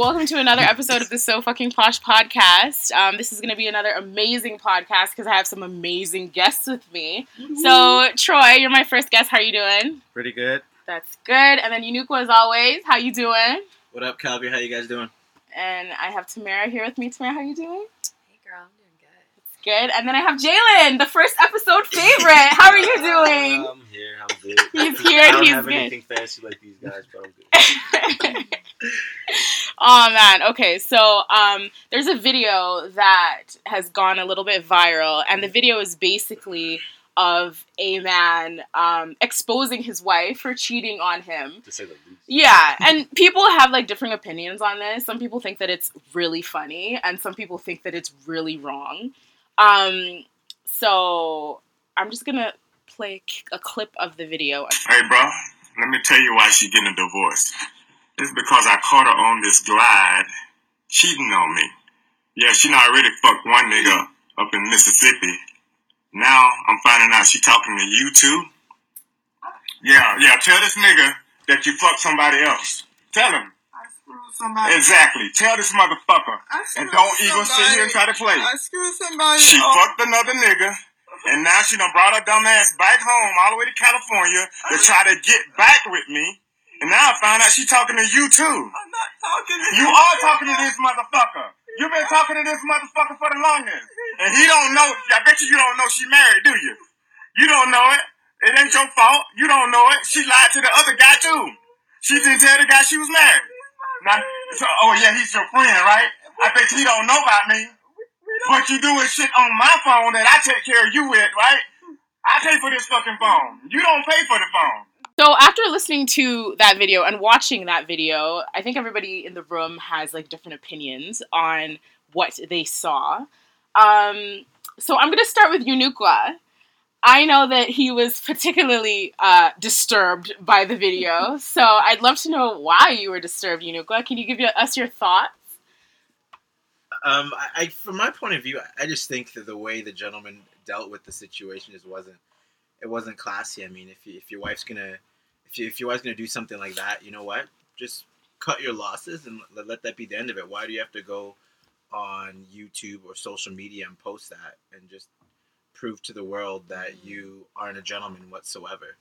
welcome to another episode of the So Fucking Posh podcast. Um, this is going to be another amazing podcast because I have some amazing guests with me. So, Troy, you're my first guest. How are you doing? Pretty good. That's good. And then Yunuko, as always, how you doing? What up, Calgary? How you guys doing? And I have Tamara here with me. Tamara, how you doing? Hey girl, I'm doing good. And then I have Jalen, the first episode favorite. How are you doing? I'm here. I'm good. He's here I don't he's have good. anything fancy like these guys, but I'm good. oh man okay so um there's a video that has gone a little bit viral and the video is basically of a man um exposing his wife for cheating on him to say the least. yeah and people have like different opinions on this some people think that it's really funny and some people think that it's really wrong um so i'm just gonna play a clip of the video Hey, bro, let me tell you why she getting a divorce. It's because I caught her on this glide cheating on me. Yeah, she already fucked one nigga up in Mississippi. Now I'm finding out she talking to you too. Yeah, yeah, tell this nigga that you fucked somebody else. Tell him. Somebody. Exactly. Tell this motherfucker. And don't even sit here and try to play. I screwed somebody. She Oh, fucked another nigga, and now she done brought her dumb ass back home all the way to California to try to get back with me. And now I found out she talking to you too. I'm not talking to You are talking to this motherfucker. You've been talking to this motherfucker for the longest. And he don't know, I bet you you don't know she married, do you? You don't know it. It ain't your fault. You don't know it. She lied to the other guy too. She didn't tell the guy she was married. Now, so, oh yeah, he's your friend, right? I bet he don't know about me. But you doing shit on my phone that I take care of you with, right? I pay for this fucking phone. You don't pay for the phone. So after listening to that video and watching that video, I think everybody in the room has like different opinions on what they saw. Um, so I'm gonna start with Yunukwa. I know that he was particularly uh, disturbed by the video, so I'd love to know why you were disturbed, Yunukwa. Can you give us your thoughts? Um, I, I, from my point of view, I just think that the way the gentleman dealt with the situation just wasn't, it wasn't classy. I mean, if you, if your wife's gonna, if you, if your wife's gonna do something like that, you know what? Just cut your losses and let that be the end of it. Why do you have to go on YouTube or social media and post that and just prove to the world that you aren't a gentleman whatsoever?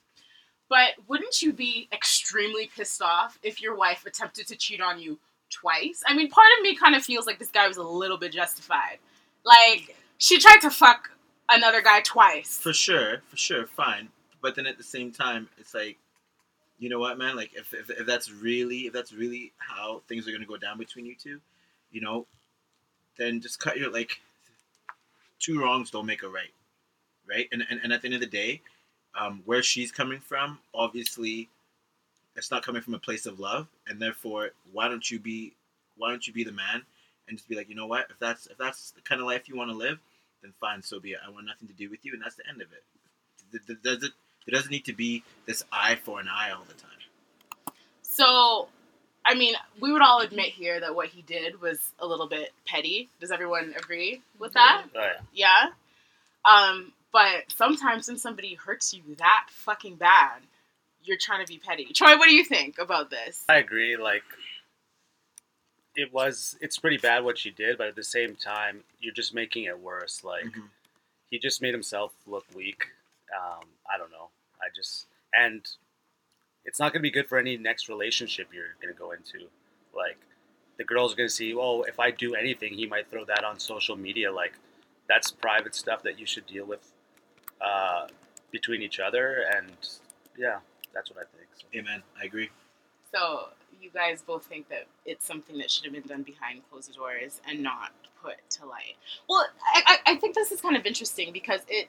But wouldn't you be extremely pissed off if your wife attempted to cheat on you twice? I mean, part of me kind of feels like this guy was a little bit justified. Like, she tried to fuck another guy twice. For sure, for sure, fine. But then at the same time, it's like, you know what, man? Like, if, if, if that's really if that's really how things are gonna go down between you two, you know, then just cut your like. Two wrongs don't make a right, right? And and, and at the end of the day, um, where she's coming from, obviously, it's not coming from a place of love, and therefore, why don't you be, why don't you be the man, and just be like, you know what? If that's if that's the kind of life you want to live, then fine, so be it. I want nothing to do with you, and that's the end of it. Th- th- Does it? There doesn't need to be this eye for an eye all the time. So, I mean, we would all admit here that what he did was a little bit petty. Does everyone agree with that? Oh yeah. Yeah. Um, but sometimes when somebody hurts you that fucking bad, you're trying to be petty. Troy, what do you think about this? I agree. Like, it was, it's pretty bad what she did, but at the same time, you're just making it worse. Like, Mhm. he just made himself look weak. Um, I don't know. I just, and it's not going to be good for any next relationship you're going to go into. Like, the girl's going to see, oh, if I do anything, he might throw that on social media. Like, that's private stuff that you should deal with uh, between each other. And yeah, that's what I think. So. Amen. I agree. So you guys both think that it's something that should have been done behind closed doors and not put to light. Well, I, I, I think this is kind of interesting because it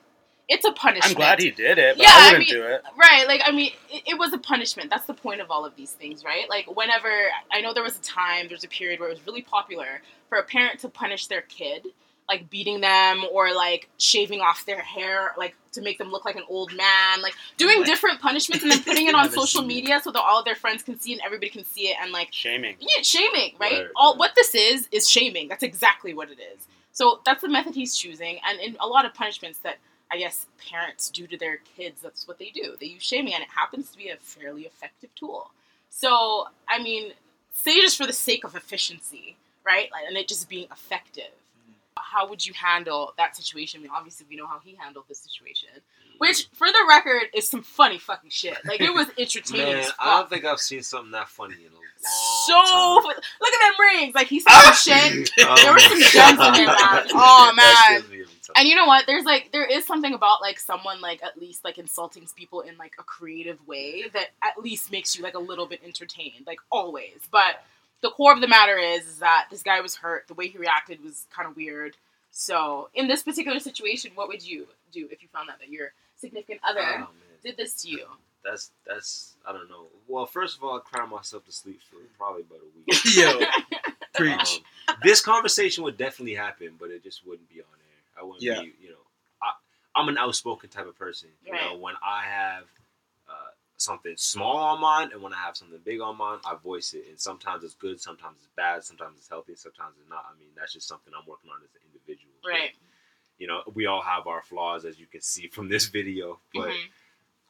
it's a punishment. I'm glad he did it, but Yeah, I I wouldn't mean- do it. Right, like I mean, it, it was a punishment. That's the point of all of these things, right? Like whenever I know there was a time, there's a period where it was really popular for a parent to punish their kid, like beating them or like shaving off their hair, like to make them look like an old man, like doing What? different punishments and then putting it on social seen it. media so that all of their friends can see and everybody can see it and like Shaming. yeah, shaming, right? Right, All right. what this is is shaming. That's exactly what it is. So that's the method he's choosing, and in a lot of punishments that I guess parents do to their kids, that's what they do. They use shaming, and it happens to be a fairly effective tool. So I mean, say just for the sake of efficiency, right? Like, and it just being effective. How would you handle that situation? I mean, obviously, we know how he handled the situation, which, for the record, is some funny fucking shit. Like, it was entertaining. Man, I don't think I've seen something that funny in a long so time. look at them rings. Like he said ah! some shit. Oh There were oh, some gems in there. Oh, man. kills me every time. And you know what? There's like there is something about like someone like at least like insulting people in like a creative way that at least makes you like a little bit entertained, like always. But the core of the matter is, is that this guy was hurt. The way he reacted was kind of weird. So in this particular situation, what would you do if you found out that your significant other Oh, did this to you? That's that's I don't know. Well, first of all, I cried myself to sleep for probably about a week. Yo, preach. Um, this conversation would definitely happen, but it just wouldn't be on air. I wouldn't Yeah. be, you know, I, I'm an outspoken type of person. You know, when I have something small on mine and when I have something big on mine, I voice it. And sometimes it's good, sometimes it's bad, sometimes it's healthy, sometimes it's not. I mean, that's just something I'm working on as an individual. But, Right. you know, we all have our flaws, as you can see from this video. But Mhm.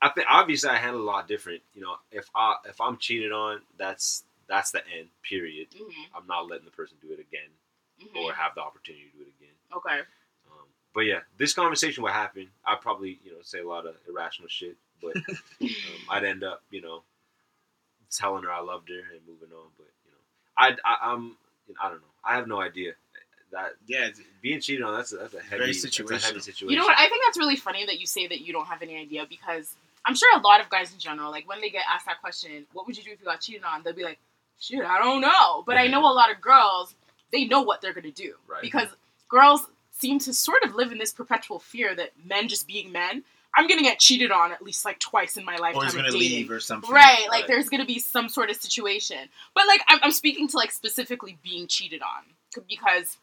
I think obviously I handle a lot different. You know, if I if I'm cheated on, that's that's the end. Period. Mhm. I'm not letting the person do it again Mhm. or have the opportunity to do it again. Okay. Um, but yeah, this conversation would happen. I'd probably you know say a lot of irrational shit, but um, I'd end up you know telling her I loved her and moving on. But you know, I I I'm I don't know. I have no idea that Yeah, being cheated on that's a, that's a heavy Very that's a heavy situation. You know what? I think that's really funny that you say that you don't have any idea because I'm sure a lot of guys in general, like when they get asked that question, what would you do if you got cheated on? They'll be like, shit, I don't know. But I know a lot of girls, they know what they're gonna do Right. because girls seem to sort of live in this perpetual fear that men just being men, I'm gonna get cheated on at least like twice in my or lifetime he's gonna leave or something. Right, like Right. there's gonna be some sort of situation. But like I'm, I'm speaking to like specifically being cheated on because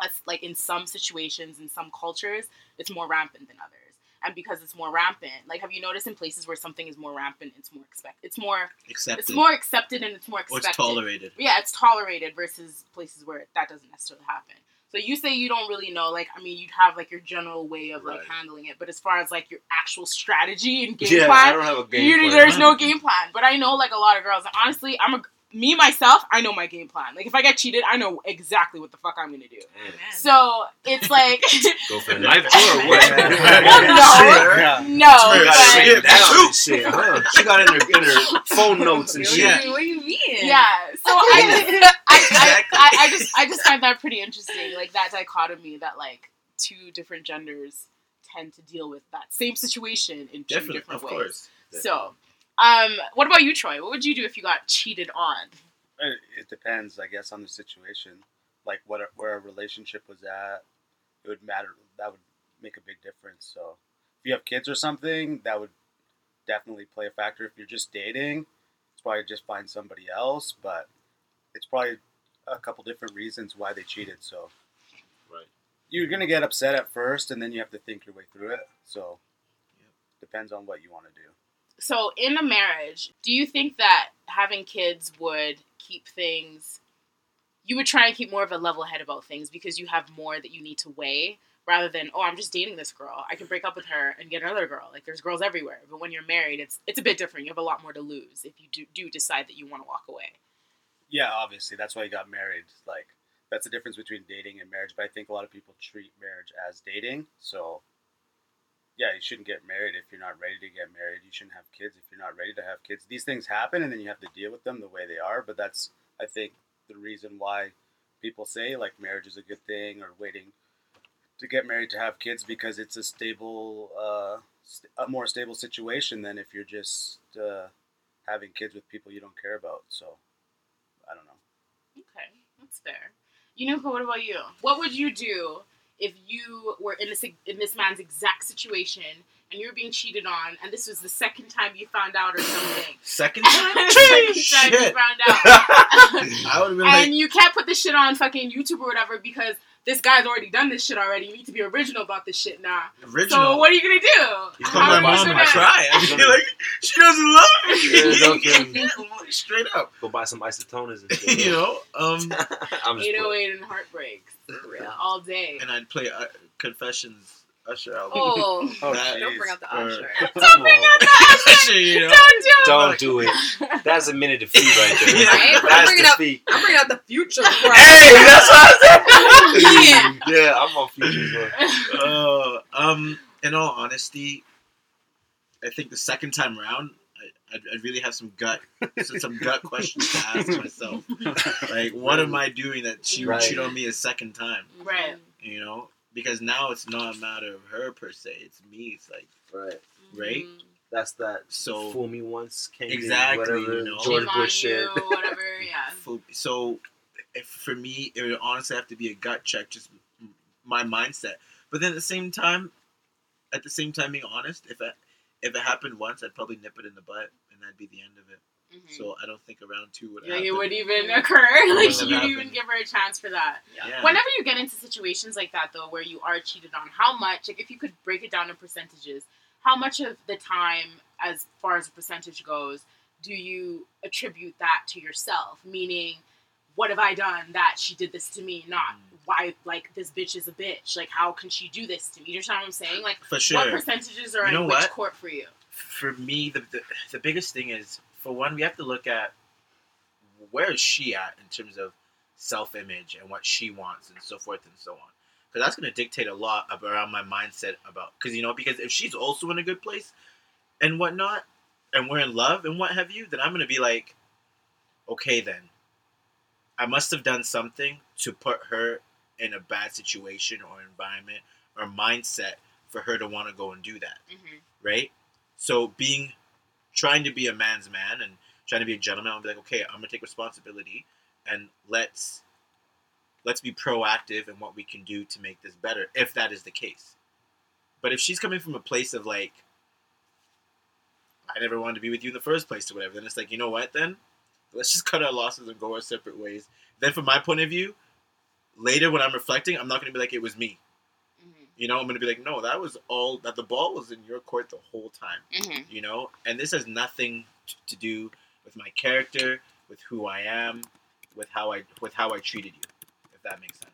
that's like in some situations in some cultures it's more rampant than others. And because it's more rampant, like have you noticed in places where something is more rampant, it's more expect it's more Accepted. it's more accepted and it's more or it's tolerated. Yeah, it's tolerated versus places where that doesn't necessarily happen. So you say you don't really know, like I mean, you'd have like your general way of like handling it, but as far as like your actual strategy and game yeah, plan, I don't have a game you, plan. there's no game plan. But I know like a lot of girls. and Honestly, I'm a me myself. I know my game plan. Like if I get cheated, I know exactly what the fuck I'm gonna do. Mm. Man, So it's like go for the knife or what? Well, no. no, It's She got but- it written down and shit, huh? She got in her, in her phone notes and What, shit. Yeah. do you, what do you mean? Yeah. So I, I, I, Exactly. I, I just I just find that pretty interesting. Like that dichotomy that like two different genders tend to deal with that same situation in two Definitely, different of ways. course. So, um, what about you, Troy? What would you do if you got cheated on? It, it depends, I guess, on the situation. Like what a, where a relationship was at, it would matter. That would make a big difference. So if you have kids or something, that would definitely play a factor. If you're just dating, it's probably just find somebody else. But it's probably a couple different reasons why they cheated. So Right. you're gonna get upset at first, and then you have to think your way through it. So depends on what you want to do. So, in a marriage, do you think that having kids would keep things? You would try and keep more of a level head about things because you have more that you need to weigh rather than oh I'm just dating this girl I can break up with her and get another girl like there's girls everywhere but when you're married it's it's a bit different you have a lot more to lose if you do, do decide that you want to walk away Yeah, obviously that's why you got married. Like that's the difference between dating and marriage. But I think a lot of people treat marriage as dating. So yeah, you shouldn't get married if you're not ready to get married. You shouldn't have kids if you're not ready to have kids. These things happen, and then you have to deal with them the way they are. But that's I think the reason why people say like marriage is a good thing or waiting to get married to have kids because it's a stable, uh, st- a more stable situation than if you're just uh, having kids with people you don't care about. So I don't know. okay that's fair you know what about you what would you do if you were in this in this man's exact situation and you were being cheated on and this was the second time you found out or something Second time? second time you found out I would have been and like, you can't put this shit on fucking YouTube or whatever because this guy's already done this shit already. You need to be original about this shit now. original. So what are you gonna do? You How my mom gonna- and cry. I'd be like, she doesn't love Yeah, me. Straight up. Go buy some isotoners and shit. you know? Um, I'm just 808 and heartbreaks real, all day. and I'd play uh, Confessions Usher album. Oh, Oh, That- don't jeez. bring up the Or- usher. Come on. Usher, you know? Don't do it. Don't do it. That's a minute defeat right there. Yeah. Right? I'm That's bringing up- I'm bringing out the future before I. Hey, that's what Yeah. I said. yeah, yeah, I'm on future as well. Uh, um, in all honesty, I think the second time round, I, I'd, I'd really have some gut, some, some gut questions to ask myself. Like, what am I doing that she would Right. cheat on me a second time? Right. You know, because now it's not a matter of her per se; it's me. It's like, Right. Right? Mm. That's that. So- fool me once, can't Exactly, whatever, you know. George Bush shit. you, whatever. Yeah. so if, for me, it would honestly have to be a gut check, just my mindset. But then at the same time, at the same time, being honest, if it if it happened once, I'd probably nip it in the butt, and that'd be the end of it. Mhm. So I don't think a round two would Like happen. it would even occur. Like you'd happen. even give her a chance for that. Yeah. Whenever you get into situations like that, though, where you are cheated on, how much, like, if you could break it down in percentages, how much of the time, as far as the percentage goes, do you attribute that to yourself? Meaning, what have I done that she did this to me? Not Mm. why, like, this bitch is a bitch. Like, how can she do this to me? You understand what I'm saying? Like, for sure. what percentages are You know in which what? court for you? For me, the, the the biggest thing is for one, we have to look at where is she at in terms of self image and what she wants and so forth and so on. Because that's going to dictate a lot around my mindset about because you know because if she's also in a good place and whatnot and we're in love and what have you, then I'm going to be like, okay, then I must have done something to put her in a bad situation or environment or mindset for her to want to go and do that Mm-hmm. right? So being trying to be a man's man and trying to be a gentleman, I'll be like, okay, I'm gonna take responsibility and let's let's be proactive in what we can do to make this better, if that is the case. But if she's coming from a place of like, I never wanted to be with you in the first place or whatever, then it's like, you know what then? Let's just cut our losses and go our separate ways. Then from my point of view, later when I'm reflecting, I'm not gonna be like it was me. Mm-hmm. You know, I'm gonna be like, no, that was all that the ball was in your court the whole time Mm-hmm. you know and this has nothing t- to do with my character with who i am with how i with how i treated you if that makes sense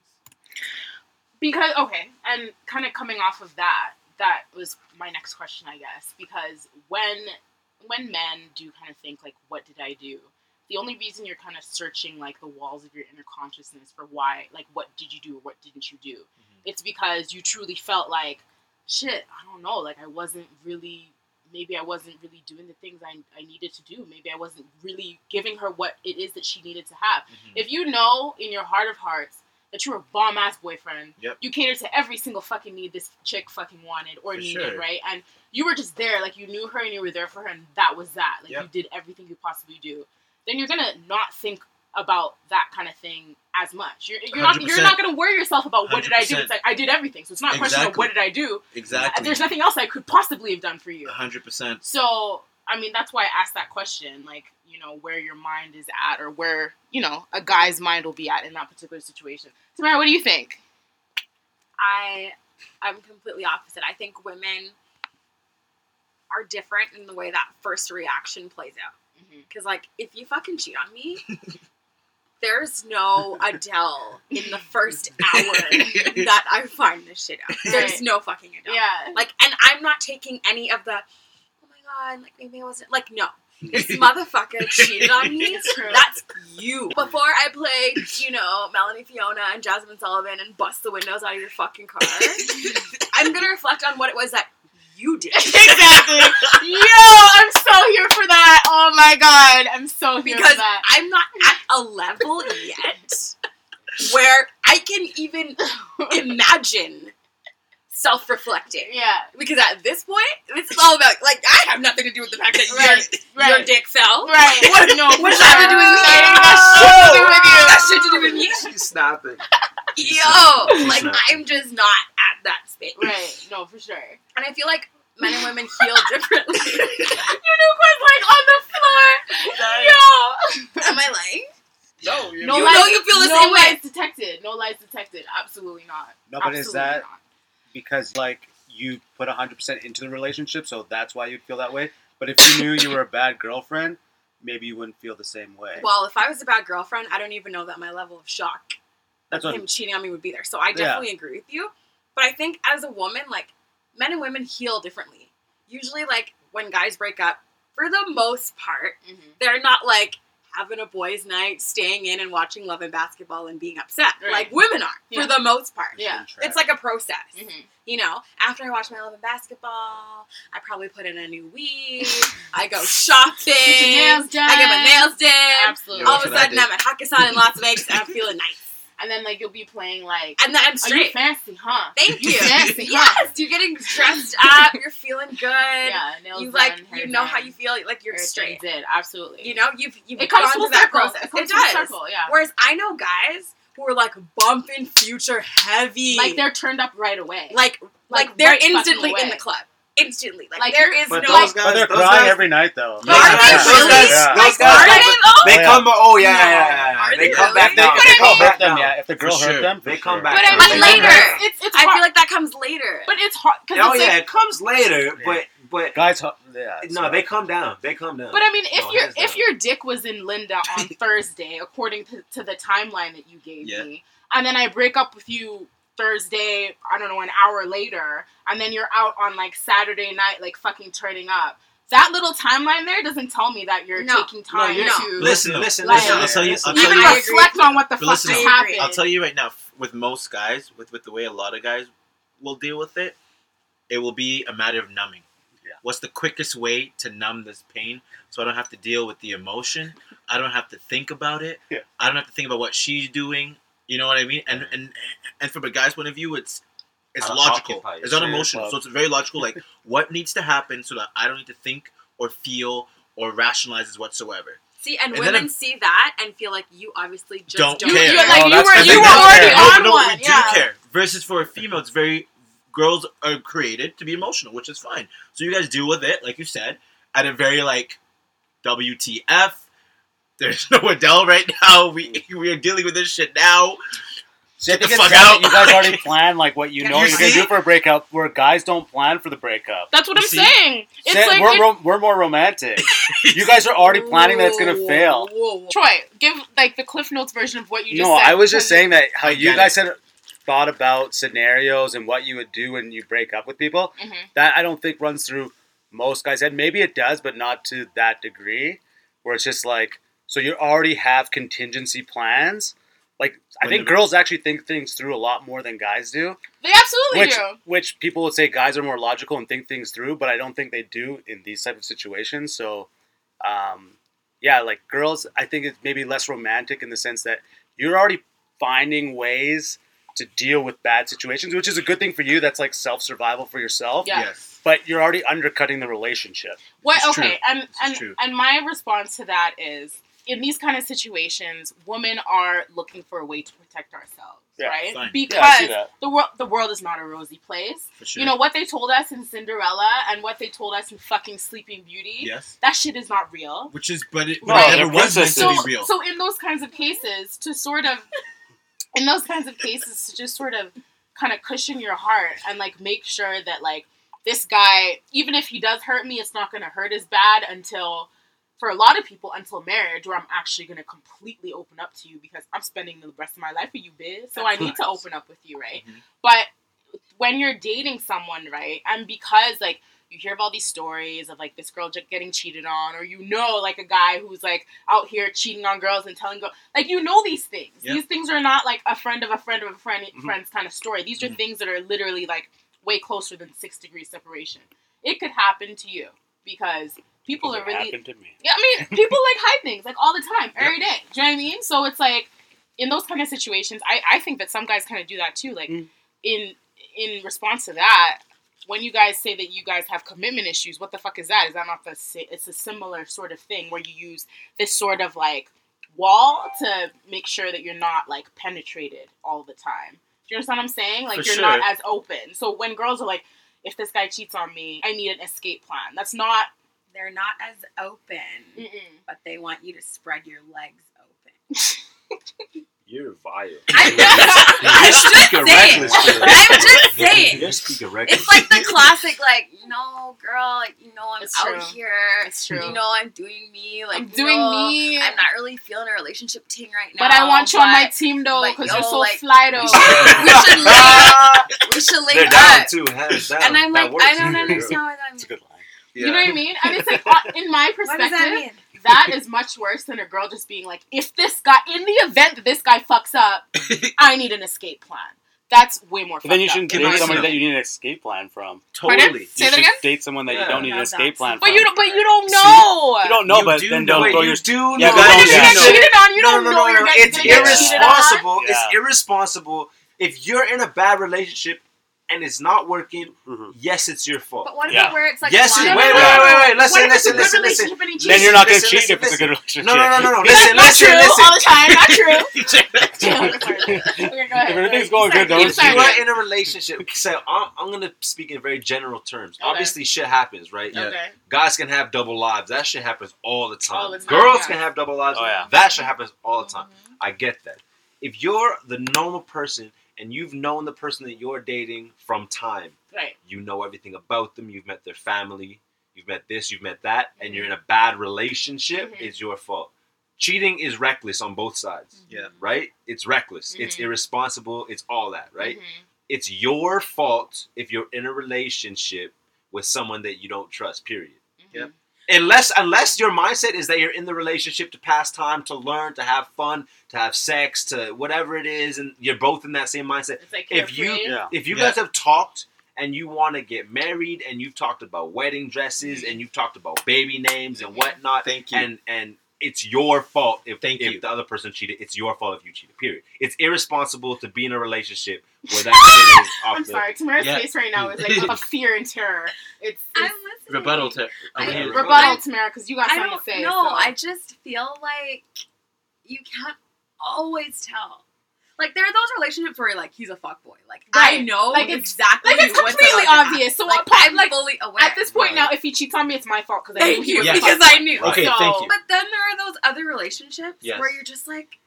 because okay and kind of coming off of that that was my next question i guess because when when men do kind of think like what did i do the only reason you're kind of searching like the walls of your inner consciousness for why like what did you do or what didn't you do it's because you truly felt like shit i don't know like i wasn't really maybe i wasn't really doing the things i, I needed to do maybe i wasn't really giving her what it is that she needed to have Mhm. if you know in your heart of hearts that you're a bomb ass boyfriend, Yep. you cater to every single fucking need this chick fucking wanted or For needed, sure. right? And you were just there, like you knew her and you were there for her, and that was that. Like Yep. you did everything you possibly do. Then you're gonna not think about that kind of thing as much. You're, you're not you're not gonna worry yourself about what did I do. It's like I did everything, so it's not a question of what did I do. exactly There's nothing else I could possibly have done for you. 100% So, I mean, that's why I asked that question, like, you know, where your mind is at or where, you know, a guy's mind will be at in that particular situation. Tamara, what do you think? I I'm completely opposite. I think women are different in the way that first reaction plays out. Mm-hmm. Because like if you fucking cheat on me, there's no Adele in the first hour that I find this shit out. There's Right. no fucking Adele. Yeah. Like, and I'm not taking any of the. Oh my god! Like maybe I wasn't. Like no, this motherfucker cheated on me. That's you. Before I played, you know, Melanie Fiona and Jazmine Sullivan and bust the windows out of your fucking car, I'm gonna reflect on what it was that you did. exactly. Yo, I'm so here for that. Oh my god, I'm so here Because for that. I'm not at a level yet where I can even imagine self-reflecting. Yeah. Because at this point, this is all about like I have nothing to do with the fact that Right, your, your dick fell. Right. What, No, what does that have to do with me? sure. It has shit to do with you. It has shit to do with me. She's snapping. Yo, like. I'm just not at that space. Right. No, for sure. And I feel like men and women heal differently. you Unique was like on the floor. Yo. Am I lying? no you're No You lies, know you feel the no same way. lies detected. No lies detected. Absolutely not. No, but is that not. because like you put hundred percent into the relationship, so that's why you'd feel that way? But if you knew you were a bad girlfriend, maybe you wouldn't feel the same way. Well, if I was a bad girlfriend, I don't even know that my level of shock that's of what him cheating on me would be there. So I definitely agree with you. But I think as a woman, like men and women heal differently. Usually, like when guys break up, for the most part, Mhm. they're not like having a boys' night, staying in and watching Love and Basketball and being upset. Right. Like women are Yeah. for the most part. Yeah. It's like a process. Mhm. You know, after I watch my Love and Basketball, I probably put in a new weave. I go shopping. Get your nails done. I get my nails done. Absolutely. All of a That's what I sudden. I'm at Hakkasan in Las Vegas and I'm feeling nice. And then like you'll be playing like, And then I'm "Are you fancy, huh?" Thank you. fancy, huh? yes, you're getting dressed up. You're feeling good. Yeah, nails you like done, you hair know how you feel like you're everything straight. Did absolutely. You know, you've you've it gone through that circle. process. It It does. circle. Yeah. Whereas I know guys who are like bumping future heavy, Like they're turned up right away. like like, like, they're right instantly in the club. Instantly, like, Like, there is But no. those guys, But they're crying guys, every night though. But are they those really? Yeah. those guys, are they though? they Oh, come, oh yeah, yeah, yeah, yeah. They they come back really? down. But They come back down. yeah. If the girl For hurt them, They come back But I mean, They come later. back. it's it's I feel like that comes later. but it's hard because Oh yeah, it comes later, but but guys, uh, yeah. no, rough. they come down. They come down. But I mean, if No, your if down. your dick was in Linda on Thursday, according to, to the timeline that you gave Yeah. me, and then I break up with you Thursday, I don't know, an hour later, and then you're out on like Saturday night, like fucking turning up. That little timeline there doesn't tell me that you're No. taking time you're- to listen, No. listen, Like- listen. I'll tell you- I'll tell even you- I reflect on what the fuck listen, just happened. I'll tell you right now, with most guys, with with the way a lot of guys will deal with it, it will be a matter of numbing. Yeah. What's the quickest way to numb this pain so I don't have to deal with the emotion? I don't have to think about it. Yeah. I don't have to think about what she's doing. You know what I mean? And and and from a guy's point of view, it's it's I'll logical. It's shit. unemotional. Well- So it's very logical. Like what needs to happen so that I don't need to think or feel or rationalize this whatsoever. See, and, And women see that and feel like you obviously just Don't don't, care. you're like Oh, you were you were already care. on no, one. we do yeah. care. Versus for a female, it's very girls are created to be emotional, which is fine. So you guys deal with it, like you said, at a very like WTF. There's no Adele right now. We we are dealing with this shit now. See, Get the fuck out. You guys already plan like what you You know you're gonna do for a breakup, where guys don't plan for the breakup. That's what You I'm see? saying. It's Say- like we're, it- ro- we're more romantic. you guys are already planning that it's gonna fail. whoa, whoa. Troy, give like the Cliff Notes version of what you just No, said. I was just saying that how I you get guys had thought about scenarios and what you would do when you break up with people. Mhm. That I don't think runs through most guys' head. Maybe it does, but not to that degree. Where it's just like, so you already have contingency plans. Like I think girls actually think things through a lot more than guys do. They absolutely which do. which people would say guys are more logical and think things through, but I don't think they do in these type of situations. So, um, yeah, like girls, I think it's maybe less romantic in the sense that you're already finding ways to deal with bad situations, which is a good thing for you. That's like self survival for yourself. Yeah. Yes. But you're already undercutting the relationship. What? It's Okay, true. and This is and true. and my response to that is, in these kind of situations, women are looking for a way to protect ourselves, Yeah, right? fine. Because Yeah, I see that. the world the world is not a rosy place. For sure. You know what they told us in Cinderella and what they told us in fucking Sleeping Beauty. Yes. That shit is not real. Which is, but it, No, but it never was meant princesses. to be real. so in those kinds of cases, to sort of, in those kinds of cases, to just sort of kind of cushion your heart and like make sure that like this guy, even if he does hurt me, it's not going to hurt as bad until, for a lot of people, until marriage, where I'm actually going to completely open up to you because I'm spending the rest of my life with you, biz. So I need to open up with you, right? Mhm. But when you're dating someone, right, and because like you hear of all these stories of like this girl just getting cheated on, or you know like a guy who's like out here cheating on girls and telling girls, like you know these things. Yeah. These things are not like a friend of a friend of a friend Mhm. friend's kind of story. These are Mhm. things that are literally like way closer than six degrees separation. It could happen to you because people are really happened to me. yeah, I mean, people like hide things like all the time, every day. Do you know what I mean? So it's like in those kind of situations, I, I think that some guys kind of do that too. Like Mm. in in response to that, when you guys say that you guys have commitment issues, what the fuck is that? Is that not the it's a similar sort of thing where you use this sort of like wall to make sure that you're not like penetrated all the time. Do you understand what I'm saying? Like For you're not as open. So when girls are like, if this guy cheats on me, I need an escape plan. That's not. They're not as open, Mm-mm. but they want you to spread your legs open. You're vile. I'm You're just speaking saying. reckless, dude. I'm just saying. You're speaking reckless. It's like the classic, like, no, girl, like, you know, I'm It's out true. here. It's true. You know, I'm doing me. Like, I'm doing no, me. I'm not really feeling a relationship ting right now. But I want you on my team though, because yo, you're so like, fly though. we should link. We should link They're down. up. hands down. and I'm like. I don't understand why It's a good line. You know what I mean? And it's like, uh, in my What does that perspective, mean? that is much worse than a girl just being like, if this guy, in the event that this guy fucks up, I need an escape plan. That's way more. But then you shouldn't date my somebody that you need an escape plan from. Pardon? Totally. Say you that should again? date someone that you don't need No, an escape that's- plan But from. you don't. But you don't See, know. You don't know, You but do then know. don't Wait, throw you your. do Yeah, know. but But then you yeah. get cheated on. You no, don't no, know no, you're no, It's gonna get cheated on. irresponsible. Yeah. It's irresponsible. If you're in a bad relationship and it's not working, Mhm. yes, it's your fault. But what if Yeah. it where it's like Yes, blind it- No, wait, wait, wait, wait, listen, What if it's a listen, good listen, listen. and Then you're not going to cheat listen, if it's a good relationship. No, no, no, no, no. That's Listen, not listen, true listen. all the time. Not true. okay, go ahead. If everything's going sorry, good, don't you if you are in a relationship, so I'm, I'm gonna speak in very general terms. Okay. Obviously, shit happens, right? Okay. Guys can have double lives. That shit happens all the time. All the time, Girls yeah. can have double lives. Oh, yeah. That shit happens all the time. Mm-hmm. I get that. If you're the normal person and you've known the person that you're dating from time, Right. you know everything about them, you've met their family, you've met this, you've met that, and you're in a bad relationship, Mhm. it's your fault. Cheating is reckless on both sides, Yeah. right? It's reckless, it's Mhm. irresponsible, it's all that, right? Mhm. It's your fault if you're in a relationship with someone that you don't trust, period. Yep. Unless unless your mindset is that you're in the relationship to pass time, to learn, to have fun, to have sex, to whatever it is, and you're both in that same mindset. It's like If you. Yeah. if you Yeah. guys have talked and you want to get married and you've talked about wedding dresses mm-hmm. and you've talked about baby names and whatnot, Thank you. and and it's your fault if, Thank if you. the other person cheated. It's your fault if you cheated. Period. It's irresponsible to be in a relationship where that shit is off I'm the. sorry. Tamara's Yeah. face right now is like of fear and terror. It's, I'm it's. Rebuttal to. I- I'm here. rebuttal, Tamara, because you got something to say. No, so. I just feel like you can't always tell. Like there are those relationships where like he's a fuckboy. Like I know Like, it's- exactly like, it's completely obvious. So happen. what- like, I'm like, fully aware At this point Right. now, if he cheats on me, it's my fault because I knew Thank he you was Yes. because fuckboy. I knew. Okay, So- thank you. But then there are those other relationships Yes. where you're just like,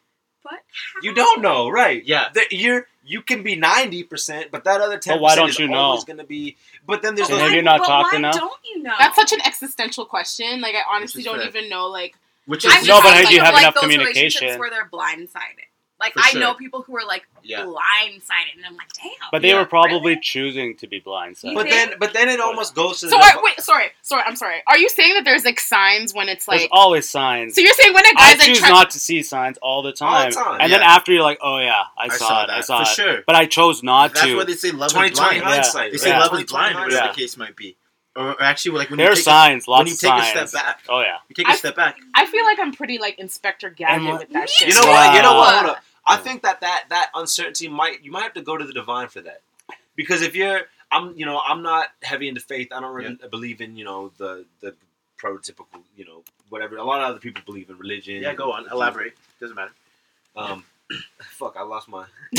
what? You don't know, right? Yeah. That you're you can be ninety percent, but that other ten percent is you know? always going to be. But then there's And those. have you not but talked why enough? don't you know? That's such an existential question. Like I honestly don't fair. even know. Like Which is No, but saying, do you have like, enough communication? relationships Where they're blindsided. Like For I sure. know people who are like Yeah. blindsided, and I'm like, damn. But they Yeah. were probably Really? choosing to be blindsided. But then, but then it almost goes to so. the. Are, wait, sorry, sorry. I'm sorry. Are you saying that there's like signs when it's like? There's always signs. So you're saying when a I guy's like choose trying, not to see signs all the time. All the time, and then after you're like, oh yeah, I, saw, it, I saw for it. sure. But I chose not That's to. That's why they say love is blind. hindsight. They say Yeah. love is blind, whatever Yeah. the case might be. Or, or actually, like when there you are take signs, a, lots when you of take signs. a step back, Oh yeah. you take a I- step back. I feel like I'm pretty like Inspector Gadget with that shit. You know what? You know what? Wow. Hold up. I think that that that uncertainty might you might have to go to the divine for that, because if you're I'm you know I'm not heavy into faith. I don't really believe in you know the the prototypical you know whatever. A lot of other people believe in religion. Yeah, go on. Elaborate. Doesn't matter. Um, fuck, I lost my.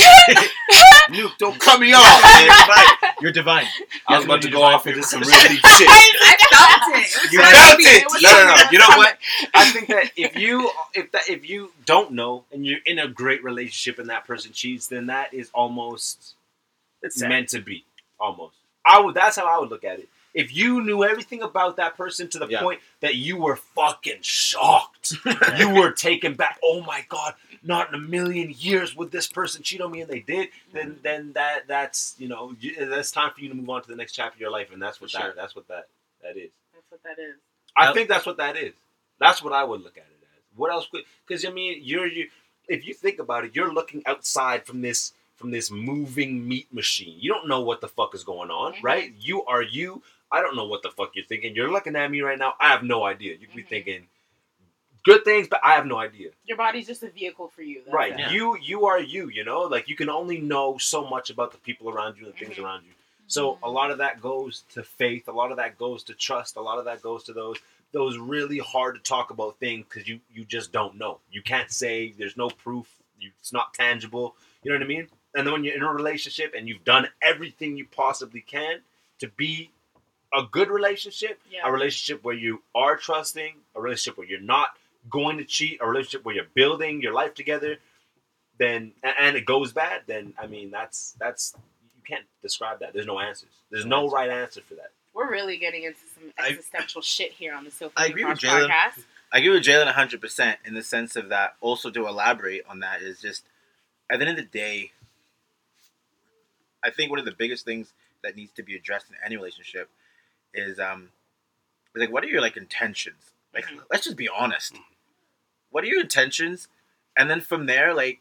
Nuke, don't cut me off. You're divine. You're divine. I was about to go off into some really deep shit. I felt it. It You so felt deep. it. No, no, no. You know what? I think that if you if that if you don't know and you're in a great relationship and that person cheats, then that is almost It's meant to be. Almost. I would. That's how I would look at it. If you knew everything about that person to the Yeah. point that you were fucking shocked, you were taken back. Oh my god! Not in a million years would this person cheat on me, and they did. Then, then that that's you know you, that's time for you to move on to the next chapter of your life, and that's what For that sure. that's what that that is. That's what that is. I Yep. think that's what that is. That's what I would look at it as. What else could? Because I mean, you're you. If you think about it, you're looking outside from this from this moving meat machine. You don't know what the fuck is going on, Mhm. right? You are you. I don't know what the fuck you're thinking. You're looking at me right now. I have no idea. You could be Mhm. thinking good things, but I have no idea. Your body's just a vehicle for you. Right? it. You you are you. You know, like you can only know so much about the people around you and things Mhm. around you. So a lot of that goes to faith. A lot of that goes to trust. A lot of that goes to those those really hard to talk about things because you you just don't know. You can't say. There's no proof. You, it's not tangible. You know what I mean? And then when you're in a relationship and you've done everything you possibly can to be a good relationship, Yeah. a relationship where you are trusting, a relationship where you're not going to cheat, a relationship where you're building your life together, then and it goes bad, then I mean that's that's you can't describe that. There's no answers. There's no right answer for that. We're really getting into some I- existential shit here on the Sophie I agree with Jalen. podcast. I agree with Jalen 100% in the sense of that. Also, to elaborate on that, is just at the end of the day, I think one of the biggest things that needs to be addressed in any relationship is um, like what are your like intentions? Like Mhm. let's just be honest. What are your intentions? And then from there, like,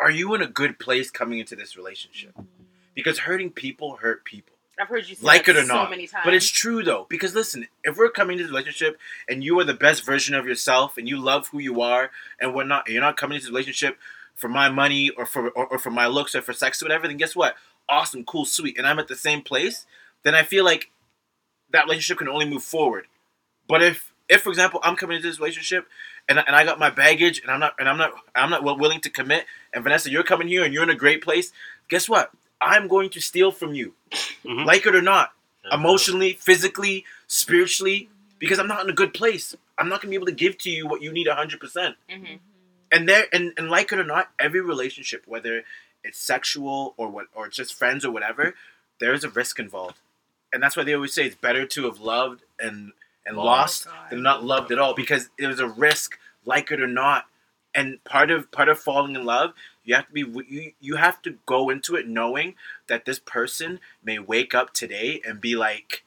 are you in a good place coming into this relationship? Because hurting people hurt people. I've heard you say Like that it or so not, many times. But it's true though, because listen, if we're coming into this relationship and you are the best version of yourself and you love who you are, and we're not, you're not coming into this relationship for my money or for or, or for my looks or for sex or whatever, then guess what? Awesome, cool, sweet, and I'm at the same place. Then I feel like that relationship can only move forward. But if, if for example, I'm coming into this relationship and, I- and I got my baggage and I'm not and I'm not I'm not willing to commit, and Vanessa, you're coming here and you're in a great place. Guess what? I'm going to steal from you, Mhm. like it or not emotionally, physically, spiritually, because I'm not in a good place. I'm not gonna be able to give to you what you need 100%. hmm And there, and, and like it or not, every relationship, whether it's sexual or what, or it's just friends or whatever, there is a risk involved, and that's why they always say it's better to have loved and and lost than not loved at all because there's a risk, like it or not. And part of part of falling in love, you have to be you you have to go into it knowing that this person may wake up today and be like,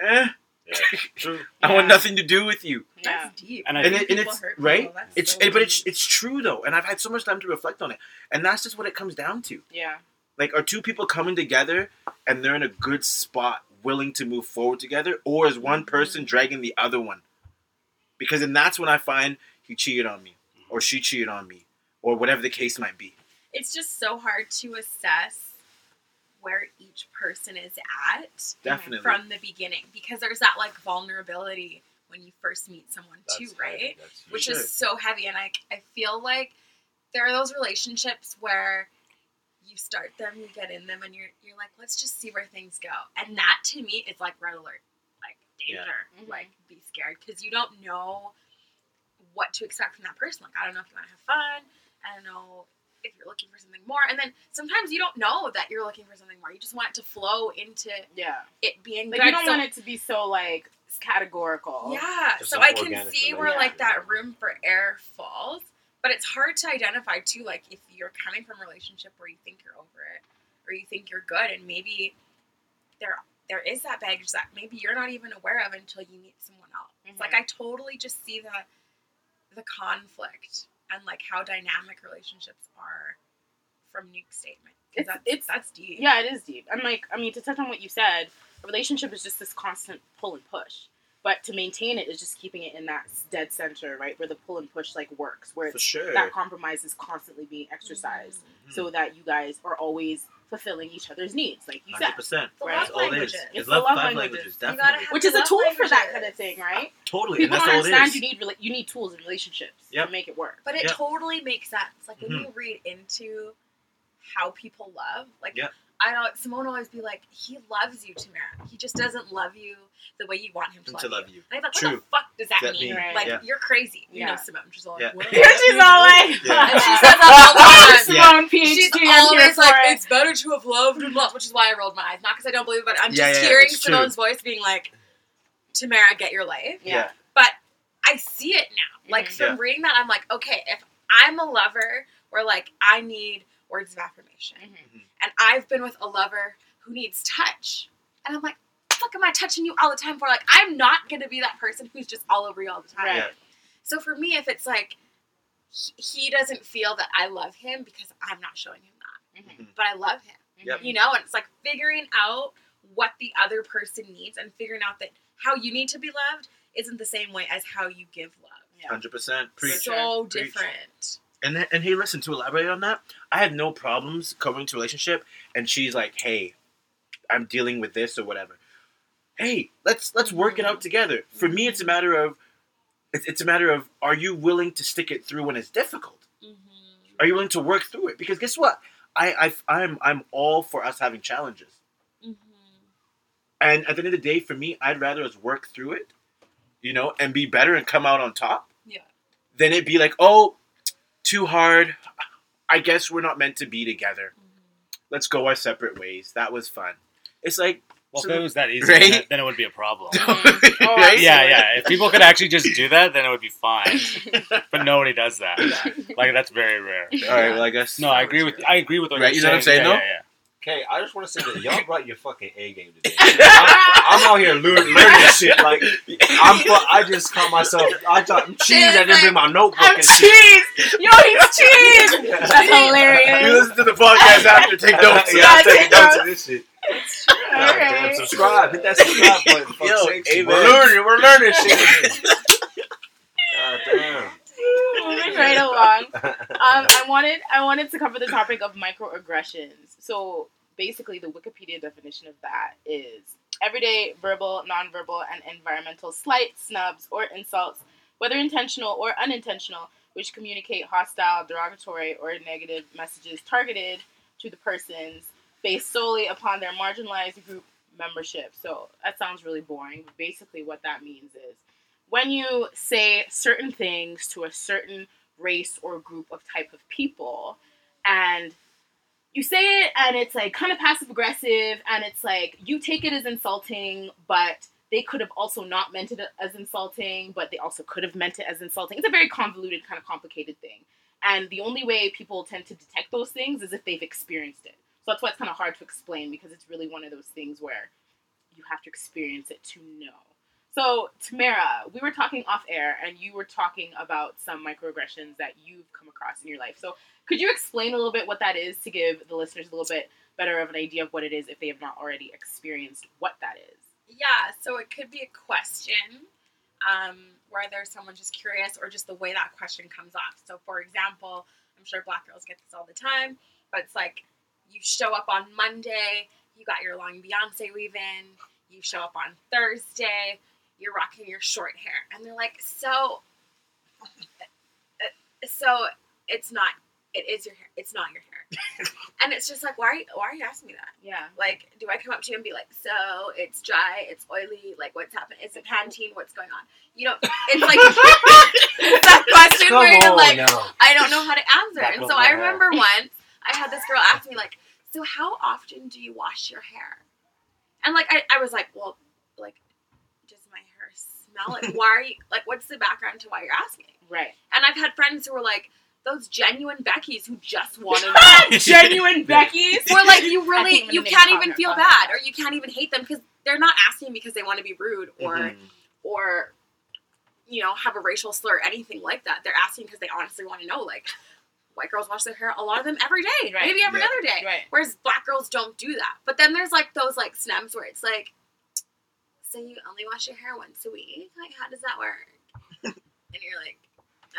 eh, Yeah. True. I want nothing to do with you. Yeah. That's deep. And I And, it, and it's hurt right. that's It's so but it's it's true though, and I've had so much time to reflect on it, and that's just what it comes down to. Yeah. Like, are two people coming together and they're in a good spot, willing to move forward together, or is one mm-hmm. person dragging the other one? Because then that's when I find he cheated on me, or she cheated on me, or whatever the case might be. it's just so hard to assess where each person is at Definitely. from the beginning because there's that like vulnerability when you first meet someone too, That's right? heavy. That's Which sure. is so heavy, and I I feel like there are those relationships where you start them, you get in them, and you're you're like, let's just see where things go, and that to me is like red alert, like danger, Yeah. Mhm. like be scared because you don't know what to expect from that person. Like I don't know if you want to have fun. I don't know if you're looking for something more. And then sometimes you don't know that you're looking for something more. You just want it to flow into Yeah. it being Like good. you don't So- want it to be so like categorical. yeah. Just So I can see where relationship. like that room for error falls. But it's hard to identify too, like if you're coming from a relationship where you think you're over it or you think you're good and maybe there there is that baggage that maybe you're not even aware of until you meet someone else. It's Like. Mm-hmm. I totally just see the the conflict and like how dynamic relationships are from Nuke's statement. It's- that's, it's- that's deep. Yeah, it is deep. And like, I mean, to touch on what you said, a relationship is just this constant pull and push. But to maintain it is just keeping it in that dead center, right, where the pull and push like works, where it's, sure. that compromise is constantly being exercised, Mhm. so that you guys are always fulfilling each other's needs, like you said, 100%. The Right. That's all it is. languages. It's, It's love, love languages. languages, definitely. which is a love tool for that kind of thing, right? Totally. People and that's don't all it understand you need rela- you need tools in relationships Yep. to make it work. But it Yeah. totally makes sense. Like when Mhm. you read into how people love, like Yeah. I know Simone will always be like, he loves you, Tamara. He just doesn't love you the way you want him to, And love, to you. love you. And I'm like, what the fuck does that, That mean? mean, Right. Like yeah. you're crazy. You Yeah. know Simone. She's all like, Yeah. what? She's all like, Yeah. And she says that all the time. Simone, PhD, She's I'm always like, it. it's better to have loved and lost, which is why I rolled my eyes. Not because I don't believe it, but I'm just Yeah, yeah, yeah, hearing it's true. Simone's voice being like, Tamara, get your life. yeah. But I see it now. Like Mhm. from Yeah. reading that, I'm like, okay, if I'm a lover where like I need words of affirmation, Mhm. and I've been with a lover who needs touch, and I'm like, fuck, am I touching you all the time for? Like, I'm not gonna be that person who's just all over you all the time. Right. So for me, if it's like he- he doesn't feel that I love him because I'm not showing him that, Mhm. but I love him, Yep. you know, and it's like figuring out what the other person needs and figuring out that how you need to be loved isn't the same way as how you give love. Yeah. 100%. Preach. so Preach. And then, and hey, listen. To elaborate on that, I had no problems coming to a relationship, and she's like, "Hey, I'm dealing with this or whatever. Hey, let's let's work it out together." For me, it's a matter of it's, it's a matter of are you willing to stick it through when it's difficult? Mm-hmm. Are you willing to work through it? Because guess what, I, I I'm I'm all for us having challenges, Mm-hmm. and at the end of the day, for me, I'd rather us work through it, you know, and be better and come out on top. Yeah. Than it be like, oh, too hard. I guess we're not meant to be together. let's go our separate ways. That was fun. It's like Well, So- if it was that easy, Right? then, then it would be a problem. Mm. Oh, Right? yeah, yeah. If people could actually just do that, then it would be fine. But nobody does that. Like that's very rare. All right. Well, I guess. No, I agree with I agree with what Right, you're you know what I'm saying, Yeah, though? yeah, Okay, I just want to say that y'all brought your fucking A game today. I'm, I'm out here learning, learning shit. Like I'm, I just caught myself. I thought I'm cheese. I didn't bring my notebook I'm and shit. cheese. Yo, he's cheese. That's hilarious. You listen to the podcast after, take notes. yeah, Yeah, I'm take notes notes. of this shit. All God damn, subscribe. Hit that subscribe button. for fuck's Yo, sakes. We're learning. We're learning shit. God damn. Moving right along. Um, I wanted I wanted to cover the topic of microaggressions. So basically, the Wikipedia definition of that is everyday verbal, nonverbal, and environmental slights, snubs, or insults, whether intentional or unintentional, which communicate hostile, derogatory, or negative messages targeted to the persons based solely upon their marginalized group membership. So that sounds really boring. But basically, what that means is when you say certain things to a certain race or group of type of people and you say it and it's like kind of passive aggressive and it's like you take it as insulting but they could have also not meant it as insulting but they also could have meant it as insulting. It's a very convoluted kind of complicated thing. And the only way people tend to detect those things is if they've experienced it. So that's why it's kind of hard to explain because it's really one of those things where you have to experience it to know so, Tamara, we were talking off air, and you were talking about some microaggressions that you've come across in your life. So, could you explain a little bit what that is to give the listeners a little bit better of an idea of what it is if they have not already experienced what that is? Yeah, so it could be a question, um, whether someone's just curious or just the way that question comes off. So, for example, I'm sure black girls get this all the time, but it's like you show up on Monday, you got your long Beyonce weave in, you show up on Thursday, you're rocking your short hair, and they're like, so, uh, so it's not, it is your hair, it's not your hair, and it's just like, why, are you, why are you asking me that? Yeah. Like, do I come up to you and be like, so it's dry, it's oily, like what's happening? It's a Pantene? What's going on? You know, it's like that question Come where you're like, now. I don't know how to answer. Back and so I hair. remember once I had this girl ask me like, so how often do you wash your hair? And like I, I was like, well, like, does my hair smell? Like, why are you like? What's the background to why you're asking? Right. And I've had friends who were like, those genuine Beckys who just want to know. Genuine Becky's. Where like you really you can't even feel bad or you can't even hate them because they're not asking because they want to be rude or Mhm. or you know have a racial slur or anything like that. They're asking because they honestly want to know. Like white girls wash their hair a lot of them every day, Right. maybe every Yeah. other day. Right. Whereas black girls don't do that. But then there's like those like snubs where it's like, so you only wash your hair once a week? Like how does that work? and you're like,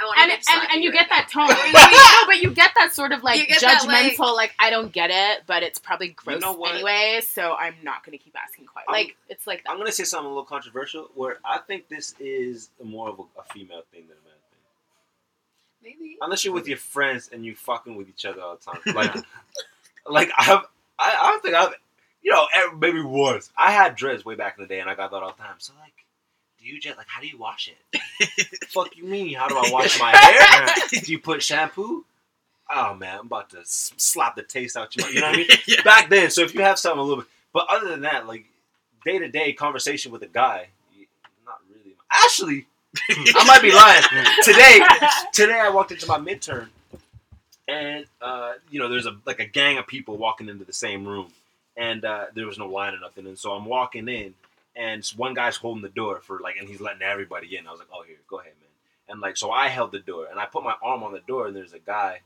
I want And, to and, and you get that tone. no, but you get that sort of like You get that, like- judgmental, like, I don't get it, but it's probably gross know anyway, so I'm not going to keep asking quite. I'm- Like, it's like that. I'm gonna say something a little controversial. Where I think this is more of a, a female thing than a man thing. maybe. Unless you're with your friends and you fucking with each other all the time. Like, like I've, I, I don't think I've, you know, maybe once. I had dreads way back in the day, and I got that all the time. So like, do you just like how do you wash it? Fuck you mean? How do I wash my hair? do you put shampoo? Oh man, I'm about to slap the taste out your. You know what I mean? yeah. Back then, so if you have something a little bit, but other than that, like day to day conversation with a guy, not really. Actually, I might be lying. today, today I walked into my midterm, and uh, you know, there's a like a gang of people walking into the same room, and uh, there was no line or nothing, and so I'm walking in, and one guy's holding the door for like, and he's letting everybody in. I was like, oh here, go ahead, man. And like, so I held the door, and I put my arm on the door, and there's a guy,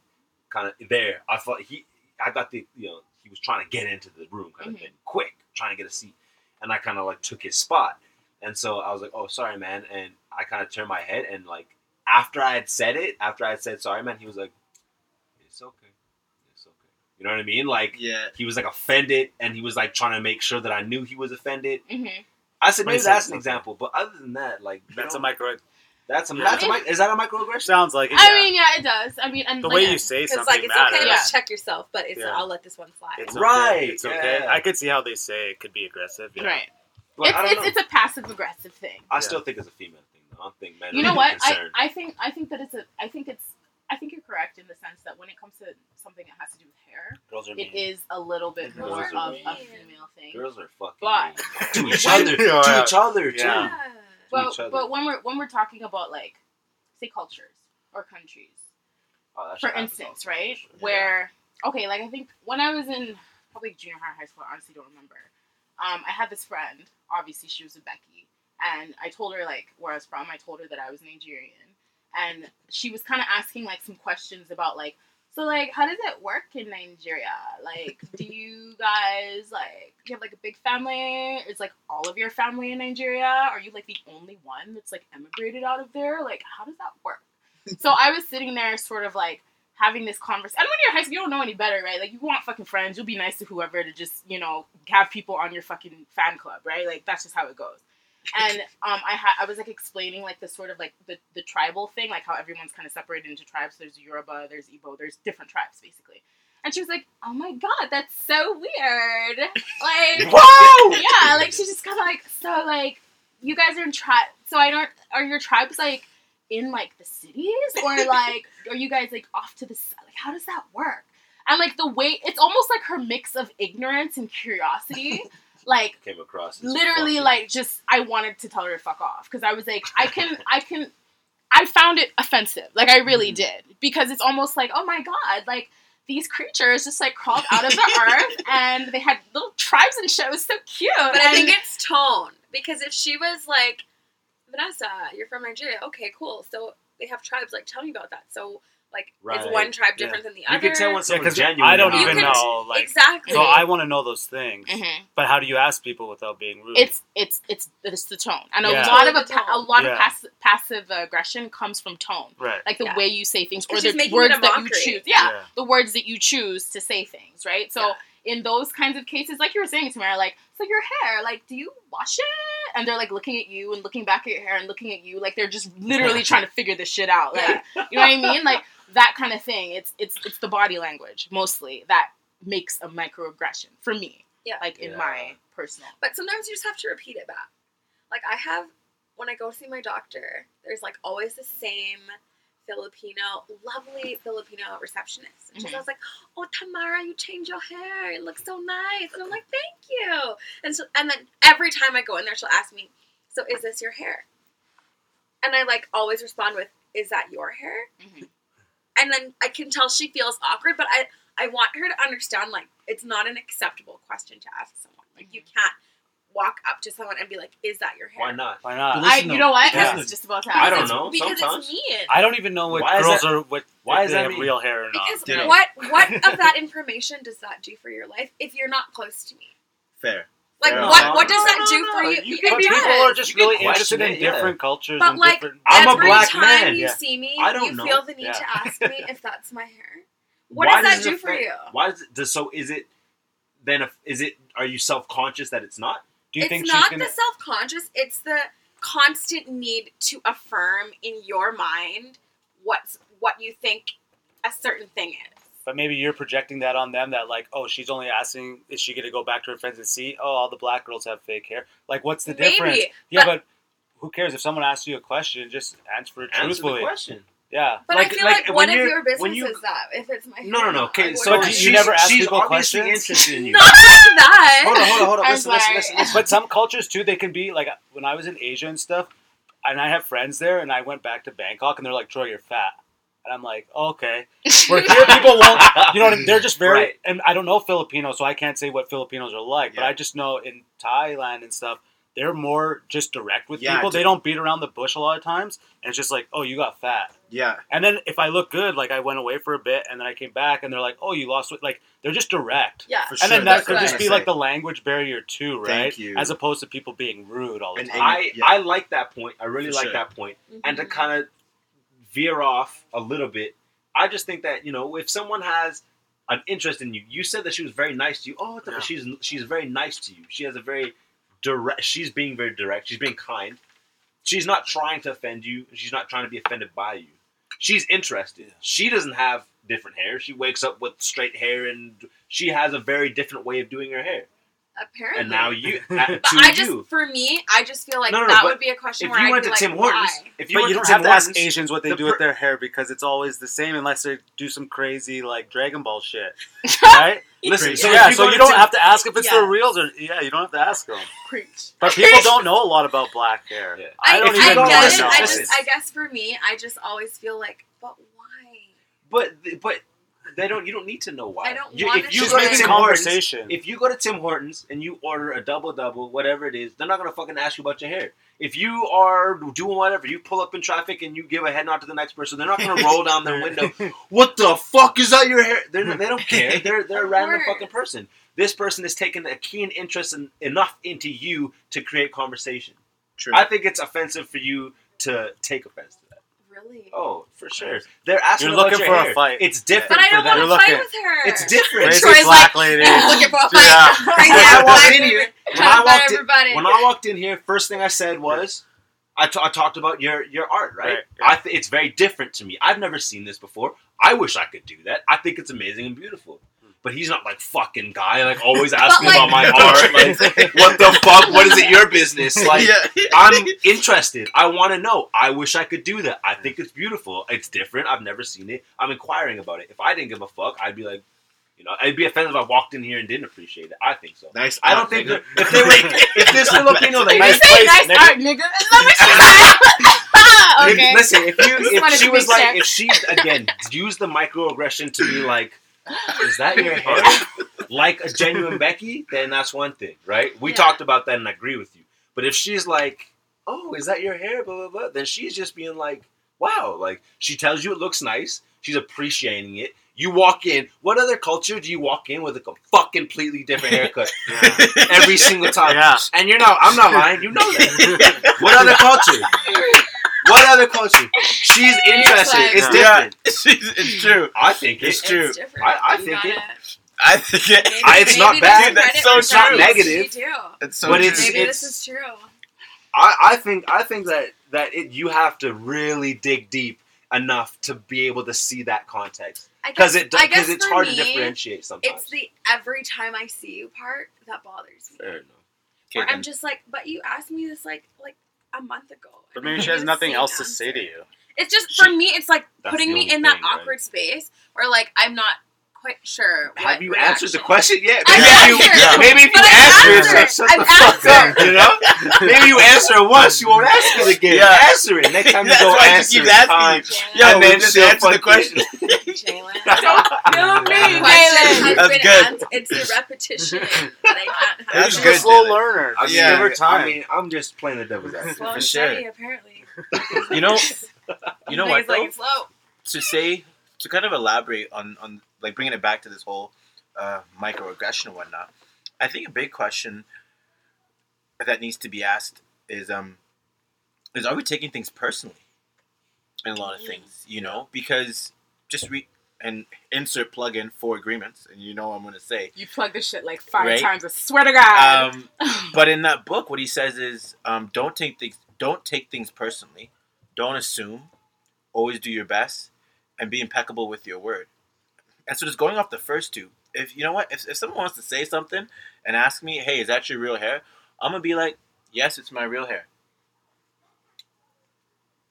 kind of there. I thought he, I got the, you know, he was trying to get into the room, kind of Mhm. thing, quick, trying to get a seat, and I kind of like took his spot. And so I was like, "Oh, sorry, man." And I kind of turned my head, and like after I had said it, after I had said sorry, man, he was like, it's okay." You know what I mean? Like Yeah. he was like offended, and he was like trying to make sure that I knew he was offended. hmm I said maybe that's an example, but other than that, like you That's a know, micro. that's a Yeah. that's a mic- is that a microaggression? Sounds like it. I mean, yeah, it does. I mean, and the like, way you say It's something like it's matters. okay. Yeah. Check yourself, but it's Yeah. I'll let this one slide. It's okay. Right, It's okay. yeah. I could see how they say it could be aggressive. Yeah. right. But It's, it's, it's a passive aggressive thing. I still think it's a female thing. Though. I don't think men. You are know really what? I. I think I think that it's a I think it's I think you're correct in the sense that when it comes to something that has to do with hair, Girls are it mean. is a little bit Girls more are of a female thing. Girls are fucking But- mean. to each other, to each other too. Yeah. Yeah. But each but when we're when we're talking about like say cultures or countries, Oh, for instance, all the time, right? for sure. Where okay, like I think when I was in probably junior high, high school, I honestly don't remember. Um, I had this friend. Obviously, she was a Becky, and I told her like where I was from. I told her that I was Nigerian, and she was kind of asking like some questions about like. So like, how does it work in Nigeria? Like, do you guys like you have like a big family? Is like all of your family in Nigeria? Are you like the only one that's like emigrated out of there? Like, how does that work? so I was sitting there, sort of like having this conversation. And when you're high school, you don't know any better, right? Like, you want fucking friends. You'll be nice to whoever to just, you know, have people on your fucking fan club, right? Like, that's just how it goes. And um, I had I was like explaining like the sort of like the, the tribal thing, like how everyone's kind of separated into tribes. There's Yoruba, there's Igbo, there's different tribes basically. And she was like, "Oh my god, that's so weird!" Like, Whoa! yeah, like she's just kind of like, so like, you guys are in tribe. So I don't. Are your tribes like in like the cities or like are you guys like off to the side? Like, how does that work? And like the way it's almost like her mix of ignorance and curiosity, like Came across. literally fucking- like just I wanted to tell her to fuck off because I was like I can I can I found it offensive like I really Mhm. did because it's almost like oh my god like these creatures just like crawled out of the earth and they had little tribes and shit it was so cute But I think it's tone because if she was like, Vanessa, you're from Nigeria. Okay, cool. So they have tribes. Like, tell me about that. So like, Right. is one tribe Yeah. different than the other? You can tell when Yeah, someone's because genuine. I don't or You even know. Like, exactly. so I want to know those things. Mhm. But how do you ask people without being rude? it's it's it's it's the tone and a lot of a, pa- a tone. lot of pass- passive aggression comes from tone right. like the Yeah. way you say things or 'Cause the she's making it words that you choose yeah, Yeah. the words that you choose to say things right so Yeah. In those kinds of cases like you were saying Tamara like so your hair like do you wash it and they're like looking at you and looking back at your hair and looking at you like they're just literally trying to figure this shit out like you know what I mean like that kind of thing it's it's it's the body language mostly that makes a microaggression for me Yeah. like in Yeah. my personal But sometimes you just have to repeat it back. Like I have when I go see my doctor, there's like always the same Filipino, lovely Filipino receptionist. And she's Mhm. always like, "Oh, Tamara, you changed your hair. It looks so nice." And I'm like, "Thank you." And so, and then every time I go in there, she'll ask me, "So is this your hair?" And I like always respond with, "Is that your hair?" Mhm. And then I can tell she feels awkward, but I I want her to understand like it's not an acceptable question to ask someone. Like you can't walk up to someone and be like, "Is that your hair?" Why not? Why not? I, you know what? yeah. I was just about to I don't Because- know. because Sometimes. it's mean. I don't even know what Why girls that- are what why is they that have real hair or not. Because Ditto. what what of that information does that do for your life if you're not close to me? Fair. Like Fair what enough. what does that do for no. you? You It can- But people does. are just You really interested in it, yeah. different cultures But and like different. I'm a every black time man. you Yeah. see me, I don't you know. feel the need Yeah. to ask me if that's my hair. What Why does that it do for affect- you? Why does it? Does, so is it? Then if, is it? Are you self conscious that it's not? Do you it's think she's not gonna? the self conscious, it's the constant need to affirm in your mind what's what you think a certain thing is. But maybe you're projecting that on them. That like, oh, she's only asking, is she gonna go back to her friends and see? Oh, all the black girls have fake hair. Like, what's the Maybe, difference? Yeah, but- but, who cares if someone asks you a question? Just answer it Answer truthfully. the question. Yeah. But Like- I feel like, like, when what of you're- your business when you- is that? If it's my No, no, no. Okay, I so wouldn't- you never ask she's people obviously questions? interested in you. not like that. hold on, hold on, hold on. I'm Listen, listen, listen, listen. But some cultures too, they can be like when I was in Asia and stuff, and I have friends there, and I went back to Bangkok, and they're like, "Troy, you're fat," and I'm like, "Okay." Where here, people won't, you know, what I mean? they're just very, Right. and I don't know Filipino, so I can't say what Filipinos are like, but I just know in Thailand and stuff, they're more just direct with Yeah, people. They don't beat around the bush a lot of times, and it's just like, "Oh, you got fat." Yeah. And then if I look good, like I went away for a bit, and then I came back, and they're like, "Oh, you lost weight." Like they're just direct. Yeah. For And sure. then that's that could just be say. like the language barrier too, right? Thank you. As opposed to people being rude all the And- time. and- I Yeah. I like that point. I really For like sure. that point. Mm-hmm. And to kind of veer off a little bit, I just think that you know if someone has an interest in you, you said that she was very nice to you. Oh, Yeah. she's she's very nice to you. She has a very direct. She's being very direct. She's being kind. She's not trying to offend you. She's not trying to be offended by you. She's interested. She doesn't have different hair. She wakes up with straight hair, and she has a very different way of doing her hair. Apparently. and now you uh, But to I just, you. for me, I just feel like No, no, no, that would be a question If where you I'd went be to like, Tim Hortons, why? if you But you don't Tim have to ask Asians what they the do per- with their hair because it's always the same unless they do some crazy like Dragon Ball shit, right? Listen, So so yeah, you so you don't Tim- have to ask if it's Yeah. for reals or yeah, you don't have to ask them. Preach. But people don't know a lot about black hair. Yeah. I don't I, even I know. get. I just, I guess for me, I just always feel like, but why? But but they don't. You don't need to know why. I don't You- wanna If you go to making Tim Hortons, conversation. if you go to Tim Hortons and you order a double double, whatever it is, they're not gonna fucking ask you about your hair. If you are doing whatever, you pull up in traffic and you give a head nod to the next person, they're not gonna roll down their window. What the fuck is that your hair? They're, they don't care. They're they're a random fucking person. This person is taking a keen interest in, enough into you to create conversation. True. I think it's offensive for you to take offense to that. Really? Oh, for sure. They're asking You're about looking your for a fight. It's different But I don't for want them. to fight looking- with her. It's different. Crazy Troy's black like, lady. looking for a fight. Yeah. Crazy When I ass walked black in lady. here- when I walked in- when I walked in here, first thing I said was, I talked about your your art, right? Right, yeah. I th- it's very different to me. I've never seen this before. I wish I could do that. I think it's amazing and beautiful. But he's not like fucking guy, like always asking like- about my art. Like, what the fuck? What is it your business? Like, I'm interested. I want to know. I wish I could do that. I think it's beautiful. It's different. I've never seen it. I'm inquiring about it. If I didn't give a fuck, I'd be like, you know, I'd be offended if I walked in here and didn't appreciate it. I think so. nice. I don't art, think nigga. if they were if this Filipino lady, Nice Say place, nice nigga. art, nigga. Is that what she said? okay. Listen, if you if she was like sure. if she again used the microaggression to be like, is that your hair? Like a genuine Becky, then that's one thing, right? We Yeah. talked about that and I agree with you. But if she's like, oh, is that your hair? Blah blah blah. Then she's just being like, wow. Like she tells you it looks nice. She's appreciating it. You walk in. What other culture do you walk in with a fucking completely different haircut every single time? Yeah. And you're not. I'm not lying. You know that. What other culture? What other culture? She's interested. like- It's Yeah. different. it's true. I think it's, It's true. Different. I- I think gotta- it- I think it, maybe- I- it's not bad. there's That's so for It's not negative. it's so But true. it's- Maybe it's- this is true. I, I think I think that that it, you have to really dig deep enough to be able to see that context because it because it's hard me, to differentiate sometimes. It's the every time I see you part that bothers me. Fair enough. Okay, Where I'm just like, but you asked me this like like a month ago. But maybe she has nothing same else to say to you. It's just She- for me. It's like putting me only in that thing, right? awkward space where like I'm not quite sure. Have what you answered the question yet? Maybe, you, answered. maybe if you But I've answer it, shut, shut the I've fuck up. You know, maybe you answer it once, you won't ask it again. Yeah. Answer it next time you That's go why she answer keeps it. asking Fine. Yo, Jalen, And then just she'll answer the question. Jalen. Don't The me, question Jalen. has good. ans- It's the repetition that I can't have. That's She's good, a slow learner. I mean, Yeah. Give her time. I mean, I'm just playing the devil's advocate. Slow For sure. apparently. You know, you know what He's like, though? slow. to say to kind of elaborate on on like bringing it back to this whole uh, microaggression and whatnot. I think a big question that needs to be asked is um is are we taking things personally in a lot of things? You know, because just re and insert plug in Four Agreements, and you know what I'm gonna say. You plug this shit like five Right. times. I swear to God. Um, but in that book, what he says is, um, don't take things, don't take things personally, don't assume, always do your best, and be impeccable with your word. And so, just going off the first two, if you know what, if, if someone wants to say something and ask me, "Hey, is that your real hair?" I'm gonna be like, "Yes, it's my real hair."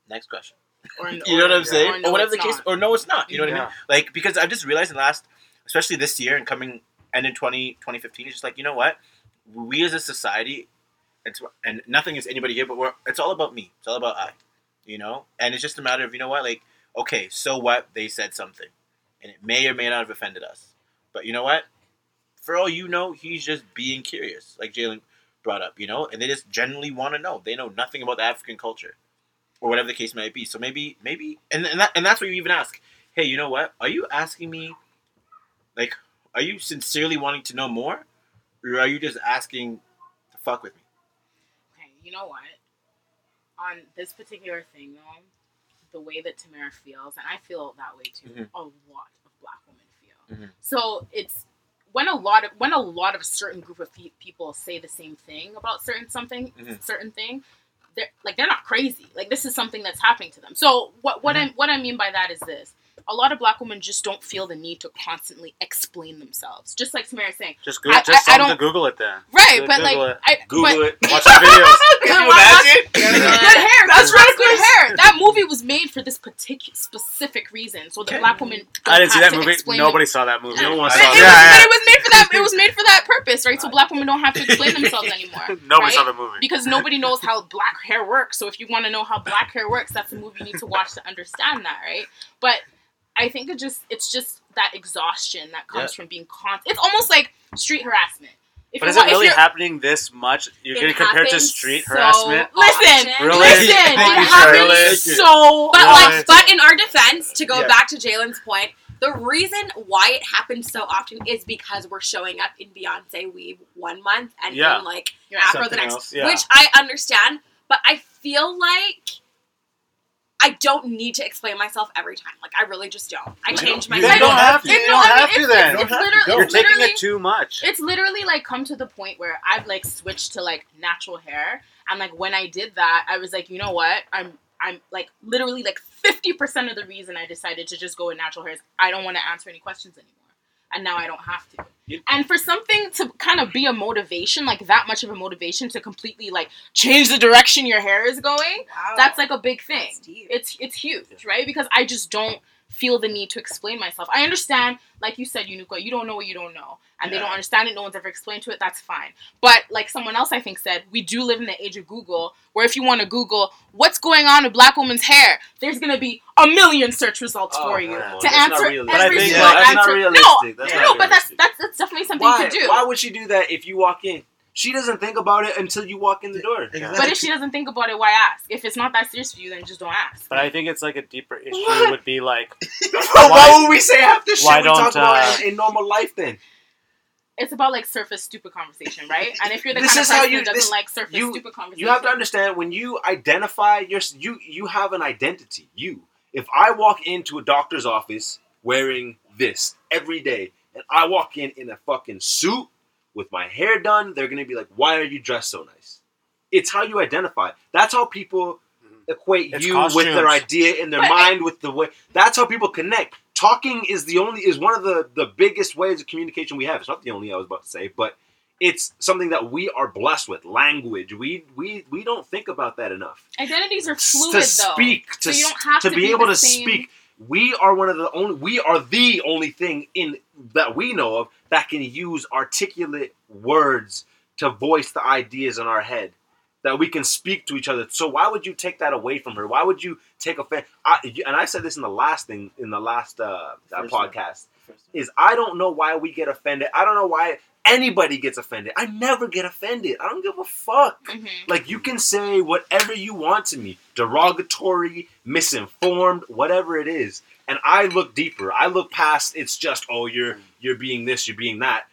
Next question. or, You know what I'm saying? Or, no, Or whatever the case, not. or no, it's not. You know what I mean? Like because I've just realized in the last, especially this year and coming and in 20, 2015, it's just like you know what, we as a society, it's and nothing is anybody here, but we're it's all about me. It's all about I, you know. And it's just a matter of you know what, like okay, so what? They said something, and it may or may not have offended us, but you know what? For all you know, he's just being curious, like Jalen brought up, you know, and they just genuinely want to know. They know nothing about the African culture or whatever the case might be. So maybe, maybe, and and, that, and that's what you even ask. Hey, you know what? Are you asking me, like, are you sincerely wanting to know more, or are you just asking to fuck with me? Okay, you know what? On this particular thing, though, the way that Tamara feels, and I feel that way too. Mhm. A lot of Black women feel. Mhm. So it's when a lot of when a lot of certain group of people say the same thing about certain something, Mhm. certain thing, they're like they're not crazy. Like this is something that's happening to them. So what what I what I mean by that is this. A lot of black women just don't feel the need to constantly explain themselves. Just like Tamara saying. Just Google, I- just I- I tell them to don't- Google it then. Right, but like Google it. I Google but, it. Watch the videos. Good, you imagine? good hair. That's right. Good hair. That movie was made for this particular specific reason, so the Okay. black woman. I didn't see that movie. explain Nobody saw that movie. No one saw it, that. was, but it was made for that. It was made for that purpose, right? So black women don't have to explain themselves anymore. Nobody right? saw the movie. because nobody knows how black hair works. So if you want to know how black hair works, that's a movie you need to watch to understand that, right? But I think it just it's just that exhaustion that comes from being con. It's almost like street harassment. If But is it really happening this much? You're It getting compared to street so harassment? Listen, often. Really? listen, Really? it happens Really? so. But Really? like, but in our defense, to go Yeah. back to Jalen's point, the reason why it happens so often is because we're showing up in Beyonce weave one month and Yeah. in like Yeah. Afro the next. Yeah. which I understand. But I feel like I don't need to explain myself every time. Like I really just don't. I You change don't- my you You don't have to. You don't have to then. it's Don't have to literally- You're taking it too much. it's literally like come to the point where I've like switched to like natural hair, and like when I did that, I was like, you know what, I'm I'm like literally like fifty percent of the reason I decided to just go with natural hair is I don't want to answer any questions anymore, and now I don't have to. You- And for something to kind of be a motivation, like that much of a motivation to completely like change the direction your hair is going, Wow. that's like a big thing. That's deep. It's it's huge, right? Because I just don't feel the need to explain myself. I understand, like you said, Yunuka, you don't know what you don't know, and they don't understand it. No one's ever explained to it. That's fine. But like someone else, I think said, we do live in the age of Google, where if you want to Google what's going on with black woman's hair, there's gonna be a million search results Oh, for you to That's answer realistic. But I every think single that's answer. not no, realistic. That's no, not but that's that's that's definitely something Why? you could do. Why would she do that if you walk in? She doesn't think about it until you walk in the door. Exactly. But if she doesn't think about it, why ask? If it's not that serious for you, then just don't ask. But I think it's like a deeper issue What? would be like why, would we say half the shit why we talk don't, uh, about in, in normal life then? it's about like surface stupid conversation, right? And if you're the This kind is of how person you- that doesn't this- like surface you- stupid conversation, You have to understand when you identify your you you have an identity. You. If I walk into a doctor's office wearing this every day, and I walk in in a fucking suit with my hair done, they're gonna be like, "Why are you dressed so nice?" It's how you identify. That's how people mm-hmm. equate It's you with their idea in their But I- mind with the way. That's how people connect. Talking is the only is one of the the biggest ways of communication we have. It's not the only I was about to say, but it's something that we are blessed with. Language. We we we don't think about that enough. identities are fluid to though. speak, to, so you don't have to, to, be able the to same- speak. We are one of the only. We are the only thing in that we know of that can use articulate words to voice the ideas in our head. That we can speak to each other. So why would you take that away from her? Why would you take offense? I, and I said this in the last thing in the last uh, uh, podcast is I don't know why we get offended. I don't know why anybody gets offended. I never get offended. I don't give a fuck. Mhm. Like you can say whatever you want to me, derogatory, misinformed, whatever it is. And I look deeper. I look past it's just, oh, you're you're being this, you're being that.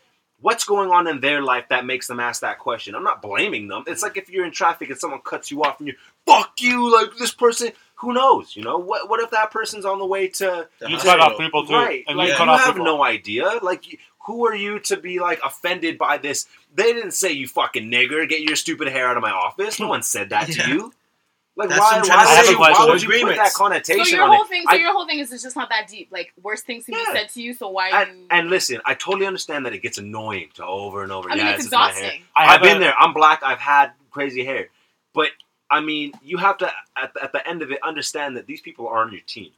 What's going on in their life that makes them ask that question? I'm not blaming them. It's like if you're in traffic and someone cuts you off and you fuck you, like this person, who knows? You know, what what if that person's on the way to you hospital. cut off people too, Right. and like, you you cut off have people. no idea. Like, you- who are you to be like offended by this? They didn't say you fucking nigger, get your stupid hair out of my office. No one said that to you. Like, That's why? what I'm trying Why to would you, why would you put agreements. that So connotation your on whole it? thing, so I- your whole thing is it's just not that deep. Like worst things can be said to you, so why? and, you... and listen, I totally understand that it gets annoying to over and over. I mean, yeah, it's just my hair. exhausting. I I've have been a- there. I'm black. I've had crazy hair, but I mean, you have to at the, at the end of it understand that these people are on your team.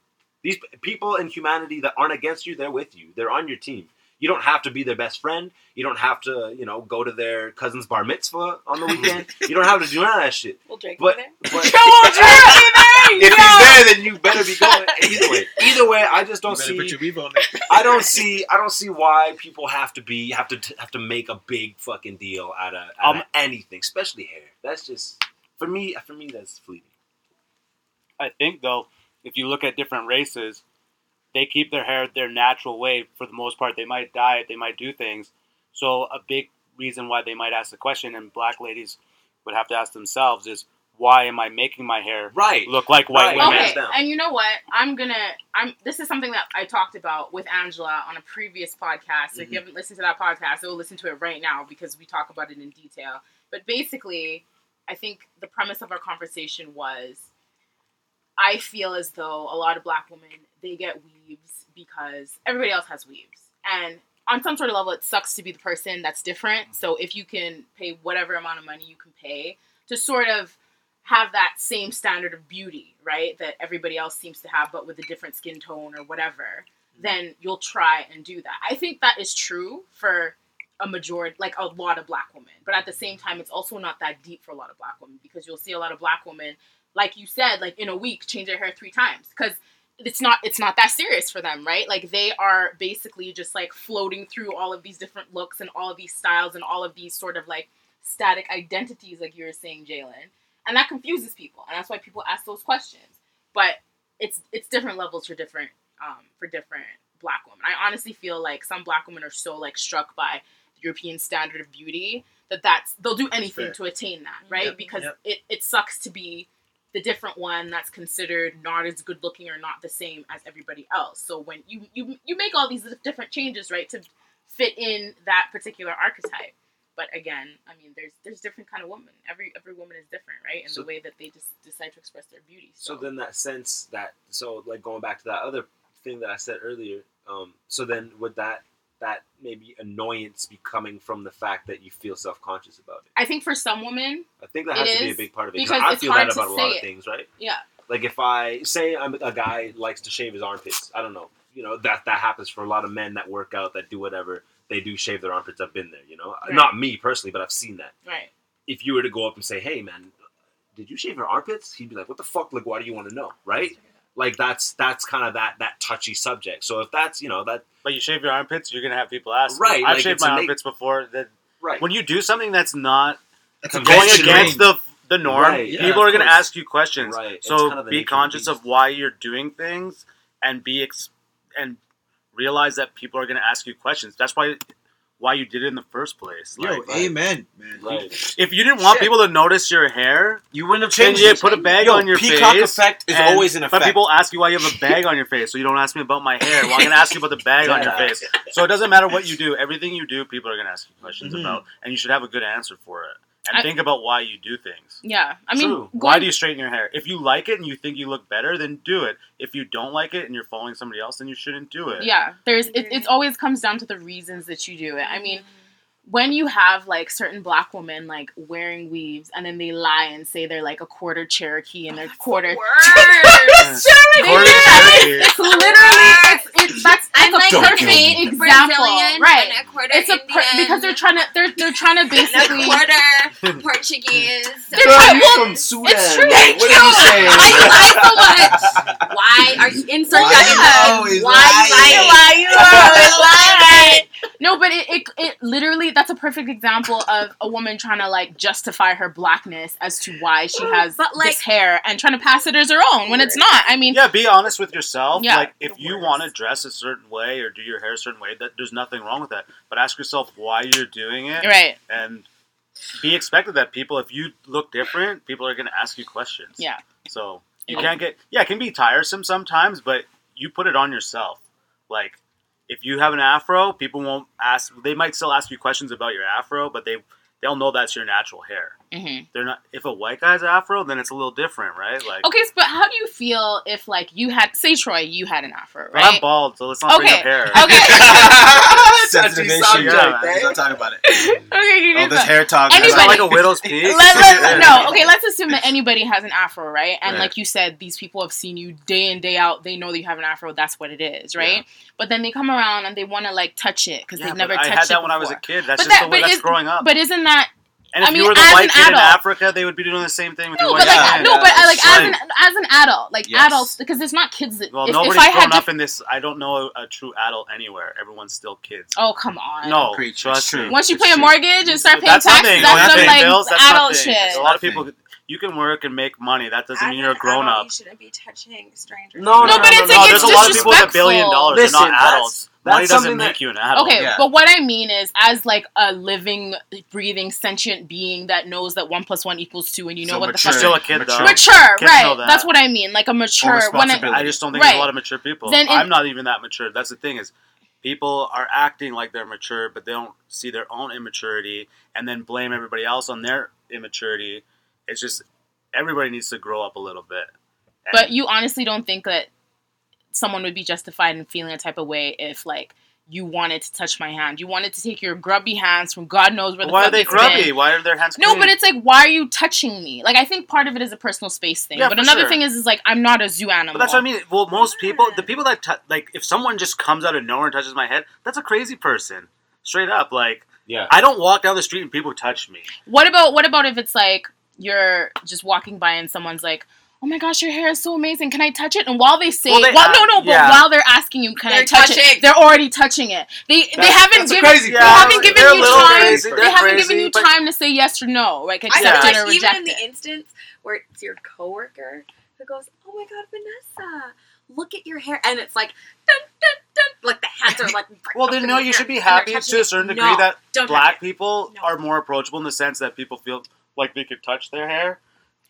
These people in humanity that aren't against you, they're with you. They're on your team. You don't have to be their best friend. You don't have to, you know, go to their cousin's bar mitzvah on the weekend. you don't have to do none of that shit. Will Drake But, there? but Come on, Jeremy, if yeah. he's there, then you better be going. Either way, either way, I just don't better see. put your weave on it. I don't see. I don't see why people have to be have to have to make a big fucking deal out of, out Um, of anything, especially hair. That's just for me. For me, that's fleeting. I think though, if you look at different races, they keep their hair their natural way for the most part. They might dye it, they might do things. So a big reason why they might ask the question, and black ladies would have to ask themselves, is why am I making my hair Right. look like white Right. women? Okay, and you know what? I'm gonna. I'm. This is something that I talked about with Angela on a previous podcast. So if Mm-hmm. you haven't listened to that podcast, go listen to it right now because we talk about it in detail. But basically, I think the premise of our conversation was I feel as though a lot of black women they get weaves because everybody else has weaves. And on some sort of level it sucks to be the person that's different. So if you can pay whatever amount of money you can pay to sort of have that same standard of beauty, right? That everybody else seems to have but with a different skin tone or whatever, mm-hmm. then you'll try and do that. I think that is true for a majority, like a lot of black women. But at the same time, it's also not that deep for a lot of black women because you'll see a lot of black women, like you said, like in a week change their hair three times because it's not it's not that serious for them, right? Like they are basically just like floating through all of these different looks and all of these styles and all of these sort of like static identities, like you were saying, Jalen, and that confuses people, and that's why people ask those questions. But it's it's different levels for different um, for different black women. I honestly feel like some black women are so like struck by the European standard of beauty that that's they'll do anything to attain that, right? Yep, because yep. it, it sucks to be the different one that's considered not as good looking or not the same as everybody else. So when you you you make all these different changes, right, to fit in that particular archetype. But again, I mean, there's there's different kind of women. Every every woman is different, right? In So- the way that they just decide to express their beauty. So then that sense that so like going back to that other thing that I said earlier, um, so then would that that maybe annoyance be coming from the fact that you feel self conscious about it? I think for some women, I think that has to be a big part of it. because I feel that about a lot of things, right? yeah, Like if I say I'm a guy likes to shave his armpits, I don't know, you know that that happens for a lot of men that work out that do whatever they do shave their armpits. I've been there, you know, Right. not me personally, but I've seen that. right. If you were to go up and say, "Hey, man, did you shave your armpits?" He'd be like, "What the fuck? Like, why do you want to know?" Right? Like that's that's kind of that that touchy subject. So if that's you know that But you shave your armpits, you're gonna have people ask. Right, I've like, shaved my a make- armpits before. That right, when you do something that's not That's going against the the norm, Right, yeah, people are gonna ask you questions. right. So kind of be conscious the of why you're doing things, and be ex- and realize that people are gonna ask you questions. That's why why you did it in the first place. Yo, Like, amen, man. right. if you didn't want Shit. people to notice your hair, You wouldn't have changed it. put a bag Yo, on your peacock face. Peacock effect is always in effect. But people ask you why you have a bag on your face, so you don't ask me about my hair. Well, I'm gonna ask you about the bag on your face. So it doesn't matter what you do. Everything you do, people are gonna ask you questions Mhm. about, and you should have a good answer for it. And I- think about why you do things. Yeah, I mean, True. Why do you straighten your hair? If you like it and you think you look better, then do it. If you don't like it and you're following somebody else, then you shouldn't do it. Yeah, there's it, Agree. it always comes down to the reasons that you do it. I Mm-hmm. Mean, when you have like certain black women like wearing weaves and then they lie and say they're like a quarter Cherokee and they're quarter. Worse. They do Quarter. Cherokee. It's literally it's, it's that's I'm like a Don't perfect example, Brazilian right? and a quarter It's a per- because they're trying to they're they're trying to and a quarter Portuguese. They're trying- You're well, from Sudan. it's true. What are you saying? Why you lie so much? Why are you insert Why that you in there? always Why you lying? You always lying. No, but it, it it literally that's a perfect example of a woman trying to like justify her blackness as to why she has But, like- this hair and trying to pass it as her own when it's not. I mean, Yeah, be honest with yourself. Yeah. Like if you want to dress a certain way or do your hair a certain way, that there's nothing wrong with that. But ask yourself why you're doing it right? and be expected that people if you look different, people are going to ask you questions. Yeah. So you Yeah. can't get yeah, it can be tiresome sometimes, but you put it on yourself. Like if you have an afro, people won't ask they might still ask you questions about your afro, but they they'll know that's your natural hair. Hmm They're not if a white guy's afro, then it's a little different, right? Like Okay, but how do you feel if like you had say Troy, you had an afro, but I'm bald, so let's not bring Okay, up hair. Okay. Sensitive Touchy issue. subject, yeah. Let's not talk about it. okay, you Oh, this hair talk. Anybody- It's not like a widow's peak. let, let, no, okay, let's assume that anybody has an afro, right? And Right. like you said, these people have seen you day in, day out. They know that you have an afro. That's what it is, right? But then they come around and they want to like touch it because Yeah, they've but never I touched had it that when I was a before. kid. That's But just that- the way that's is- growing up. But isn't that and if I you mean, were the as white an kid in adult- Africa, they would be doing the same thing with no? your But white like kid. no, but I, like as an as an adult, like Yes. adults, because it's not kids. That, Well, if, if nobody's I grown had up to, in this. I don't know a, a true adult anywhere. Everyone's still kids. oh come on, no, Preach, trust it's true. me. Once you It's pay a mortgage and start paying That's taxes, nothing. that's When some like paying bills, that's adult nothing. shit. A lot of people, you can work and make money. That doesn't As mean you're a grown adult, up. You shouldn't be touching strangers. No, No, but it's no, like there's it's a lot of people with a billion dollars. Listen, They're not adults. That's Money doesn't something make that- you an adult. Okay, Yeah. but what I mean is, as like a living, breathing, sentient being that knows that one plus one equals two, and you know So what the fuck. You're still a kid, Mature. though. Mature, Kids right? know that. That's what I mean. Like a mature. When I. I just don't think there's a lot of mature people. Then I'm not even that mature. That's the thing is, people are acting like they're mature, but they don't see their own immaturity, and then blame everybody else on their immaturity. it's just everybody needs to grow up a little bit. And- But you honestly don't think that someone would be justified in feeling a type of way if like you wanted to touch my hand, you wanted to take your grubby hands from God knows where the why are they it's grubby? been. Why are their hands? No, clean? but it's like, why are you touching me? Like, I think part of it is a personal space thing. Yeah, but for another sure. thing is, is like, I'm not a zoo animal. But that's what I mean. Well, most people, the people that tou like, if someone just comes out of nowhere and touches my head, that's a crazy person. Straight up, like Yeah. I don't walk down the street and people touch me. What about what about if it's like you're just walking by and someone's like, "Oh my gosh, your hair is so amazing. Can I touch it?" And while they say, Well, "Well, they ask- no, no," but while they're asking you, "Can I They're touch it?" They're already touching it. They they haven't given crazy they person. haven't given They're you time. crazy. They They're haven't crazy, given you time to say yes or no, like I accept feel it like or even reject in the instance where it's your coworker who goes, "Oh my God, Vanessa, look at your hair," and it's like, dun, dun, dun, like the hands are like. Well, then no, you air, should be happy to a certain degree No, that black people No. are more approachable in the sense that people feel like they could touch their hair.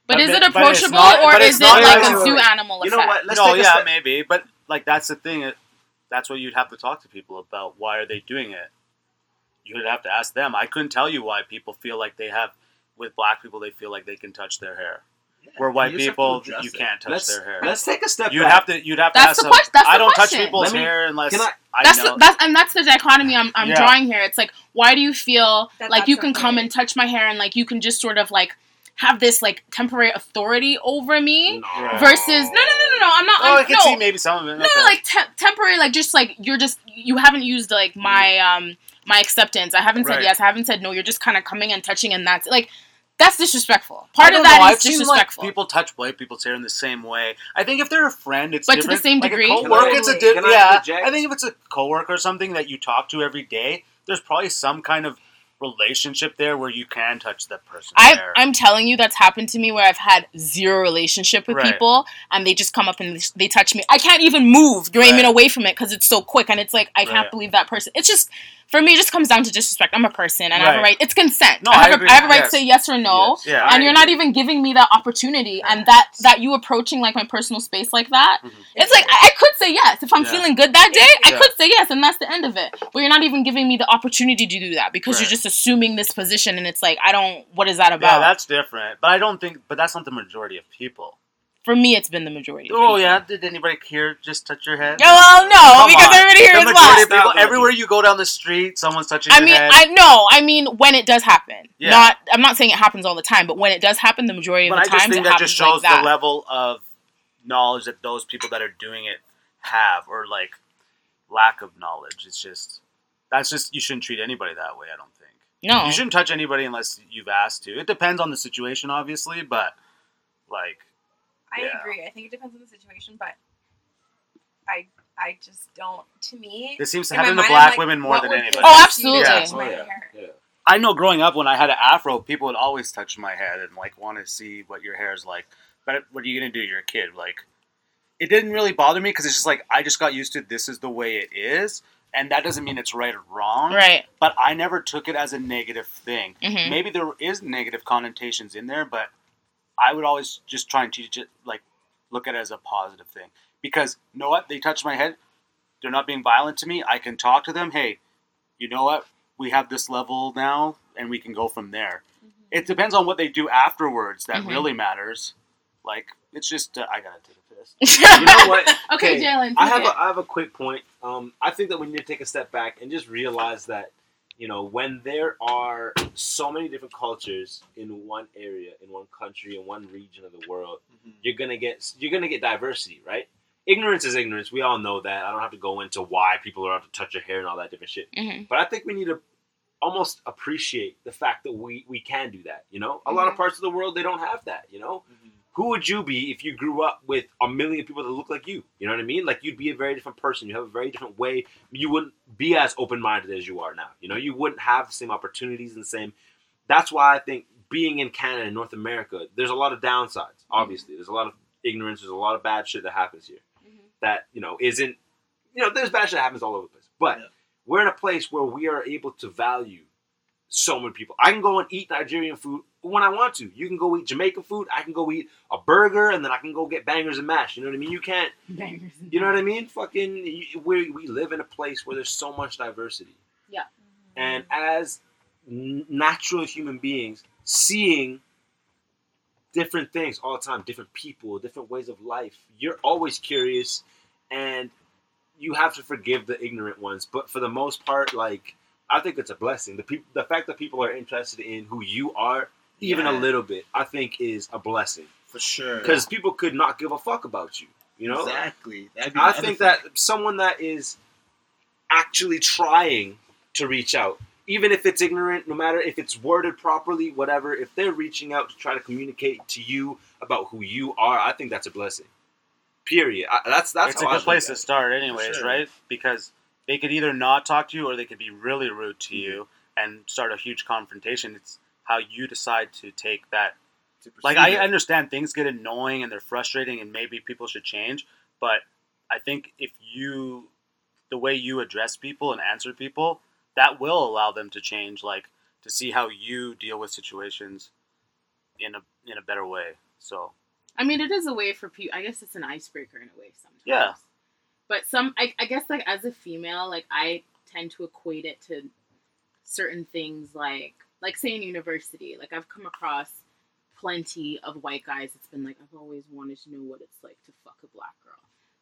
But, But is it approachable not- or is it like a zoo wait. animal You know what? Let's no, take a yeah, step- maybe, but like that's the thing. it- That's what you'd have to talk to people about. Why are they doing it? You would have to ask them. I couldn't tell you why people feel like they have with black people. They feel like they can touch their hair. Where white You just have to people, you can't touch Let's their hair. let's take a step You'd back. have to. You'd have to That's ask the them. question- that's I don't question. touch people's Let me- hair unless can I- I that's know. the, that's and that's the dichotomy I'm, I'm Yeah. drawing here. It's like why do you feel That like you can come and touch my hair and like you can just sort of like have this like temporary authority over me No. versus no no no no no I'm not oh, I'm, I can no see maybe some of it. no okay. like te- temporary like just like you're just you haven't used like my um my acceptance I haven't said Right. yes I haven't said no you're just kind of coming and touching and that's like that's disrespectful part of that know. is I've seen, like, disrespectful people touch white people's hair in the same way. I think if they're a friend, it's But to the same like degree? A Can coworker, I- it's a can different. I Yeah. I think if it's a coworker or something that you talk to every day, there's probably some kind of relationship there where you can touch that person. I. I'm telling you, that's happened to me where I've had zero relationship with Right. people and they just come up and they touch me. I can't even move. You're aiming Right. away from it because it's so quick and it's like, I can't believe that person. It's just, for me, it just comes down to disrespect. I'm a person and I have a Right. right. It's consent. No, I I have, a, agree. I have a right Yes. to say yes or no. Yes. yeah, And I you're not even giving me that opportunity, and that that you approaching like my personal space like that, Mhm. it's like I, could say yes if I'm Yeah. feeling good that day. I could say yes, and that's the end of it. But you're not even giving me the opportunity to do that because you're just assuming this position, and it's like I don't. What is that about? yeah, that's different. But I don't think. But that's not the majority of people. For me, it's been the majority. Of Oh yeah, did anybody here just touch your head? Oh, well, no, Come because on. everybody here the is of people, everywhere you go down the street, someone's touching I your mean, head. I no, I mean when it does happen. Yeah. Not, I'm not saying it happens all the time, but when it does happen, the majority but of I the just think that just shows like that. the level of knowledge that those people that are doing it have, or like lack of knowledge. It's just that's just you shouldn't treat anybody that way. I don't think no, you shouldn't touch anybody unless you've asked to. It depends on the situation, obviously, but like I Yeah. agree. I think it depends on the situation, but I I just don't. To me, this seems to happen to mind, I'm black like, women more than anybody. Oh, possess you to absolutely. touch Oh, yeah. yeah. I know growing up when I had an afro, people would always touch my head and like want to see what your hair is like. But what are you gonna do? You're a kid. Like, it didn't really bother me because it's just like I just got used to this is the way it is, and that doesn't mean it's right or wrong. right. But I never took it as a negative thing. Mhm. Maybe there is negative connotations in there, but I would always just try and teach it like look at it as a positive thing because you know what? They touch my head. They're not being violent to me. I can talk to them. Hey, you know what? We have this level now, and we can go from there. It depends on what they do afterwards that Mhm. really matters. Like it's just uh, I gotta take a piss. You know what? okay, Jalen. I have it. a, I have a quick point. Um, I think that we need to take a step back and just realize that you know when there are so many different cultures in one area, in one country, in one region of the world, Mhm. you're gonna get you're gonna get diversity, right? Ignorance is ignorance. We all know that. I don't have to go into why people are out to touch your hair and all that different shit. Mhm. But I think we need to almost appreciate the fact that we we can do that. You know, a lot of parts of the world they don't have that. You know, Mhm. Who would you be if you grew up with a million people that look like you? You know what I mean? Like you'd be a very different person. You have a very different way. You wouldn't be as open minded as you are now. You know, you wouldn't have the same opportunities and the same. That's why I think being in Canada and North America, there's a lot of downsides. Obviously, there's a lot of ignorance. There's a lot of bad shit that happens here. Mhm. That you know isn't. You know, there's bad shit that happens all over the place. But Yeah. we're in a place where we are able to value so many people. I can go and eat Nigerian food when I want to. You can go eat Jamaican food. I can go eat a burger, and then I can go get bangers and mash. You know what I mean? You can't. Bangers. You know what I mean? Fucking, we we live in a place where there's so much diversity. Yeah. And as natural human beings, seeing different things all the time, different people, different ways of life. You're always curious, and you have to forgive the ignorant ones. But for the most part, like I think it's a blessing. The people, the fact that people are interested in who you are, even a little bit, I think is a blessing for sure. because people could not give a fuck about you. You know, exactly. That'd be I think that someone that is actually trying to reach out, even if it's ignorant, no matter if it's worded properly, whatever, if they're reaching out to try to communicate to you about who you are, I think that's a blessing. Period. I, that's that's it's a how I good look place to it. start, anyways, sure. right? Because they could either not talk to you or they could be really rude to mm-hmm. you and start a huge confrontation. It's how you decide to take that. to Like, perceive I it. understand things get annoying and they're frustrating, and maybe people should change. But I think if you, the way you address people and answer people, that will allow them to change. Like to see how you deal with situations in a in a better way. So I mean, it is a way for people. I guess it's an icebreaker in a way sometimes. Yeah. But some, I, I guess, like as a female, like I tend to equate it to certain things, like like say in university. Like I've come across plenty of white guys. It's been like I've always wanted to know what it's like to fuck a black girl.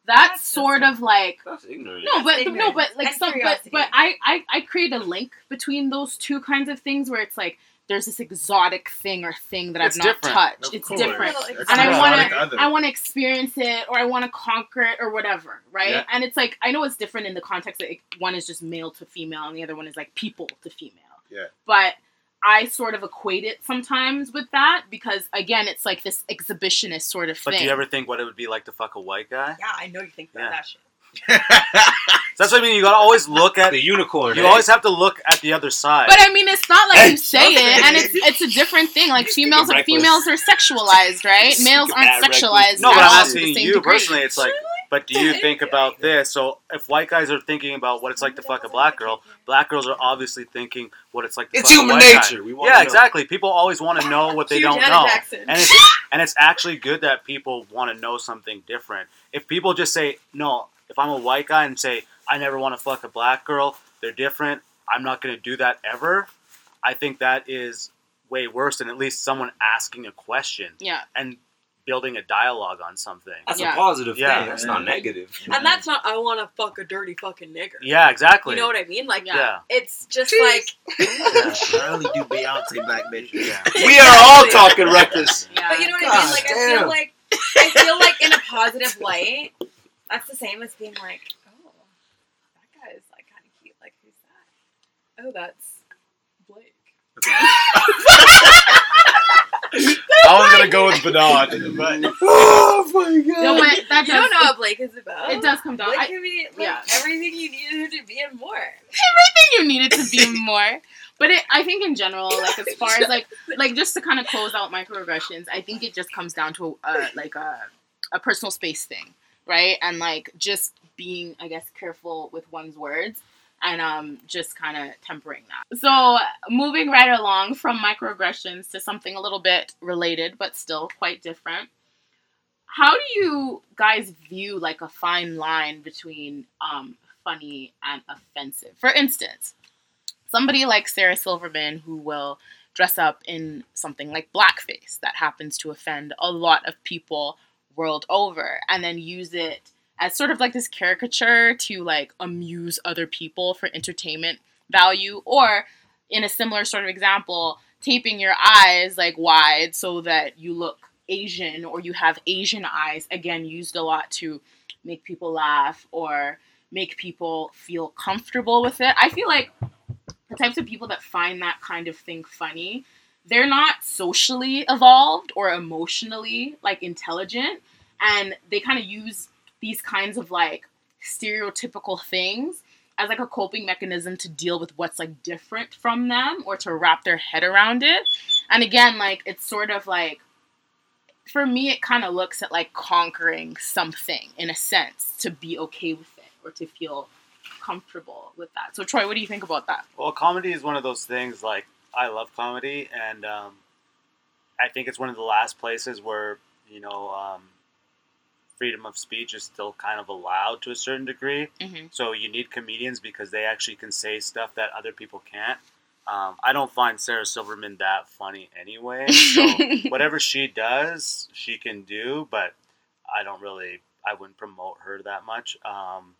That's, That's sort just- of like That's ignorant. no, but no, but like and some, but curiosity. but I, I I create a link between those two kinds of things where it's like there's this exotic thing or thing that It's I've not different. touched. Of it's course. different, That's and I wanna- I want to experience it or I want to conquer it or whatever, right? Yeah. And it's like I know it's different in the context that it, one is just male to female and the other one is like people to female. Yeah. But I sort of equate it sometimes with that because again, it's like this exhibitionist sort of But thing. But do you ever think what it would be like to fuck a white guy? Yeah, I know you think Yeah. that shit. That's what I mean. You gotta always look at. the unicorn. You eh? always have to look at the other side. But I mean, it's not like Hey, you say it, and it's it's a different thing. Like speaking females are reckless. females are sexualized, right? Males aren't mad reckless. sexualized. no, but I'm to asking you degree. personally. It's like, but do you think about this? So if white guys are thinking about what it's like to fuck a black girl, black girls are obviously thinking what it's like to It's fuck a human white guy. nature. We want Yeah, exactly. People always want to know what they Huge don't Janet know, Jackson. and it's and it's actually good that people want to know something different. If people just say no, if I'm a white guy and say I never want to fuck a black girl, they're different. I'm not going to do that ever. I think that is way worse than at least someone asking a question Yeah, and building a dialogue on something. That's Yeah. a positive Yeah. thing. That's not negative. And that's not I want to fuck a dirty fucking nigger. Yeah, exactly. You know what I mean? Like, Yeah. yeah. it's just Jeez. like I only do Beyonce black bitches. Yeah. We are all talking reckless. yeah. But you know what I God mean? Like I damn. feel like I feel like in a positive light, that's the same as being like, oh, that guy is like kind of cute. Like who's that? Oh, that's Blake. I was gonna go with Bernard, but oh my god. No, but that You does, don't know what Blake is about. It does come down. Blake I, can be like, yeah. everything you needed him to be and more. Everything you needed to be more. But it, I think in general, like as far as like like just to kind of close out microaggressions, I think it just comes down to a, like a a personal space thing, right? And like just being, I guess, careful with one's words and um just kind of tempering that. So moving right along from microaggressions to something a little bit related but still quite different. How do you guys view like a fine line between um funny and offensive? For instance, somebody like Sarah Silverman who will dress up in something like blackface that happens to offend a lot of people world over and then use it as sort of like this caricature to like amuse other people for entertainment value or in a similar sort of example taping your eyes like wide so that you look asian or you have asian eyes again used a lot to make people laugh or make people feel comfortable with it. I feel like the types of people that find that kind of thing funny they're not socially evolved or emotionally like intelligent and they kind of use these kinds of like stereotypical things as like a coping mechanism to deal with what's like different from them or to wrap their head around it and again like it's sort of like for me it kind of looks at like conquering something in a sense to be okay with it or to feel comfortable with that so troy what do you think about that well, comedy is one of those things. Like I love comedy, and um, I think it's one of the last places where you know um, freedom of speech is still kind of allowed to a certain degree. mm-hmm. So you need comedians because they actually can say stuff that other people can't. Um, I don't find Sarah Silverman that funny anyway. So whatever she does, she can do, but I don't really, I wouldn't promote her that much. Um,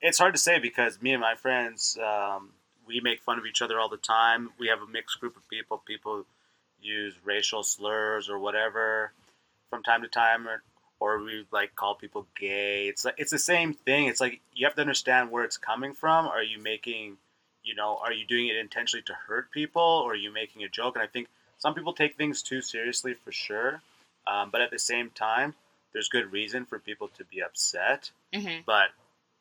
it's hard to say because me and my friends, um, we make fun of each other all the time. We have a mixed group of people. People use racial slurs or whatever from time to time, or, or we like call people gay. It's like it's the same thing. It's like you have to understand where it's coming from. Are you making, you know, are you doing it intentionally to hurt people, or are you making a joke? And I think some people take things too seriously for sure, um, but at the same time, there's good reason for people to be upset. Mhm. But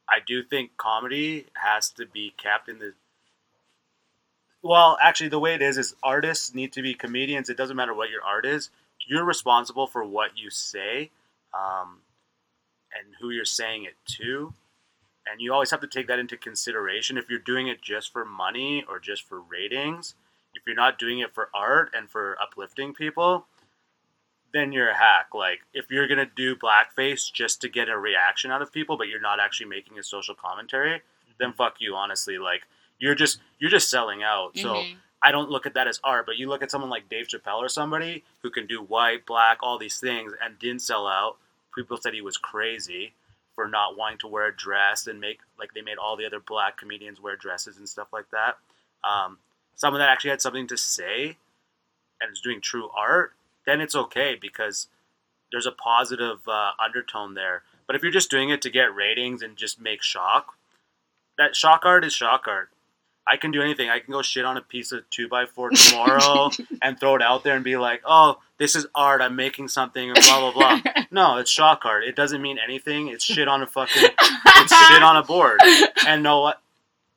I do think comedy has to be kept in the. Well, actually, the way it is is artists need to be comedians. It doesn't matter what your art is. You're responsible for what you say, um, and who you're saying it to, and you always have to take that into consideration. If you're doing it just for money or just for ratings, if you're not doing it for art and for uplifting people, then you're a hack. Like if you're gonna do blackface just to get a reaction out of people, but you're not actually making a social commentary, then fuck you. Honestly, like you're just you're just selling out. So Mhm. I don't look at that as art. But you look at someone like Dave Chappelle or somebody who can do white, black, all these things and didn't sell out. People said he was crazy for not wanting to wear a dress and make like they made all the other black comedians wear dresses and stuff like that. Um, someone that actually had something to say and is doing true art, then it's okay because there's a positive uh, undertone there. But if you're just doing it to get ratings and just make shock, that shock art is shock art. I can do anything. I can go shit on a piece of two by four tomorrow and throw it out there and be like, "Oh, this is art. I'm making something." And blah blah blah. no, it's shock art. It doesn't mean anything. It's shit on a fucking. It's shit on a board. And know what?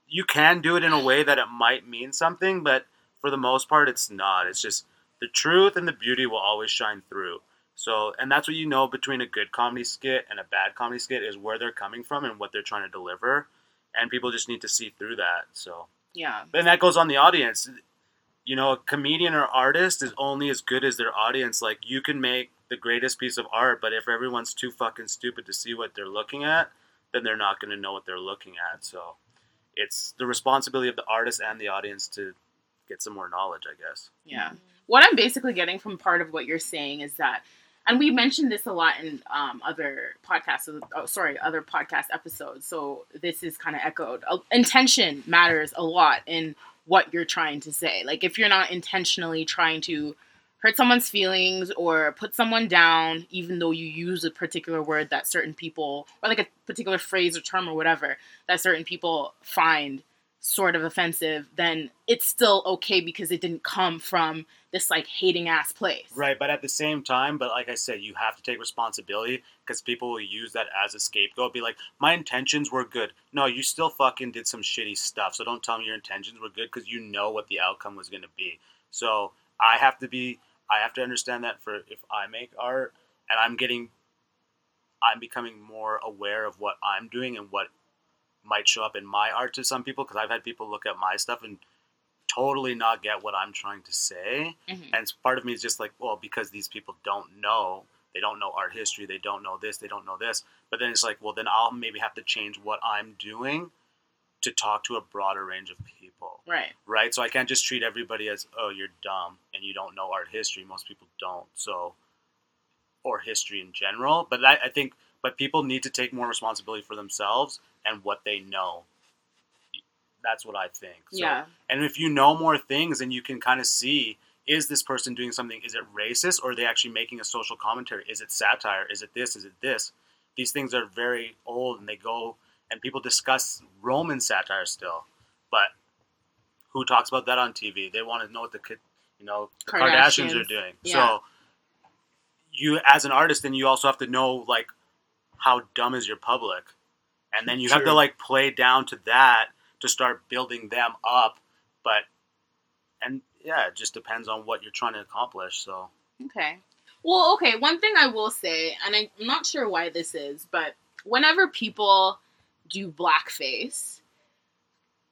You can do it in a way that it might mean something, but for the most part, it's not. It's just the truth and the beauty will always shine through. So, and that's what you know between a good comedy skit and a bad comedy skit is where they're coming from and what they're trying to deliver, and people just need to see through that. So, yeah. and that goes on the audience. You know, a comedian or artist is only as good as their audience. Like you can make the greatest piece of art, but if everyone's too fucking stupid to see what they're looking at, then they're not going to know what they're looking at. So, it's the responsibility of the artist and the audience to get some more knowledge, I guess. Yeah. What I'm basically getting from part of what you're saying is that, and we mentioned this a lot in um, other podcasts, oh, sorry, other podcast episodes. So this is kind of echoed. Uh, Intention matters a lot in what you're trying to say. Like if you're not intentionally trying to hurt someone's feelings or put someone down, even though you use a particular word that certain people, or like a particular phrase or term or whatever, that certain people find sort of offensive, then it's still okay because it didn't come from this like hating ass place. Right, but at the same time, but like I said, you have to take responsibility because people will use that as a scapegoat. Be like, my intentions were good. No, you still fucking did some shitty stuff. So don't tell me your intentions were good because you know what the outcome was going to be. So I have to be, I have to understand that for if I make art and I'm getting, I'm becoming more aware of what I'm doing and what might show up in my art to some people because I've had people look at my stuff and totally not get what I'm trying to say. Mhm. And it's- part of me is just like, well, because these people don't know, they don't know art history, they don't know this, they don't know this. But then it's like, well, then I'll maybe have to change what I'm doing to talk to a broader range of people, Right. right? So I can't just treat everybody as, oh, you're dumb and you don't know art history. Most people don't. So, or history in general. But I, I think, but people need to take more responsibility for themselves and what they know. That's what I think. So, yeah. and if you know more things, and you can kind of see is this person doing something? Is it racist or are they actually making a social commentary? Is it satire? Is it this? Is it this? These things are very old and they go, and people discuss Roman satire still. But who talks about that on TV? They want to know what the, kid- you know, the Kardashians, are doing. Yeah. So you, as an artist, then you also have to know, like, how dumb is your public? And then you have to, like, play down to that to start building them up. But and yeah, it just depends on what you're trying to accomplish. So Okay. Well, okay. One thing I will say, and I'm not sure why this is, but whenever people do blackface,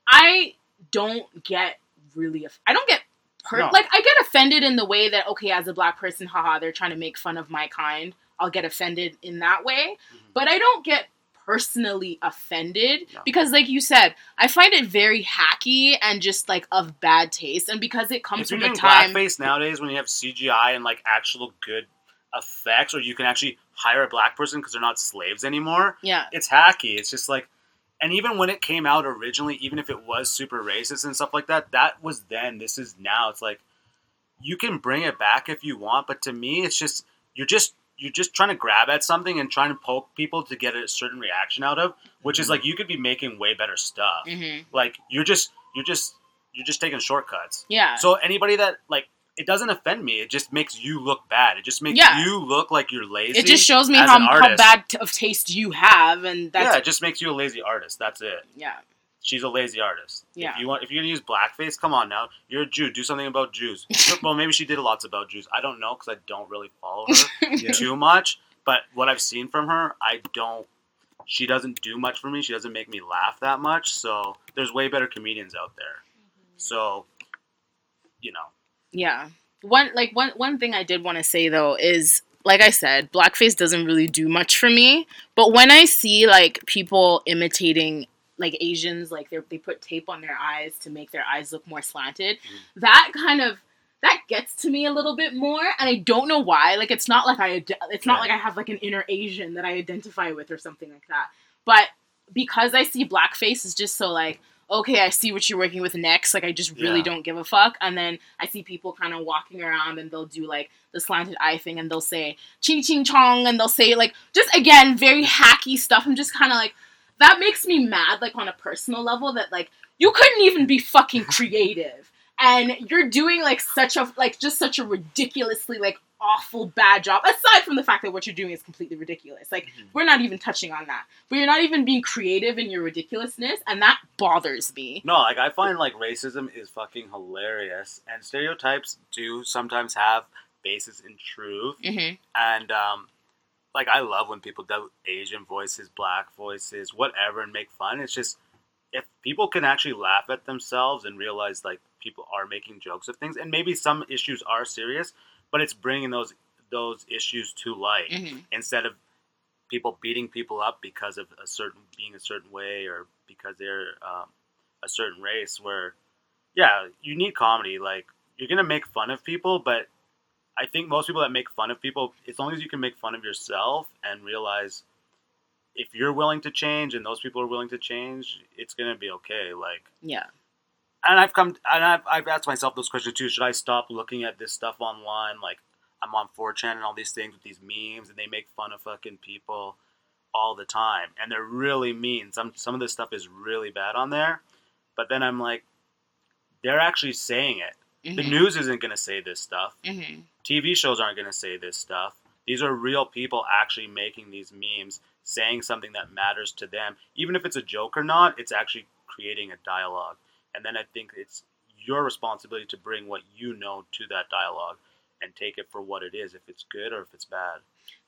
I don't get really. Aff- I don't get hurt. No. Like I get offended in the way that okay, as a black person, haha, they're trying to make fun of my kind. I'll get offended in that way, Mhm. but I don't get personally offended No. because like you said i find it very hacky and just like of bad taste and because it comes if you're from a time blackface nowadays when you have CGI and like actual good effects, or you can actually hire a black person because they're not slaves anymore, yeah it's hacky. It's just like, and even when it came out originally, even if it was super racist and stuff like that, that was then. This is now. It's like you can bring it back if you want, but to me, it's just you're just you're just trying to grab at something and trying to poke people to get a certain reaction out of, which is like you could be making way better stuff. hmm Like you're just you're just you're just taking shortcuts. yeah So anybody that like it doesn't offend me. It just makes you look bad. It just makes Yeah. you look like you're lazy. it just shows me how, how bad t- of taste you have and that's yeah, it just makes you a lazy artist. That's it. yeah She's a lazy artist. Yeah. If you want, if you're gonna use blackface, come on now. You're a Jew. Do something about Jews. well, maybe she did lots about Jews. I don't know because I don't really follow her Yeah. too much. But what I've seen from her, I don't. She doesn't do much for me. She doesn't make me laugh that much. So there's way better comedians out there. Mm-hmm. So, you know, Yeah. One like one one thing I did want to say though is like I said, blackface doesn't really do much for me. But when I see like people imitating like Asians, like they they put tape on their eyes to make their eyes look more slanted, mm-hmm. that kind of that gets to me a little bit more, and I don't know why. Like it's not like I it's not like I have like an inner Asian that I identify with or something like that. But because I see blackface is just so like okay, I see what you're working with next. Like I just really Yeah. don't give a fuck. And then I see people kind of walking around and they'll do like the slanted eye thing and they'll say ching ching chong and they'll say like just again very hacky stuff. I'm just kind of like that makes me mad like on a personal level that like you couldn't even be fucking creative and you're doing like such a like just such a ridiculously like awful bad job aside from the fact that what you're doing is completely ridiculous like Mhm. we're not even touching on that but you're not even being creative in your ridiculousness and that bothers me No, like I find like racism is fucking hilarious, and stereotypes do sometimes have basis in truth. mm-hmm. And um, like I love when people do Asian voices, black voices, whatever, and make fun. It's just if people can actually laugh at themselves and realize like people are making jokes of things, and maybe some issues are serious, but it's bringing those those issues to light Mm-hmm. instead of people beating people up because of a certain being a certain way or because they're um, a certain race where yeah you need comedy like you're gonna make fun of people but i think most people that make fun of people as long as you can make fun of yourself and realize if you're willing to change and those people are willing to change it's gonna be okay like yeah and I've come and I've, I've asked myself those questions too. Should I stop looking at this stuff online? Like I'm on 4chan and all these things with these memes, and they make fun of fucking people all the time, and they're really mean. Some some of this stuff is really bad on there, but then I'm like, they're actually saying it. The mm-hmm. news isn't gonna say this stuff. Mm-hmm. TV shows aren't gonna say this stuff. These are real people actually making these memes, saying something that matters to them, even if it's a joke or not. It's actually creating a dialogue and then I think it's your responsibility to bring what you know to that dialogue and take it for what it is, if it's good or if it's bad.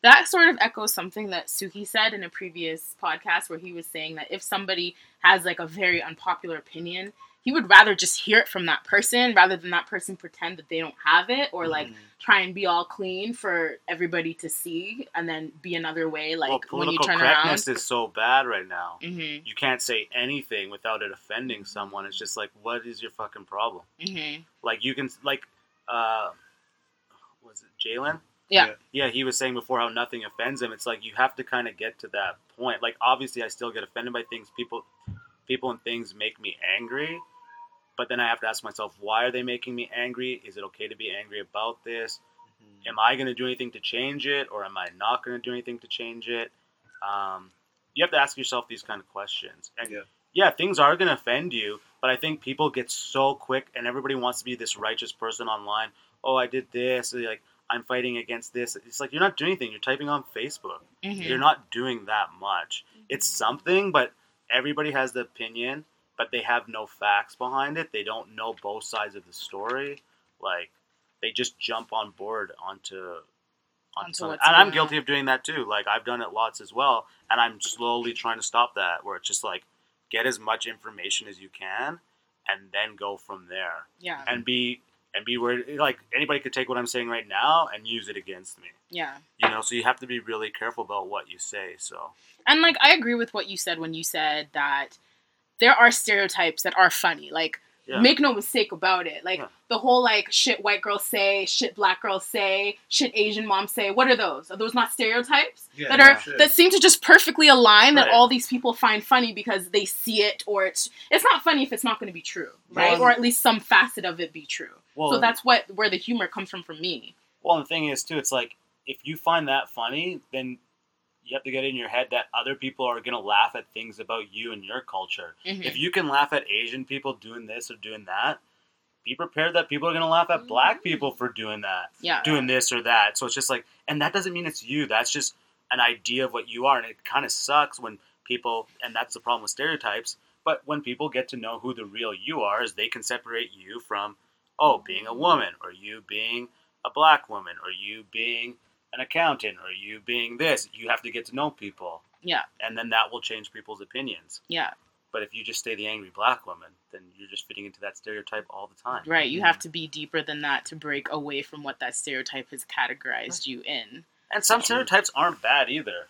that sort of echoes something that Suki said in a previous podcast where he was saying that if somebody has like a very unpopular opinion, he would rather just hear it from that person rather than that person pretend that they don't have it or like Mhm. try and be all clean for everybody to see and then be another way like well, when you political turn around. correctness is so bad right now. Mhm. You can't say anything without it offending someone. It's just like, what is your fucking problem? Mhm. Like you can like, uh, was it Jalen? Yeah. Yeah, he was saying before how nothing offends him. It's like you have to kind of get to that point. Like obviously, I still get offended by things. People, people and things make me angry, but then I have to ask myself, why are they making me angry? Is it okay to be angry about this? Mhm. Am I going to do anything to change it, or am I not going to do anything to change it? Um, you have to ask yourself these kind of questions. And Yeah. yeah, things are going to offend you, but I think people get so quick, and everybody wants to be this righteous person online. Oh, I did this. Like I'm fighting against this. It's like you're not doing anything. You're typing on Facebook. Mhm. You're not doing that much. It's something, but everybody has the opinion, but they have no facts behind it. They don't know both sides of the story. Like they just jump on board onto onto, Onto And I'm guilty of doing that too. Like I've done it lots as well, and I'm slowly trying to stop that. Where it's just like get as much information as you can, and then go from there Yeah. and be and be worried. Like anybody could take what I'm saying right now and use it against me. Yeah. You know, so you have to be really careful about what you say. So And like I agree with what you said when you said that there are stereotypes that are funny. Like Yeah. make no mistake about it. Like Yeah. the whole like shit white girls say, shit black girls say, shit Asian moms say. What are those? Are those not stereotypes? Yeah, that are yeah, that seem to just perfectly align that all these people find funny because they see it or it's it's not funny if it's not going to be true, right? Well, or at least some facet of it be true. Well, so that's what where the humor comes from for me. Well, and the thing is too, it's like if you find that funny, then you have to get in your head that other people are gonna laugh at things about you and your culture. Mhm. If you can laugh at Asian people doing this or doing that, be prepared that people are gonna laugh at black people for doing that, Yeah. doing this or that. So it's just like, and that doesn't mean it's you. That's just an idea of what you are, and it kind of sucks when people, and that's the problem with stereotypes. But when people get to know who the real you are, is they can separate you from, oh, being a woman, or you being a black woman, or you being an accountant, or you being this. You have to get to know people, Yeah. and then that will change people's opinions. Yeah. But if you just stay the angry black woman, then you're just fitting into that stereotype all the time. Right. You have to be deeper than that to break away from what that stereotype has categorized you in. And some stereotypes aren't bad either.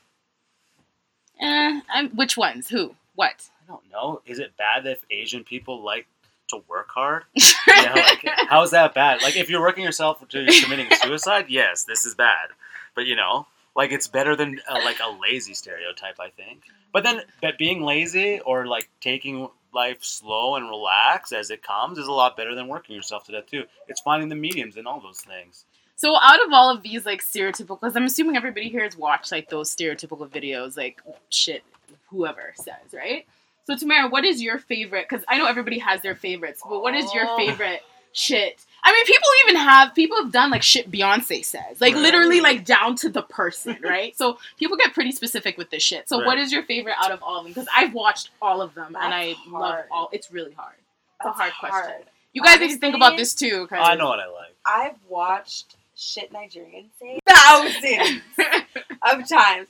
Eh, I'm, which ones? Who? What? I don't know. Is it bad if Asian people like to work hard? Yeah, like, how is that bad? Like, if you're working yourself to committing suicide, yes, this is bad. But you know, like it's better than uh, like a lazy stereotype, I think. But then, but being lazy or like taking life slow and relax as it comes is a lot better than working yourself to death too. It's finding the mediums and all those things. So out of all of these like stereotypical, because I'm assuming everybody here has watched like those stereotypical videos, like shit, whoever says, right? So Tamara, what is your favorite? Because I know everybody has their favorites, but what is your Oh. favorite shit? I mean, people even have people have done like shit Beyonce says, like Right. literally like down to the person, right? so people get pretty specific with this shit. So Right. what is your favorite out of all of them? Because I've watched all of them and I That's love all. It's really hard. It's a That's hard question. You guys need to think about Honestly, this too. 'cause- I know what I like. I've watched shit Nigerian say thousands of times.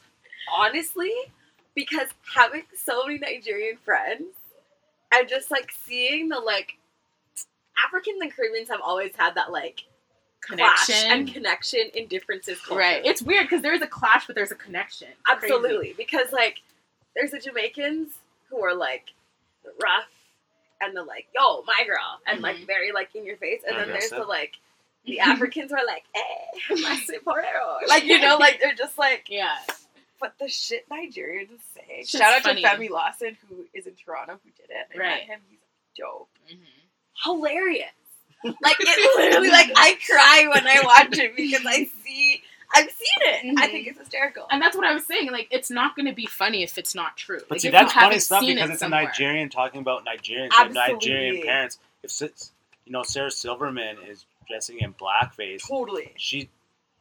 Honestly, because having so many Nigerian friends and just like seeing the like Africans and Caribbeans have always had that like clash Connection. and connection in differences. Cultures. Right. It's weird because there is a clash, but there's a connection. It's crazy. Absolutely, because like there's the Jamaicans who are like rough and the like, yo, my girl, and like Mhm. very like in your face, and then there's the like the Africans who are like, eh, my sweet porero, like you know, like they're just like, Yeah. But the shit Nigerians say. It's Shout out funny. to Femi Lawson who is in Toronto who did it. I Right. met him. He's dope. Mm-hmm. Hilarious. Like it literally, like I cry when I watch it because I see, I've seen it. I Mhm. think it's hysterical. And that's what I was saying. Like, it's not going to be funny if it's not true. But Like, see, that's funny stuff because it it's a. Nigerian talking about Nigerians, and Nigerian parents. If it's, you know Sarah Silverman is dressing in blackface, Totally. she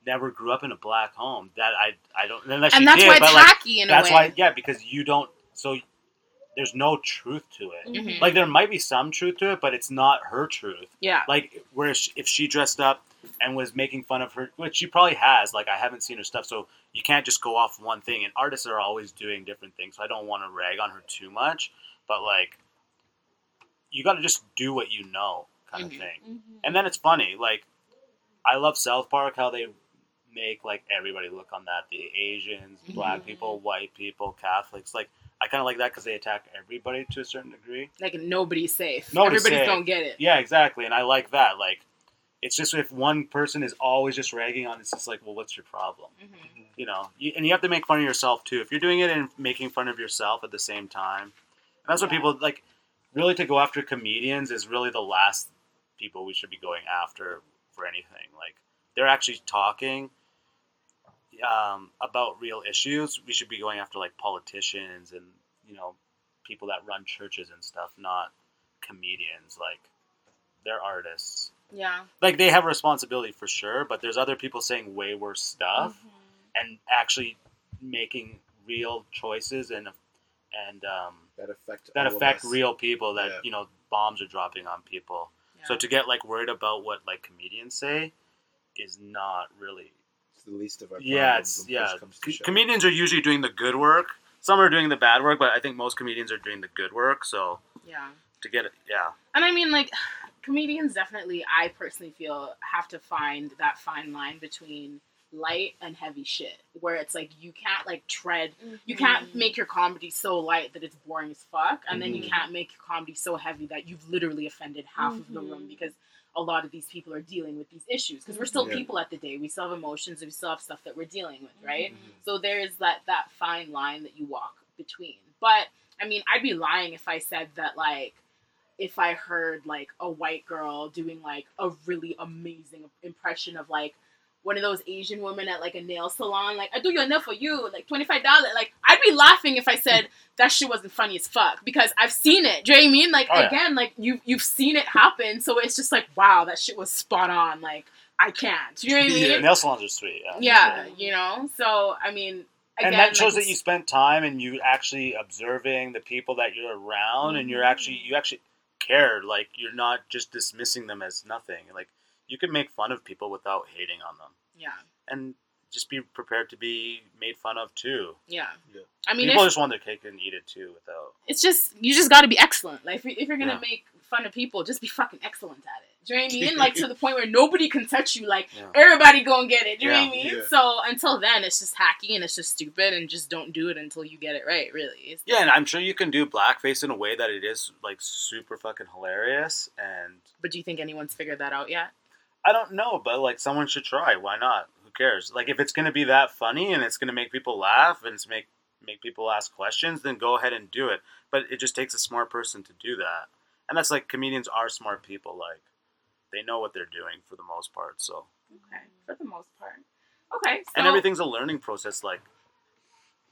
never grew up in a black home. That I I don't unless And that's did, why it's like in that's a way. why yeah because you don't so there's no truth to it. Mhm. Like there might be some truth to it, but it's not her truth. Yeah. Like where she, if she dressed up and was making fun of her, which she probably has. Like I haven't seen her stuff, so you can't just go off one thing. And artists are always doing different things, so I don't want to rag on her too much. But like, you got to just do what you know, kind Mhm. of thing. Mm-hmm. And then it's funny. Like I love South Park how they make like everybody look on that the Asians, black Mhm. people, white people, Catholics. Like I kind of like that because they attack everybody to a certain degree. Like, nobody's safe. Nobody's Everybody's safe. don't get it. Yeah, exactly. And I like that. Like, it's just if one person is always just ragging on, it's just like, well, what's your problem? Mhm. You know, you, and you have to make fun of yourself too. If you're doing it and making fun of yourself at the same time, and that's what people like. Really, to go after comedians is really the last people we should be going after for anything. Like, they're actually talking um, about real issues. We should be going after like politicians and you know people that run churches and stuff, not comedians. Like, they're artists Yeah. like they have a responsibility for sure, but there's other people saying way worse stuff Mm-hmm. and actually making real choices and and um, that affect that affect real people that Yeah. you know bombs are dropping on people. So to get like worried about what like comedians say is not really It's the least of our yeah problems it's when yeah comes to comedians are usually doing the good work. Some are doing the bad work, but I think most comedians are doing the good work. So Yeah. to get it. Yeah, And I mean, like, comedians definitely, I personally feel, have to find that fine line between light and heavy shit, where it's like you can't like tread, you can't make your comedy so light that it's boring as fuck, and then you Mhm. can't make your comedy so heavy that you've literally offended half of the room Mhm. because a lot of these people are dealing with these issues because we're still Yeah. people at the day, we still have emotions, we still have stuff that we're dealing with, right? Mhm. So there is that that fine line that you walk between. But I mean, I'd be lying if I said that like if I heard like a white girl doing like a really amazing impression of like one of those Asian women at like a nail salon, like I do your nail for you, like twenty five dollars. Like I'd be laughing if I said that shit wasn't funny as fuck because I've seen it. Do you know what I mean? Like Oh, yeah. again, like you you've seen it happen, so it's just like wow, that shit was spot on. Like I can't. Do you know what I mean? Yeah. nail salons are sweet. Yeah, Yeah, you know. So I mean, again, and that shows like, that you spent time and you actually observing the people that you're around, and you're mm-hmm. actually you actually cared. Like you're not just dismissing them as nothing. Like you can make fun of people without hating on them, yeah, and just be prepared to be made fun of too. yeah. Yeah. I mean, people if, just want their cake and eat it too. Without it's just you just got to be excellent. Like if, you- if you're gonna Yeah. make fun of people, just be fucking excellent at it. Do you know what I mean? Like to the point where nobody can touch you. Like Yeah. everybody go and get it. Do you know what I mean? Yeah. So until then, it's just hacky and it's just stupid and just don't do it until you get it right. Really. It's- yeah, and I'm sure you can do blackface in a way that it is like super fucking hilarious. And But do you think anyone's figured that out yet? I don't know, but like someone should try. Why not? Who cares? Like if it's gonna be that funny and it's gonna make people laugh and it's make make people ask questions, then go ahead and do it. But it just takes a smart person to do that. And that's like comedians are smart people. Like they know what they're doing for the most part. So Okay, for the most part. Okay. So, and everything's a learning process. Like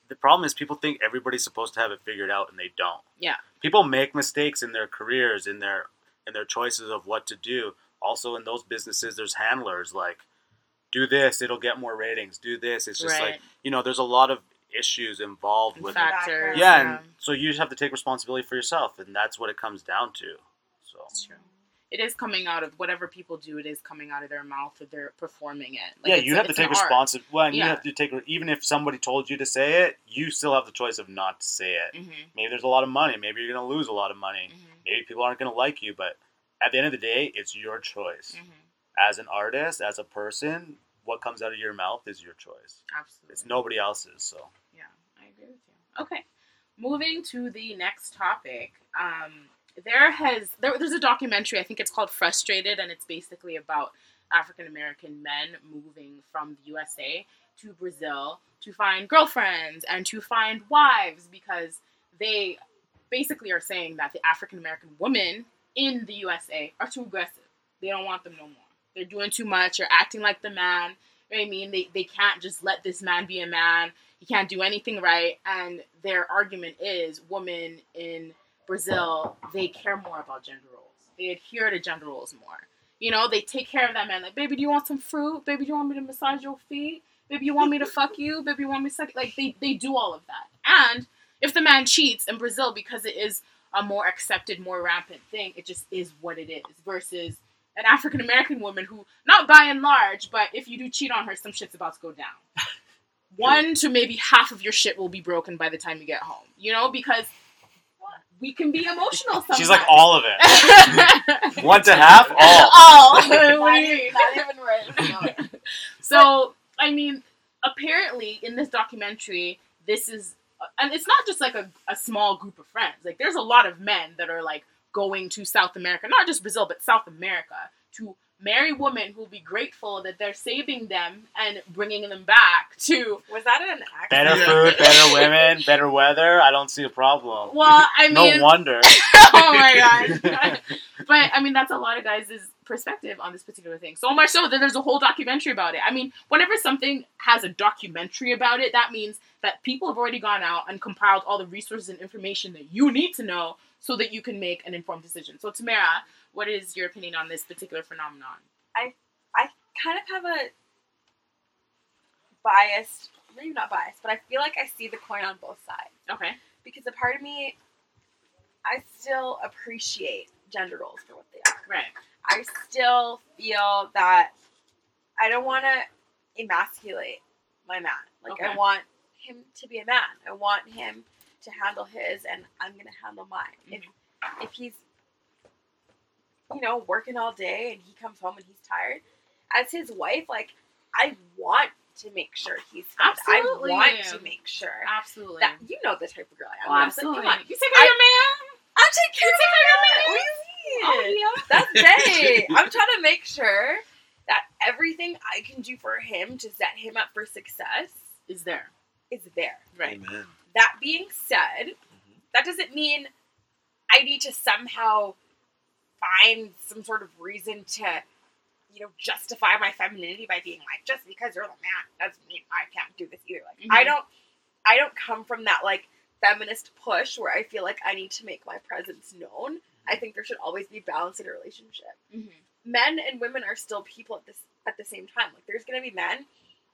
the problem is people think everybody's supposed to have it figured out and they don't. Yeah. People make mistakes in their careers, in their in their choices of what to do. Also in those businesses there's handlers like do this, it'll get more ratings. Do this. It's just right. like you know, there's a lot of issues involved with factors. Yeah, and so you just have to take responsibility for yourself and that's what it comes down to. So It's true. It is coming out of whatever people do. It is coming out of their mouth, that they're performing it. Like, yeah, it's you a- have to take art. responsibility. Well, and you have to take even if somebody told you to say it, you still have the choice of not to say it. Mhm, Maybe there's a lot of money. Maybe you're going to lose a lot of money. mhm, Maybe people aren't going to like you. But at the end of the day, it's your choice. mhm. As an artist, as a person, what comes out of your mouth is your choice. Absolutely. It's nobody else's. So Yeah, I agree with you. Okay, moving to the next topic. Um, there has there, there's a documentary. I think it's called Frustrated, and it's basically about African American men moving from the USA to Brazil to find girlfriends and to find wives because they basically are saying that the African American women in the USA are too aggressive. They don't want them no more. They're doing too much. They're acting like the man. You know I mean? They, they can't just let this man be a man. He can't do anything right. And their argument is women in Brazil, they care more about gender roles. They adhere to gender roles more. You know, they take care of that man. Like, baby, do you want some fruit? Baby, do you want me to massage your feet? Baby, you want me to fuck you? Baby, you want me to suck? Like, they, they do all of that. And if the man cheats in Brazil, because it is a more accepted, more rampant thing, it just is what it is. Versus an African American woman who, not by and large, but if you do cheat on her, some shit's about to go down. One to maybe half of your shit will be broken by the time you get home. You know, because we can be emotional sometimes. she's like all of it. One to half, all. all. What Not even, not even right. No. So, I mean, apparently in this documentary, this is, and it's not just like a, a small group of friends. Like, there's a lot of men that are like going to South America, not just Brazil, but South America to marry women who'll be grateful that they're saving them and bringing them back to. Was that an accident? Better food, better women, better weather. I don't see a problem. Well, I mean, no wonder. oh my god. but I mean, that's a lot of guys' perspective on this particular thing. So much so that there's a whole documentary about it. I mean, whenever something has a documentary about it, that means that people have already gone out and compiled all the resources and information that you need to know so that you can make an informed decision. So, Tamara, what is your opinion on this particular phenomenon? I I kind of have a biased, maybe not biased, but I feel like I see the coin on both sides. Okay. Because a part of me, I still appreciate gender roles for what they are. Right. I still feel that I don't want to emasculate my man. Like I want him to be a man. I want him to handle his, and I'm gonna handle mine. If mm-hmm. if he's you know, working all day and he comes home and he's tired. As his wife, like, I want to make sure he's fed. Absolutely. I want to make sure Absolutely. that you know the type of girl I am. oh, I'm like, absolutely. You take care of your man. I'll take care You of take my care of man. your What man. do you Oh, mean? yeah. That's day. I'm trying to make sure that everything I can do for him to set him up for success Is there. is there. Right. Amen. That being said, Mhm. that doesn't mean I need to somehow find some sort of reason to, you know, justify my femininity by being like, just because you're the man doesn't mean I can't do this either. Like I Mhm. don't I don't come from that like feminist push where I feel like I need to make my presence known. I think there should always be balance in a relationship. Mm-hmm. Men and women are still people at this at the same time. Like there's gonna be men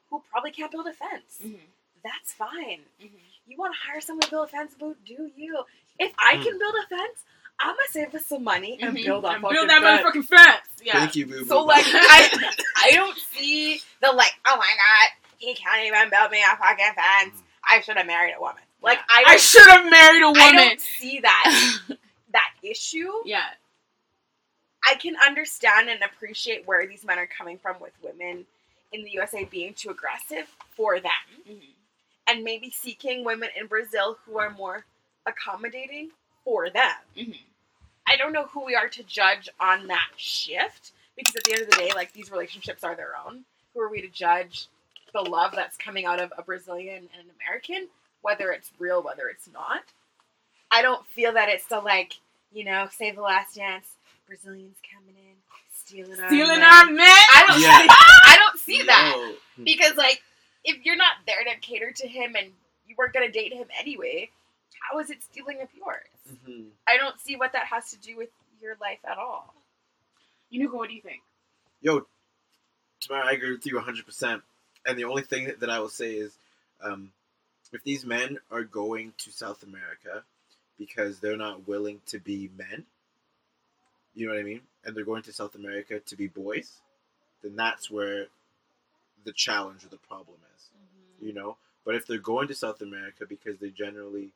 who probably can't build a fence. Mm-hmm. That's fine. Mm-hmm. You want to hire someone to build a fence? Boo, do you? If I can build a fence, I'm gonna save us some money and build that and fucking build that fence. motherfucking fence. Yeah. Thank you, boo. So like I I don't see the like oh my god he can't even build me a fucking fence. I should have married a woman. Like Yeah. I I should have married a woman. I don't see that that issue. yeah. I can understand and appreciate where these men are coming from with women in the USA being too aggressive for them, Mm-hmm. and maybe seeking women in Brazil who are more accommodating for them. Mhm. I don't know who we are to judge on that shift because at the end of the day, like these relationships are their own. Who are we to judge the love that's coming out of a Brazilian and an American, whether it's real, whether it's not? I don't feel that it's the like, you know, save the last dance, Brazilians coming in, stealing our Stealing men. our men. I don't Yeah. see I don't see that. Because like if you're not there to cater to him and you weren't gonna date him anyway, how is it stealing of yours? Mhm. I don't see what that has to do with your life at all. Yunuka, what do you think? Yo, Tamara, I agree with you 100%. And the only thing that I will say is um, if these men are going to South America because they're not willing to be men, you know what I mean? And they're going to South America to be boys, then that's where the challenge or the problem is, you know? But if they're going to South America because they generally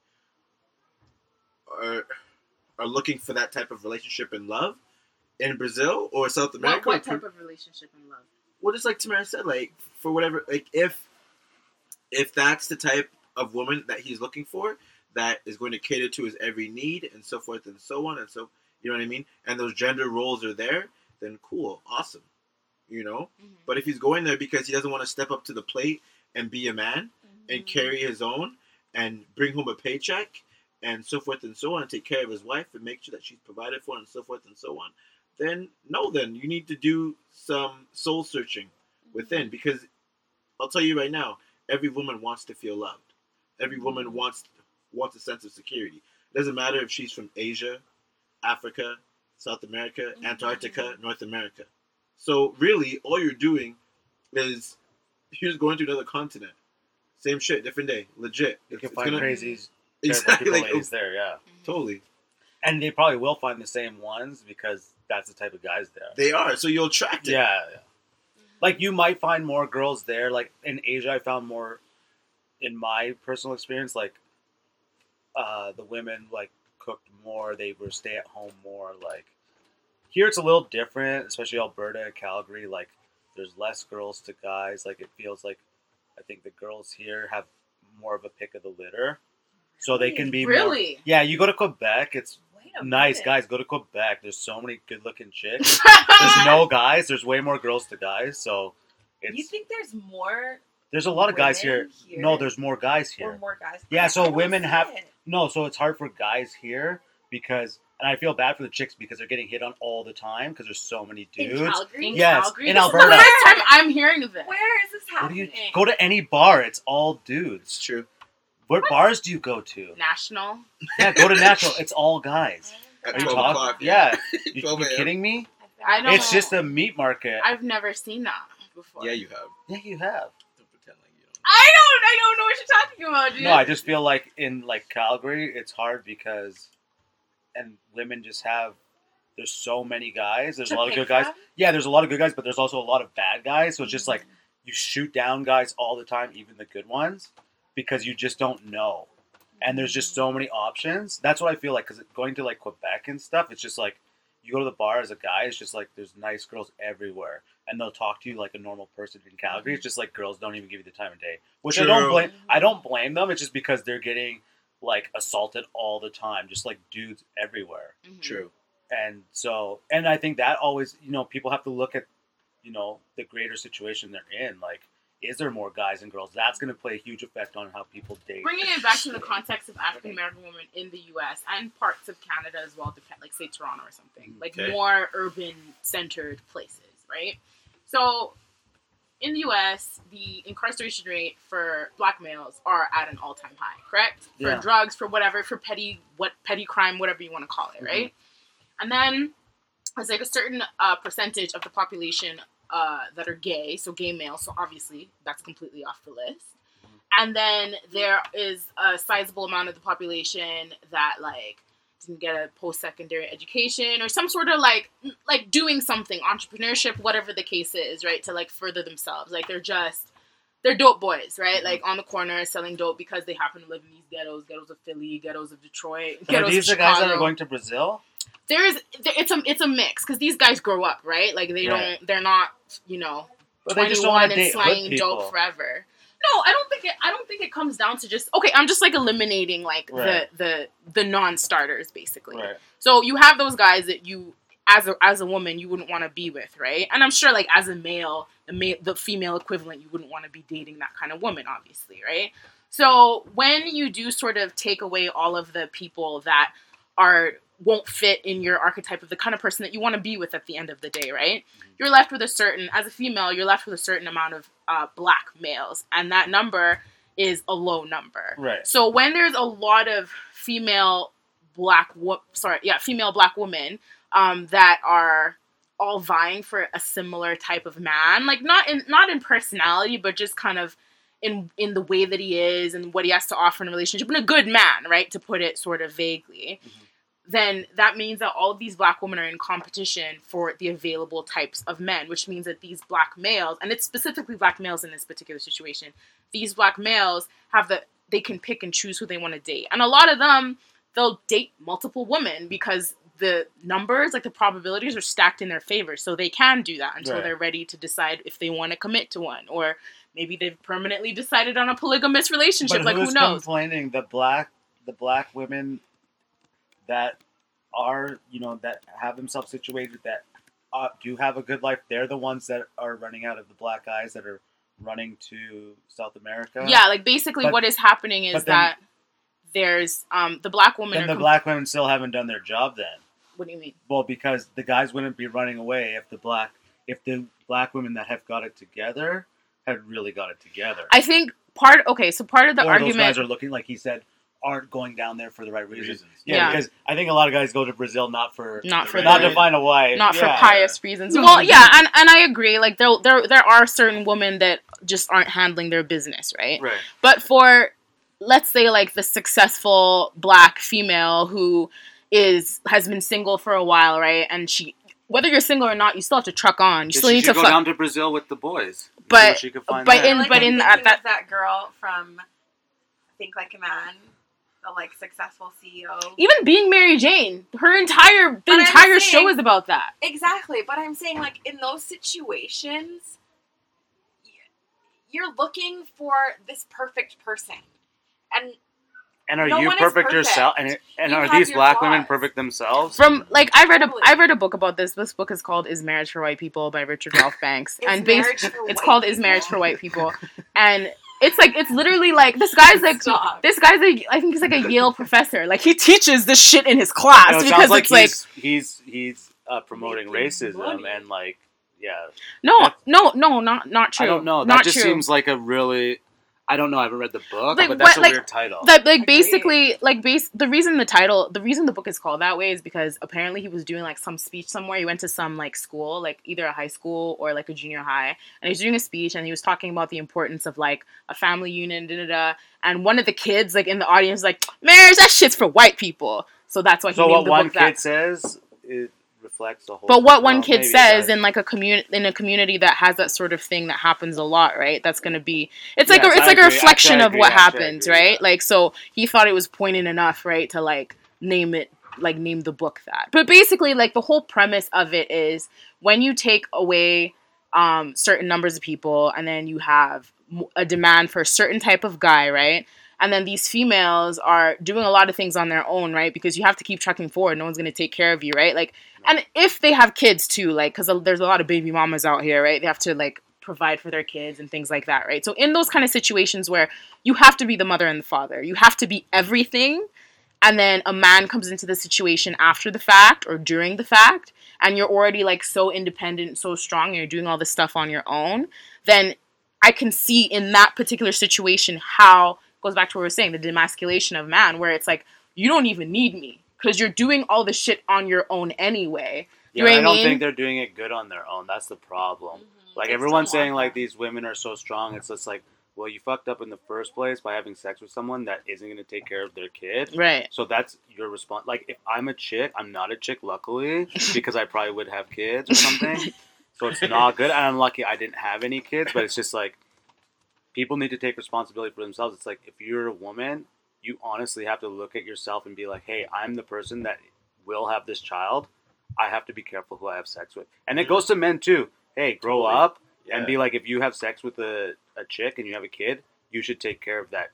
are, are looking for that type of relationship and love in Brazil or South America, What, what type of relationship and love? well, just like Tamara said, like for whatever, like if if that's the type of woman that he's looking for, that is going to cater to his every need and so forth and so on and so, you know what I mean? And those gender roles are there, then cool, awesome, you know. Mm-hmm. But if he's going there because he doesn't want to step up to the plate and be a man Mm-hmm. and carry his own and bring home a paycheck and so forth and so on and take care of his wife and make sure that she's provided for and so forth and so on, then no, then you need to do some soul searching within because I'll tell you right now, every woman wants to feel loved. Every woman wants wants a sense of security. It doesn't matter if she's from Asia, Africa, South America, mm-hmm. Antarctica, North America. So really, all you're doing is you're just going to another continent. Same shit, different day. Legit. You It's- can it's find gonna- crazy, terrible exactly like ladies there, yeah. totally. And they probably will find the same ones because that's the type of guys there. They are. So you'll attract it. Yeah. yeah. Like you might find more girls there. Like in Asia, I found more. In my personal experience, like uh, the women like cooked more. They were stay at home more. Like here, it's a little different, especially Alberta, Calgary. Like there's less girls to guys. Like it feels like I think the girls here have more of a pick of the litter, so they can be more- Really? yeah, you go to Quebec. It's nice minute. guys. Go to Quebec. There's so many good-looking chicks. There's no guys. There's way more girls to guys. So it's You think there's more there's a lot of guys here. here? No, there's more guys here. or here. more guys? Yeah, so women have- it. No, so it's hard for guys here because, and I feel bad for the chicks because they're getting hit on all the time because there's so many dudes. in dudes. Calgary. In Yes, Calgary? in This is Alberta. the first time I'm hearing of it. Where is this What do happening? you go to any bar? It's all dudes. It's dudes. true. What bars do you go to? National. Yeah, go to National. It's all guys. At Are you 12 talking? o'clock. Yeah, you, 12 you a.m. kidding me? I don't. It's just a meat market. I've never seen that before. Yeah, you have. Yeah, you have. Don't pretend like you don't. I don't. I don't know what you're talking about, dude. No, I just feel like in like Calgary, it's hard because, and women just have. There's so many guys. There's To a lot of pick good guys. from? Yeah, there's a lot of good guys, but there's also a lot of bad guys. So it's just like mm-hmm. you shoot down guys all the time, even the good ones, because you just don't know. And there's just so many options. That's what I feel like. Because going to like Quebec and stuff, it's just like you go to the bar as a guy, it's just like there's nice girls everywhere, and they'll talk to you like a normal person in Calgary. It's just like girls don't even give you the time of day, which I don't blame. I don't blame them. It's just because they're getting like assaulted all the time, just like dudes everywhere Mhm. True. and so and i think that always you know people have to look at you know the greater situation they're in like is there more guys and girls that's going to play a huge effect on how people date Bringing it back to the context of African American women in the U.S. and parts of Canada as well, depend like say Toronto or something, like Okay. more urban centered places, right? So, in the U.S., the incarceration rate for black males are at an all time high, correct? For Yeah. drugs, for whatever, for petty what petty crime, whatever you want to call it, right? And then there's like a certain uh, percentage of the population uh, that are gay, so gay males. So obviously that's completely off the list. And then there is a sizable amount of the population that like didn't get a post secondary education or some sort of like like doing something, entrepreneurship, whatever the case is, right? To like further themselves. Like they're just they're dope boys, right? Mm-hmm. Like on the corner selling dope because they happen to live in these ghettos, ghettos of Philly, ghettos of Detroit, ghettos are these of the guys that are going to brazil there, it's a it's a mix because these guys grow up right? Like they Right. don't they're not you know but they just don't 21 and slaying dope forever. No i don't think it i don't think it comes down to just okay i'm just like eliminating like Right. the the the non-starters basically. Right. So you have those guys that you as a as a woman you wouldn't want to be with right? And i'm sure like as a male the male the female equivalent you wouldn't want to be dating that kind of woman obviously right? So when you do sort of take away all of the people that are won't fit in your archetype of the kind of person that you want to be with at the end of the day, right? You're left with a certain, as a female, you're left with a certain amount of uh, black males, and that number is a low number. right So when there's a lot of female black, wo- sorry, yeah, female black women um, that are all vying for a similar type of man, like not in not in personality, but just kind of in in the way that he is and what he has to offer in a relationship, and a good man, right? To put it sort of vaguely. Then that means that all of these black women are in competition for the available types of men, which means that these black males, and it's specifically black males in this particular situation, these black males have the they can pick and choose who they want to date. And a lot of them they'll date multiple women because the numbers, like the probabilities are stacked in their favor. So they can do that until Right. they're ready to decide if they want to commit to one or maybe they've permanently decided on a polygamous relationship. but like who knows? complaining the black the black women that are you know that have themselves situated that uh, do have a good life they're the ones that are running out of the black guys that are running to south america. Yeah, like basically But- what is happening is then- that there's um the black women then are the com- black women still haven't done their job then. What do you mean? well because the guys wouldn't be running away if the black if the black women that have got it together had really got it together. I think part okay, so part of the or those argument guys are looking like he said aren't going down there for the right reasons. Reasons. Yeah, Yeah. because I think a lot of guys go to Brazil not for not for not the, to find a wife, not for pious reasons. Well, yeah, and, and I agree. Like there, there there are certain women that just aren't handling their business right. Right. But for let's say like the successful black female who is has been single for a while, right? And she whether you're single or not, you still have to truck on. You still she need should to go fuck. down to Brazil with the boys. But- she could find but there. in- like, but I'm in that- that girl from Think Like a Man, the like successful CEO. Even being Mary Jane, her entire the But entire saying- show is about that. Exactly, but I'm saying like in those situations, you're looking for this perfect person, and and are no you one perfect, perfect. yourself? And, and You are these your black women perfect themselves? From like I read a Totally. I read a book about this. This book is called "Is Marriage for White People" by Richard Ralph Banks, and based it's White called "Is Marriage for White People," and it's like it's literally like this guy's like Stop. this guy's like I think he's like a Yale professor. Like he teaches this shit in his class No, it because sounds like it's like he's he's he's uh, promoting racism money. and like yeah. no that's- no no not not true. I don't know. That Not just true. seems like a really. I don't know. I haven't read the book, Like, but that's what- a like, weird title. that like Agreed. basically like base the reason the title the reason the book is called that way is because apparently he was doing like some speech somewhere he went to some like school like either a high school or like a junior high and he was doing a speech and he was talking about the importance of like a family unit da, da, da. and one of the kids like in the audience was like marriage that shit's for white people so that's why he so named what the one book kid that says it reflects the whole. but what one well, kid says in like a community in a community that has that sort of thing that happens a lot, right? That's gonna be it's like Yes, a it's I like a reflection of what agree. I happens, right? Like so he thought it was poignant enough, right, to like name it like name the book that. But basically, like the whole premise of it is when you take away um, certain numbers of people, and then you have a demand for a certain type of guy, right? And then these females are doing a lot of things on their own, right? Because you have to keep trucking forward. No one's gonna take care of you, right? Like, and if they have kids too, like, because there's a lot of baby mamas out here, right? They have to like provide for their kids and things like that, right? So in those kind of situations where you have to be the mother and the father, you have to be everything, and then a man comes into the situation after the fact or during the fact, and you're already like so independent, so strong, and you're doing all this stuff on your own, then I can see in that particular situation how goes back to what we are saying, the demasculation of man, where it's like you don't even need me because you're doing all the shit on your own anyway. You Yeah, know I what I don't mean? think they're doing it good on their own. That's the problem. Mm-hmm. Like Kids everyone's don't saying, like these women are so strong. It's just like, well, you fucked up in the first place by having sex with someone that isn't going to take care of their kid. Right. So that's your response. Like if I'm a chick, I'm not a chick, luckily, because I probably would have kids or something. so it's not good. And I'm lucky I didn't have any kids. But it's just like people need to take responsibility for themselves. It's like if you're a woman, you honestly have to look at yourself and be like, hey, I'm the person that will have this child. I have to be careful who I have sex with. And it goes to men too. Hey, grow Totally. up Yeah. and be like, if you have sex with a, a chick and you have a kid, you should take care of that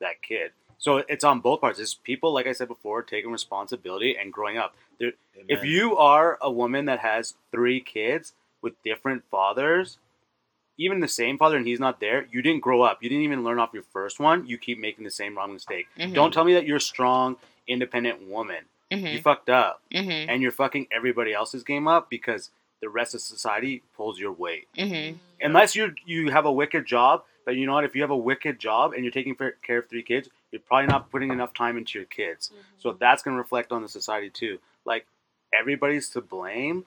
that kid. So it's on both parts. It's people, like I said before, taking responsibility and growing up. There, if you are a woman that has three kids with different fathers, even the same father, and he's not there, you didn't grow up. You didn't even learn off your first one. You keep making the same wrong mistake. Mhm. Don't tell me that you're a strong, independent woman. You Mhm. fucked up, Mhm. and you're fucking everybody else's game up because the rest of society pulls your weight. Mhm. Unless you you have a wicked job, but you know what? If you have a wicked job and you're taking care of three kids, you're probably not putting enough time into your kids. So that's going to reflect on the society too. Like everybody's to blame,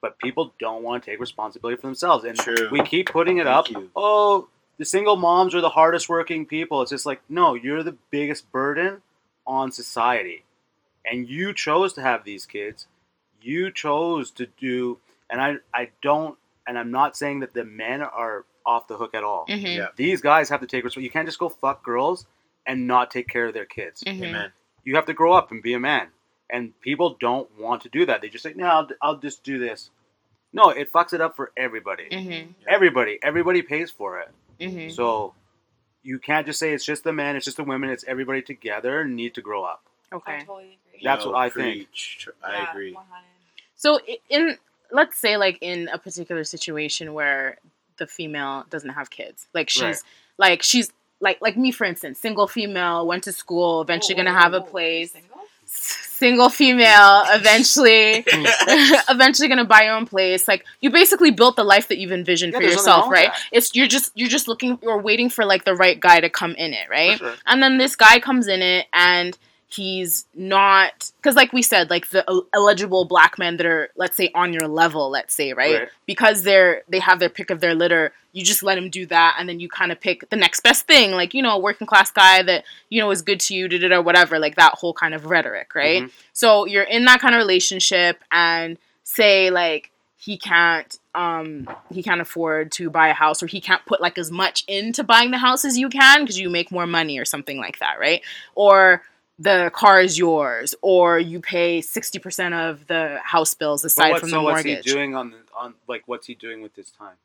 but people don't want to take responsibility for themselves. And True. we keep putting it Thank up. you. Oh, the single moms are the hardest working people. It's just like, no, you're the biggest burden on society. And you chose to have these kids. You chose to do and I I don't and I'm not saying that the men are off the hook at all. Mhm. Yeah. These guys have to take responsibility. You can't just go fuck girls and not take care of their kids Mhm. Amen. you have to grow up and be a man. And people don't want to do that. They just say, no, I'll, I'll just do this. No, it fucks it up for everybody. Mhm. Everybody. Everybody pays for it. Mhm. So you can't just say it's just the men, it's just the women, it's everybody together need to grow up. I Okay. totally agree. That's Yo, what I think. I Yeah, agree. 100. So in let's say like in a particular situation where the female doesn't have kids, like she's Right. like she's like like me for instance, single female, went to school, eventually Whoa, gonna whoa, have a place. single? Single female, eventually, eventually gonna buy your own place. Like you basically built the life that you've envisioned Yeah, for yourself, right? It's you're just you're just looking, you're waiting for like the right guy to come in it, right? Sure. And then this guy comes in it and he's not because like we said like the eligible black men that are let's say on your level let's say right, Right. because they're they have their pick of their litter you just let him do that and then you kind of pick the next best thing like you know a working class guy that you know is good to you da, da, da, whatever like that whole kind of rhetoric right Mhm. so you're in that kind of relationship and say like he can't um he can't afford to buy a house or he can't put like as much into buying the house as you can because you make more money or something like that right or the car is yours or you pay 60% of the house bills aside what, from so the what's he doing on the on like what's he doing with his time?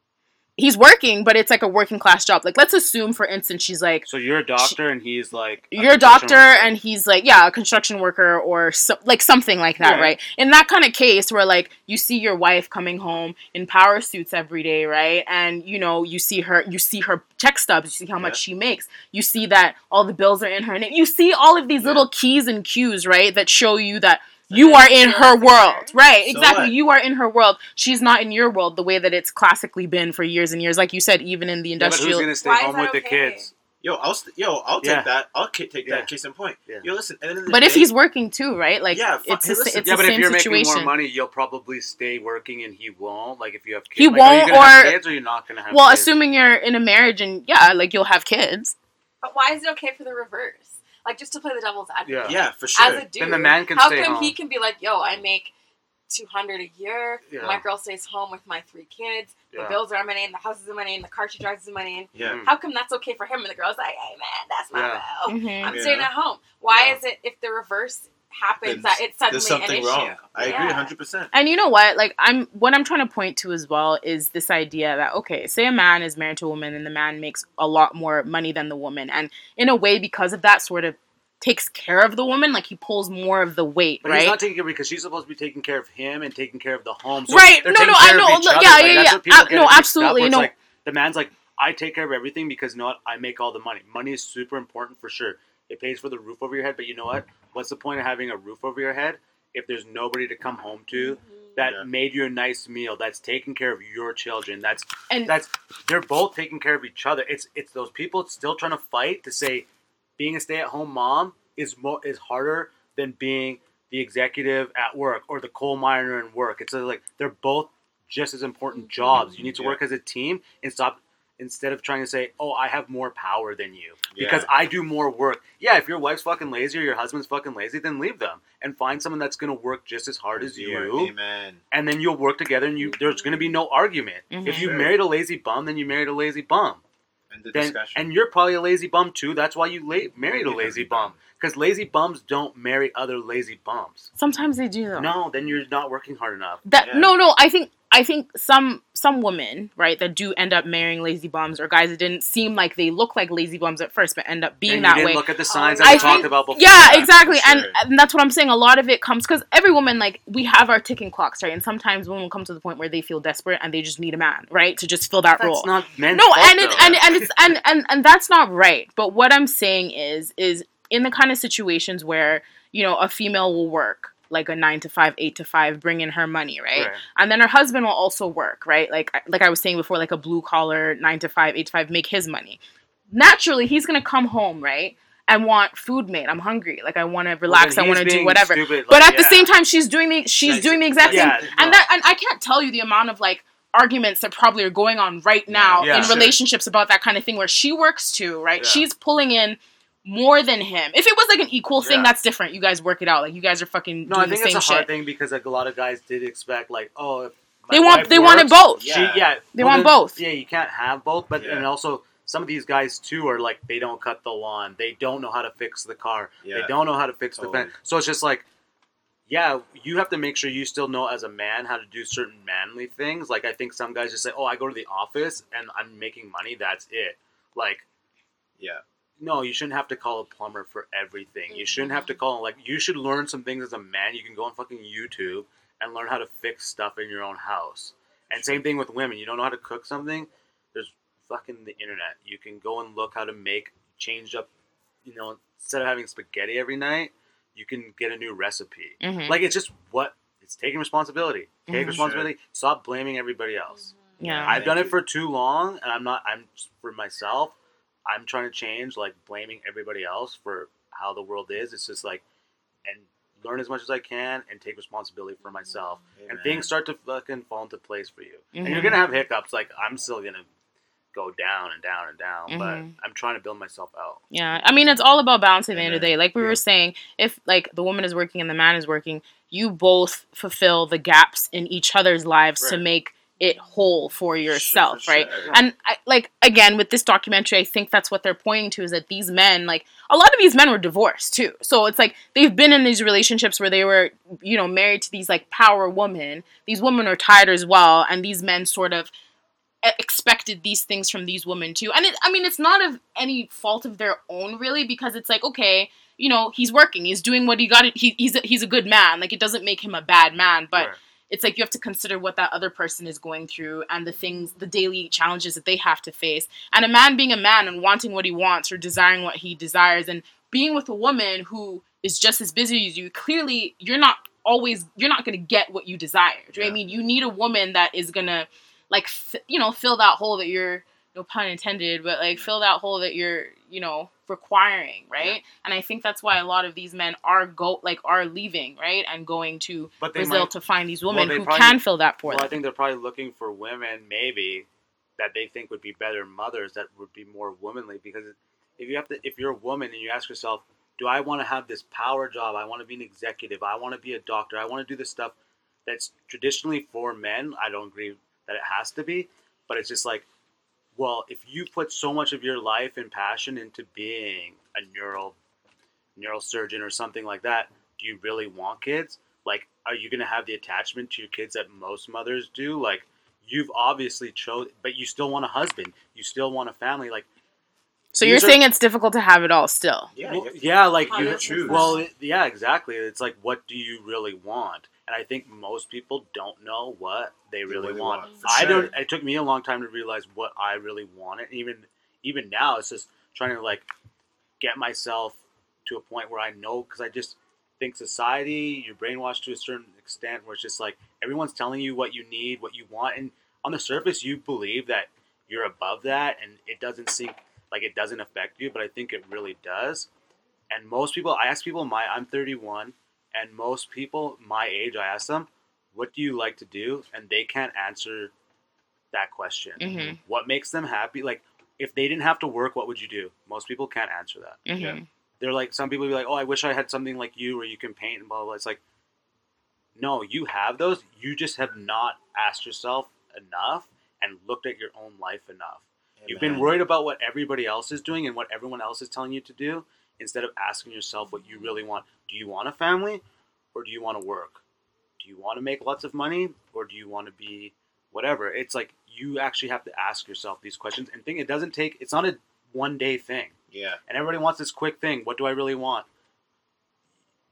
He's working but it's like a working class job like let's assume for instance she's like So you're a doctor and he's like a you're a doctor worker. and he's like yeah a construction worker or so, like something like that Yeah. right in that kind of case where like you see your wife coming home in power suits every day right and you know you see her you see her check stubs you see how much she makes you see that all the bills are in her name you see all of these Yeah. little keys and cues right that show you that you are in you're her world right So exactly what? you are in her world she's not in your world the way that it's classically been for years and years like you said even in the Yeah, but who's industrial gonna stay Why home that with the kids? Yo, I'll st- yo, I'll take Yeah. that. I'll ca- take Yeah. that case in point. Yeah. Yo, listen. At the end of but if he's working too right like Yeah, fu- it's hey, the, sa- listen. it's yeah, the but same if you're situation making more money, you'll probably stay working and he won't. Like if you have kids, He like, won't, gonna have or- kids or you're not gonna have well kids? assuming you're in a marriage and yeah like you'll have kids But why is it okay for the reverse? Like just to play the devil's advocate. yeah, for sure. As a dude, Then the man can how stay come home. he can be like, "Yo, I make two hundred a year. Yeah. My girl stays home with my three kids. The bills are in my name. The house is in my name. The car she drives is in my name. yeah. Mhm. How come that's okay for him and the girl's like, "Hey man, that's my Yeah. bill. Mhm. I'm Yeah. staying at home." Why Yeah. is it if the reverse happens Then that it's suddenly There's something an issue. wrong. I agree Yeah. 100%. And you know what? Like I'm what I'm trying to point to as well is this idea that okay, say a man is married to a woman and the man makes a lot more money than the woman and in a way because of that sort of takes care of the woman, like he pulls more of the weight, But he's right? not taking care because she's supposed to be taking care of him and taking care of the home. So Right. No, no, I know. Look, other. yeah, Like, yeah, that's yeah. Uh, no, it mixed up, absolutely, where it's no. Like, the man's like, I take care of everything because you know what? I make all the money. Money is super important for sure. It pays for the roof over your head, but you know what? What's the point of having a roof over your head if there's nobody to come home to mm-hmm. that Yeah. made you a nice meal, that's taking care of your children, that's And that's they're both taking care of each other. It's it's those people still trying to fight to say being a stay-at-home mom is more is harder than being the executive at work or the coal miner in work. It's like they're both just as important mm-hmm. jobs. You need to Yeah. work as a team and stop instead of trying to say, "Oh, I have more power than you Yeah. because I do more work." Yeah, if your wife's fucking lazy or your husband's fucking lazy, then leave them and find someone that's going to work just as hard as you Amen. and then you'll work together and you there's going to be no argument. Mhm. If you Sure. married a lazy bum, then you married a lazy bum. And the Then discussion. and you're probably a lazy bum too. That's why you la- married a Lazy lazy bum. bum because lazy bums don't marry other lazy bums. sometimes they do though. No, then you're not working hard enough. That Yeah. no, no. I think I think some some women right that do end up marrying lazy bums or guys that didn't seem like they look like lazy bums at first, but end up being and that didn't way. look at the signs I we think- talked about before. yeah, exactly, for and, and that's what I'm saying. A lot of it comes because every woman, like, we have our ticking clocks, right? And sometimes women will come to the point where they feel desperate and they just need a man, right, to just fill that That's role. not men's no, and though. and and it's and, and and that's not right. But what I'm saying is is in the kind of situations where you know a female will work like a nine to five, eight to five, bring in her money, right? Right. And then her husband will also work, right? Like like I was saying before, like a blue collar nine to five, eight to five, make his money. Naturally, he's gonna come home, right? And want food made. I'm hungry. Like I want to relax. then I want to do whatever. stupid, but like, at the same time, she's doing the she's Like, doing the exact same. yeah, And that and I can't tell you the amount of like arguments that probably are going on right now Yeah. in Sure. relationships about that kind of thing where she works too, right? Yeah. She's pulling in more than him. If it was like an equal thing, Yeah. that's different. You guys work it out. Like you guys are fucking No, doing I think the it's a hard shit. thing because like a lot of guys did expect like, oh, if They want wife they wanted works, both. She, Yeah. yeah, They well, want then- both. Yeah, you can't have both, but Yeah. and also some of these guys too are like they don't cut the lawn, they don't know how to fix the car, Yeah. they don't know how to fix Totally. the fence. So it's just like, yeah, you have to make sure you still know as a man how to do certain manly things. Like I think some guys just say, oh, I go to the office and I'm making money, that's it. Like Yeah. No, you shouldn't have to call a plumber for everything. You shouldn't have to call like you should learn some things as a man. You can go on fucking YouTube and learn how to fix stuff in your own house. And same thing with women. You don't know how to cook something? There's fucking the internet. You can go and look how to make change up, you know, instead of having spaghetti every night, you can get a new recipe. Mhm. Like it's just what it's taking responsibility. Take Mhm. responsibility. Stop blaming everybody else. yeah. I've done it for too long, and I'm not. I'm for myself. I'm trying to change, like blaming everybody else for how the world is. It's just like, and learn as much as I can, and take responsibility for myself. And things start to fucking fall into place for you. And you're Mhm. gonna have hiccups. Like I'm still gonna go down and down and down, Mhm. but I'm trying to build myself out. Yeah, I mean, it's all about balance at the end of the day. Like we Yeah. were saying, if like the woman is working and the man is working, you both fulfill the gaps in each other's lives to make it whole for yourself, for right? sure. And I, like again with this documentary, I think that's what they're pointing to is that these men, like a lot of these men, were divorced too. So it's like they've been in these relationships where they were, you know, married to these like power women. These women are tired as well, and these men sort of expected these things from these women too. And it, I mean, it's not of any fault of their own, really, because it's like, okay, you know, he's working, he's doing what he got. He, he's a, he's a good man. Like it doesn't make him a bad man, but Right. It's like you have to consider what that other person is going through and the things, the daily challenges that they have to face. And a man being a man and wanting what he wants or desiring what he desires and being with a woman who is just as busy as you, clearly you're not always you're not going to get what you desire. Do you know what I mean? You need a woman that is going to like f- you know fill that hole that you're no pun intended, but like fill that hole that you're you know requiring, right? And I think that's why a lot of these men are go like are leaving, right, and going to But Brazil might- to find these women they who probably- can fill that for Well, I think they're probably looking for women, maybe that they think would be better mothers, that would be more womanly. Because if you have to, if you're a woman and you ask yourself, do I want to have this power job? I want to be an executive. I want to be a doctor. I want to do the stuff that's traditionally for men. I don't agree that it has to be, but it's just like, well, if you put so much of your life and passion into being a neural neurosurgeon or something like that, do you really want kids? Like, are you gonna have the attachment to your kids that most mothers do? Like, you've obviously chose, but you still want a husband. You still want a family. Like, So you're are- saying it's difficult to have it all still. Yeah, well, yeah, like you. Hundred percent. Well, yeah, exactly. It's like, what do you really want? And I think most people don't know what they really, really want. want, I sure. don't. It took me a long time to realize what I really wanted. Even even now, it's just trying to like get myself to a point where I know because I just think society, you're brainwashed to a certain extent, where it's just like everyone's telling you what you need, what you want, and on the surface, you believe that you're above that, and it doesn't seem like it doesn't affect you, but I think it really does. And most people, I ask people my, I'm 31, and most people my age, I ask them, what do you like to do? And they can't answer that question. Mhm. What makes them happy? Like, if they didn't have to work, what would you do? Most people can't answer that. Mm-hmm. They're like, some people be like, oh, I wish I had something like you where you can paint and blah, blah, blah. It's like, no, you have those. You just have not asked yourself enough and looked at your own life enough. You've been worried about what everybody else is doing and what everyone else is telling you to do instead of asking yourself what you really want. Do you want a family or do you want to work? Do you want to make lots of money or do you want to be whatever? It's like you actually have to ask yourself these questions and think it doesn't take it's not a one day thing. Yeah, And everybody wants this quick thing. What do I really want?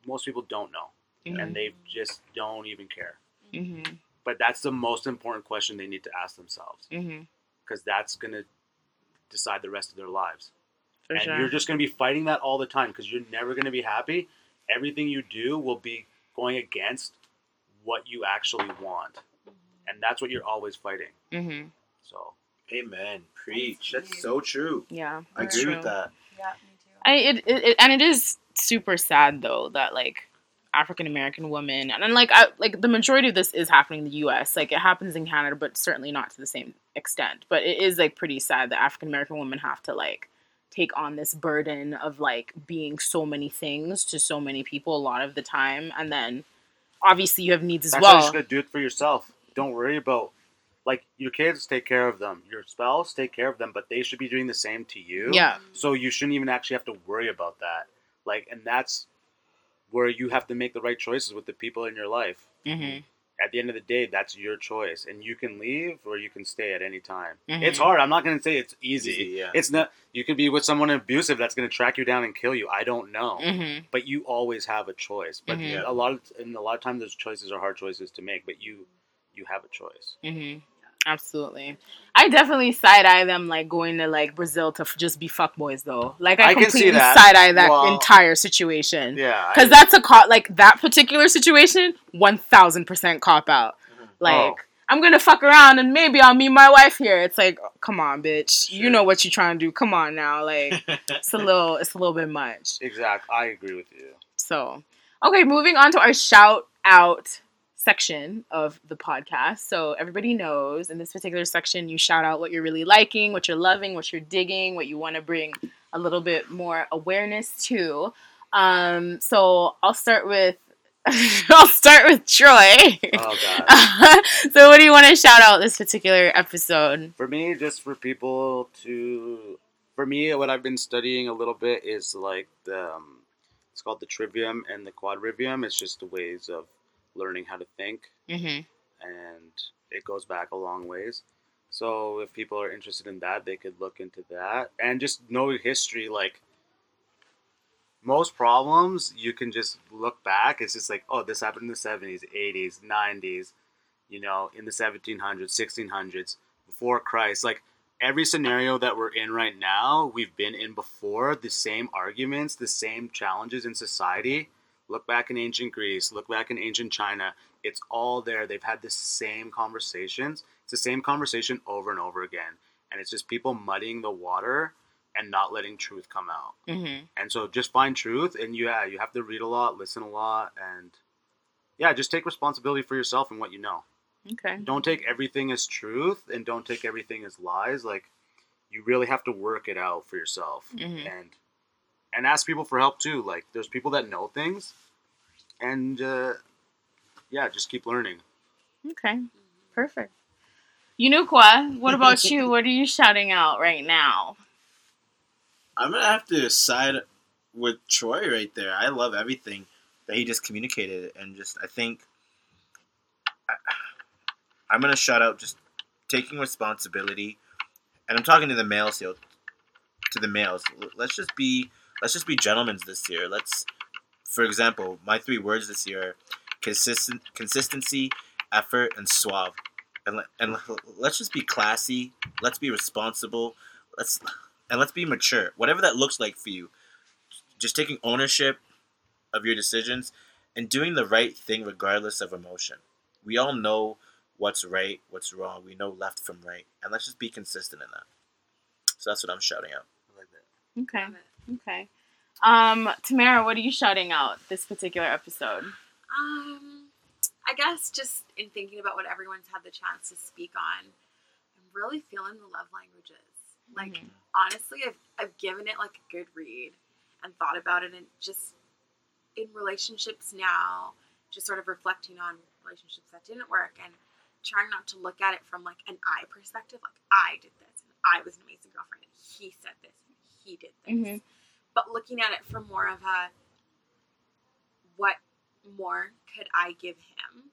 Most people don't know Mm-hmm. and they just don't even care. Mm-hmm. But that's the most important question they need to ask themselves Mm-hmm. because that's going to decide the rest of their lives For and sure. you're just going to be fighting that all the time because you're never going to be happy. Everything you do will be going against what you actually want, and that's what you're always fighting. mm-hmm. So amen. Preach. That's so true. Yeah. I agree true. with that. Yeah, me too. I it, it, it and it is super sad though that like African American women and, and like I, like the majority of this is happening in the U.S. Like it happens in Canada, but certainly not to the same extent. But it is like pretty sad that African American women have to like take on this burden of like being so many things to so many people a lot of the time, and then obviously you have needs as that's why you well. just to do it for yourself. Don't worry about like your kids. Take care of them. Your spouse, take care of them. But they should be doing the same to you. Yeah. So you shouldn't even actually have to worry about that. Like, and that's where you have to make the right choices with the people in your life. hmm at the end of the day, that's your choice, and you can leave or you can stay at any time. Mhm. It's hard. I'm not going to say it's easy. Easy, yeah. It's not. You could be with someone abusive that's going to track you down and kill you. I don't know, hmm but you always have a choice. But Mhm. a lot of and a lot of times those choices are hard choices to make. But you you have a choice. Absolutely. I definitely side eye them like going to like Brazil to f- just be fuckboys though. Like I, I completely side eye that Well- entire situation. Yeah, Because that's a cop like that particular situation, one thousand percent cop out. Mm-hmm. Oh. Like Oh. I'm gonna fuck around and maybe I'll meet my wife here. It's like, oh, come on, bitch. For You know what you're trying to do. Come on now. Like it's a little it's a little bit much. exact. I agree with you. So, okay, moving on to our shout out section of the podcast. So, everybody knows in this particular section, you shout out what you're really liking, what you're loving, what you're digging, what you want to bring a little bit more awareness to. Um, so, I'll start with. I'll start with Troy. Oh god. so, what do you want to shout out this particular episode? For me, just for people to, for me, what I've been studying a little bit is like the, um, it's called the trivium and the quadrivium. It's just the ways of learning how to think, Mm-hmm. and it goes back a long ways. So if people are interested in that, they could look into that and just know history. Like most problems, you can just look back. It's just like, oh, this happened in the seventies, eighties, nineties, you know, in the seventeen hundreds, sixteen hundreds, before Christ. Like every scenario that we're in right now, we've been in before. The same arguments, the same challenges in society. Look back in ancient Greece. Look back in ancient China. It's all there. They've had the same conversations. It's the same conversation over and over again, and it's just people muddying the water and not letting truth come out. Mm-hmm. And so just find truth and you, yeah, you have to read a lot, listen a lot and yeah, just take responsibility for yourself and what you know. Okay. Don't take everything as truth and don't take everything as lies. Like you really have to work it out for yourself Mhm. and and ask people for help too. Like there's people that know things and uh yeah, just keep learning. Okay. Perfect. Yunukwa, what about you? What are you shouting out right now? I'm gonna have to side with Troy right there. I love everything that he just communicated and just I think I, I'm gonna shout out just taking responsibility, and I'm talking to the males here, to the males. Let's just be let's just be gentlemen this year. Let's, for example, my three words this year: consistent, consistency, effort, and suave. And and let's just be classy. Let's be responsible. Let's and let's be mature. Whatever that looks like for you, just taking ownership of your decisions and doing the right thing regardless of emotion. We all know what's right, what's wrong. We know left from right, and let's just be consistent in that. So that's what I'm shouting out. I like that. Okay. Okay. Um, Tamara, what are you shouting out this particular episode? Um, I guess just in thinking about what everyone's had the chance to speak on, I'm really feeling the love languages. Like Mhm. honestly, I've I've given it like a good read and thought about it, and just in relationships now, just sort of reflecting on relationships that didn't work and trying not to look at it from like an I perspective, like I did this and I was an amazing girlfriend and he said this he did this, Mhm. but looking at it from more of a what more could I give him?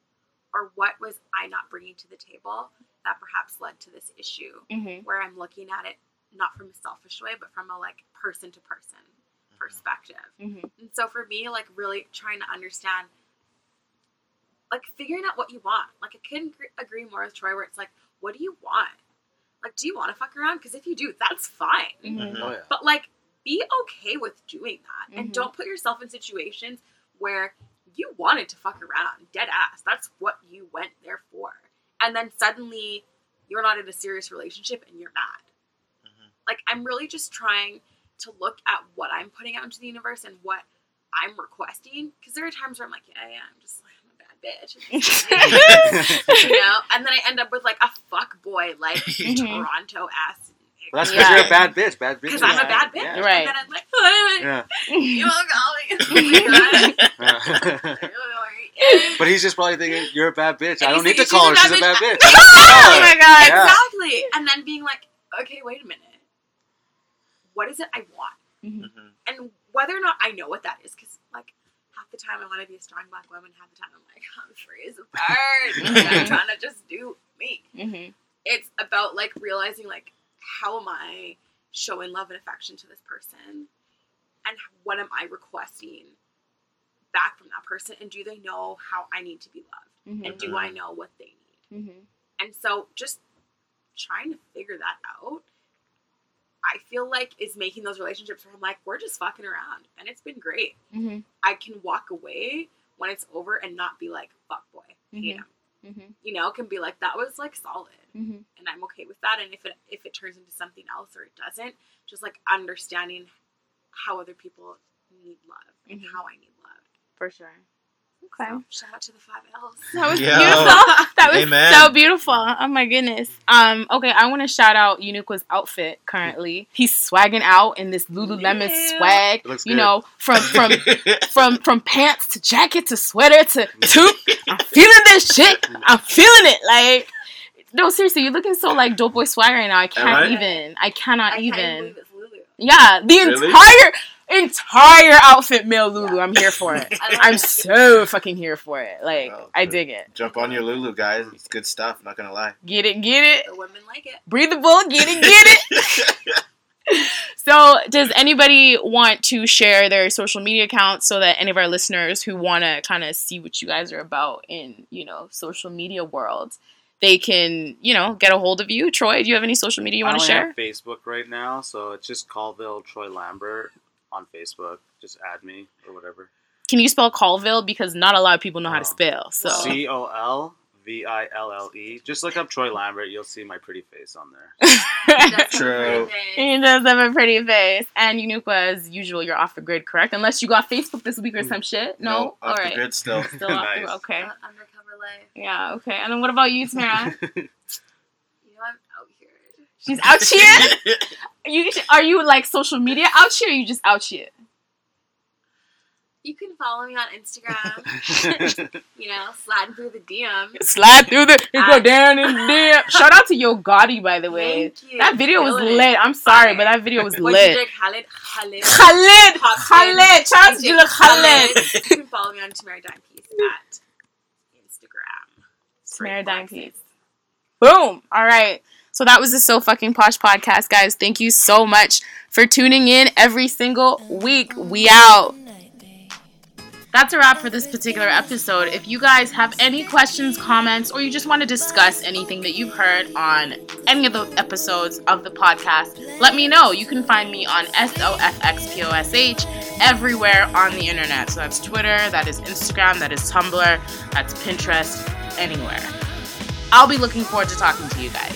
Or what was I not bringing to the table that perhaps led to this issue? Mm-hmm. Where I'm looking at it not from a selfish way, but from a like person to person perspective. Mm-hmm. And so for me, like really trying to understand, like figuring out what you want. Like I couldn't agree, agree more with Troy, where it's like, what do you want? Like, do you want to fuck around? Because if you do, that's fine. Mm-hmm. Mhm. Oh yeah. But like, be okay with doing that, Mhm. and don't put yourself in situations where you wanted to fuck around, dead ass. That's what you went there for, and then suddenly you're not in a serious relationship and you're mad. Mhm. Like, I'm really just trying to look at what I'm putting out into the universe and what I'm requesting. Because there are times where I'm like, yeah, yeah, I'm just like I'm a bad bitch. you know, and then I end up with like a fuck boy, like Mhm. Toronto ass. Well, that's because Yeah. you're a bad bitch. Bad bitch. Because I'm a bad bitch. Yeah. Right. And then I'm like, "Hey, Yeah. you won't call me. but he's just probably thinking you're a bad bitch. I don't he's need to call her. she's She's a a bad bad bitch. I don't need to call oh my god. Exactly. And then being like, okay, wait a minute. What is it I want? Mhm. And whether or not I know what that is, because like half the time I want to be a strong black woman, half the time I'm like, I'm free as a bird. I'm trying to just do me. Mm-hmm. It's about like realizing like how am I showing love and affection to this person, and what am I requesting back from that person, and do they know how I need to be loved, Mm-hmm. and do I know what they need? Mm-hmm. And so just trying to figure that out, I feel like is making those relationships where I'm like, we're just fucking around and it's been great. Mm-hmm. I can walk away when it's over and not be like, fuck boy, hate him. Mm-hmm. You know, can be like, that was like solid Mm-hmm. and I'm okay with that. And if it if it turns into something else or it doesn't, just like understanding how other people need love and Mhm. how I need love. For sure. Okay. So, shout out to the five L's. That was Yo. beautiful. That was Amen. so beautiful. Oh my goodness. Um, okay, I want to shout out Uniqua's outfit currently. He's swagging out in this Lululemon Yeah. swag. Looks You good. know, from from from from pants to jacket to sweater to toque. I'm feeling this shit. I'm feeling it. Like no, seriously, you're looking so like dope boy swag right now. I can't I? even. I cannot I can't even. believe it's Lulu. Yeah, the Really? entire entire outfit male Lulu. I'm here for it. I love I'm so fucking here for it. Like Oh, I dig it. Jump on your Lulu, guys. It's good stuff. Not gonna lie. Get it, get it. The women like it. Breathable, get it, get it. so, does anybody want to share their social media accounts so that any of our listeners who want to kind of see what you guys are about in, you know, social media world, they can, you know, get a hold of you? Troy, do you have any social media you want to only share? have Facebook right now, so it's just Colville Troy Lambert on Facebook. Just add me or whatever. Can you spell Colville because not a lot of people know how to Oh. spell. So, C O L V I L L E. Just look up Troy Lambert. You'll see my pretty face on there. True. amazing. He does have a pretty face. And Unuka, as usual, you're off the grid, correct? Unless you got Facebook this week or some shit. No? off All the grid still. Still off the Okay. Uh, undercover life. Yeah, okay. And then what about you, Tamara? You know, I'm out here. She's out here? You, are you like social media out here or you just out here? You can follow me on Instagram. you know, slide through the DM. Slide through the, you go down in there. Shout out to Yo Gotti, by the way. Thank you. That video was Killing lit. I'm sorry, Fire. but that video was What lit. DJ Khaled? Khaled. Khalid, Hot Khalid, shout out to DJ DJ Khaled. You can follow me on Tamara Dime Piece at Instagram. Tamara Great Dime flexes. Piece. Boom. All right. So that was the So Fucking Posh podcast, guys. Thank you so much for tuning in every single week. We out. That's a wrap for this particular episode. If you guys have any questions, comments, or you just want to discuss anything that you've heard on any of the episodes of the podcast, let me know. You can find me on S O F X P O S H everywhere on the internet. So that's Twitter, that is Instagram, that is Tumblr, that's Pinterest, anywhere. I'll be looking forward to talking to you guys.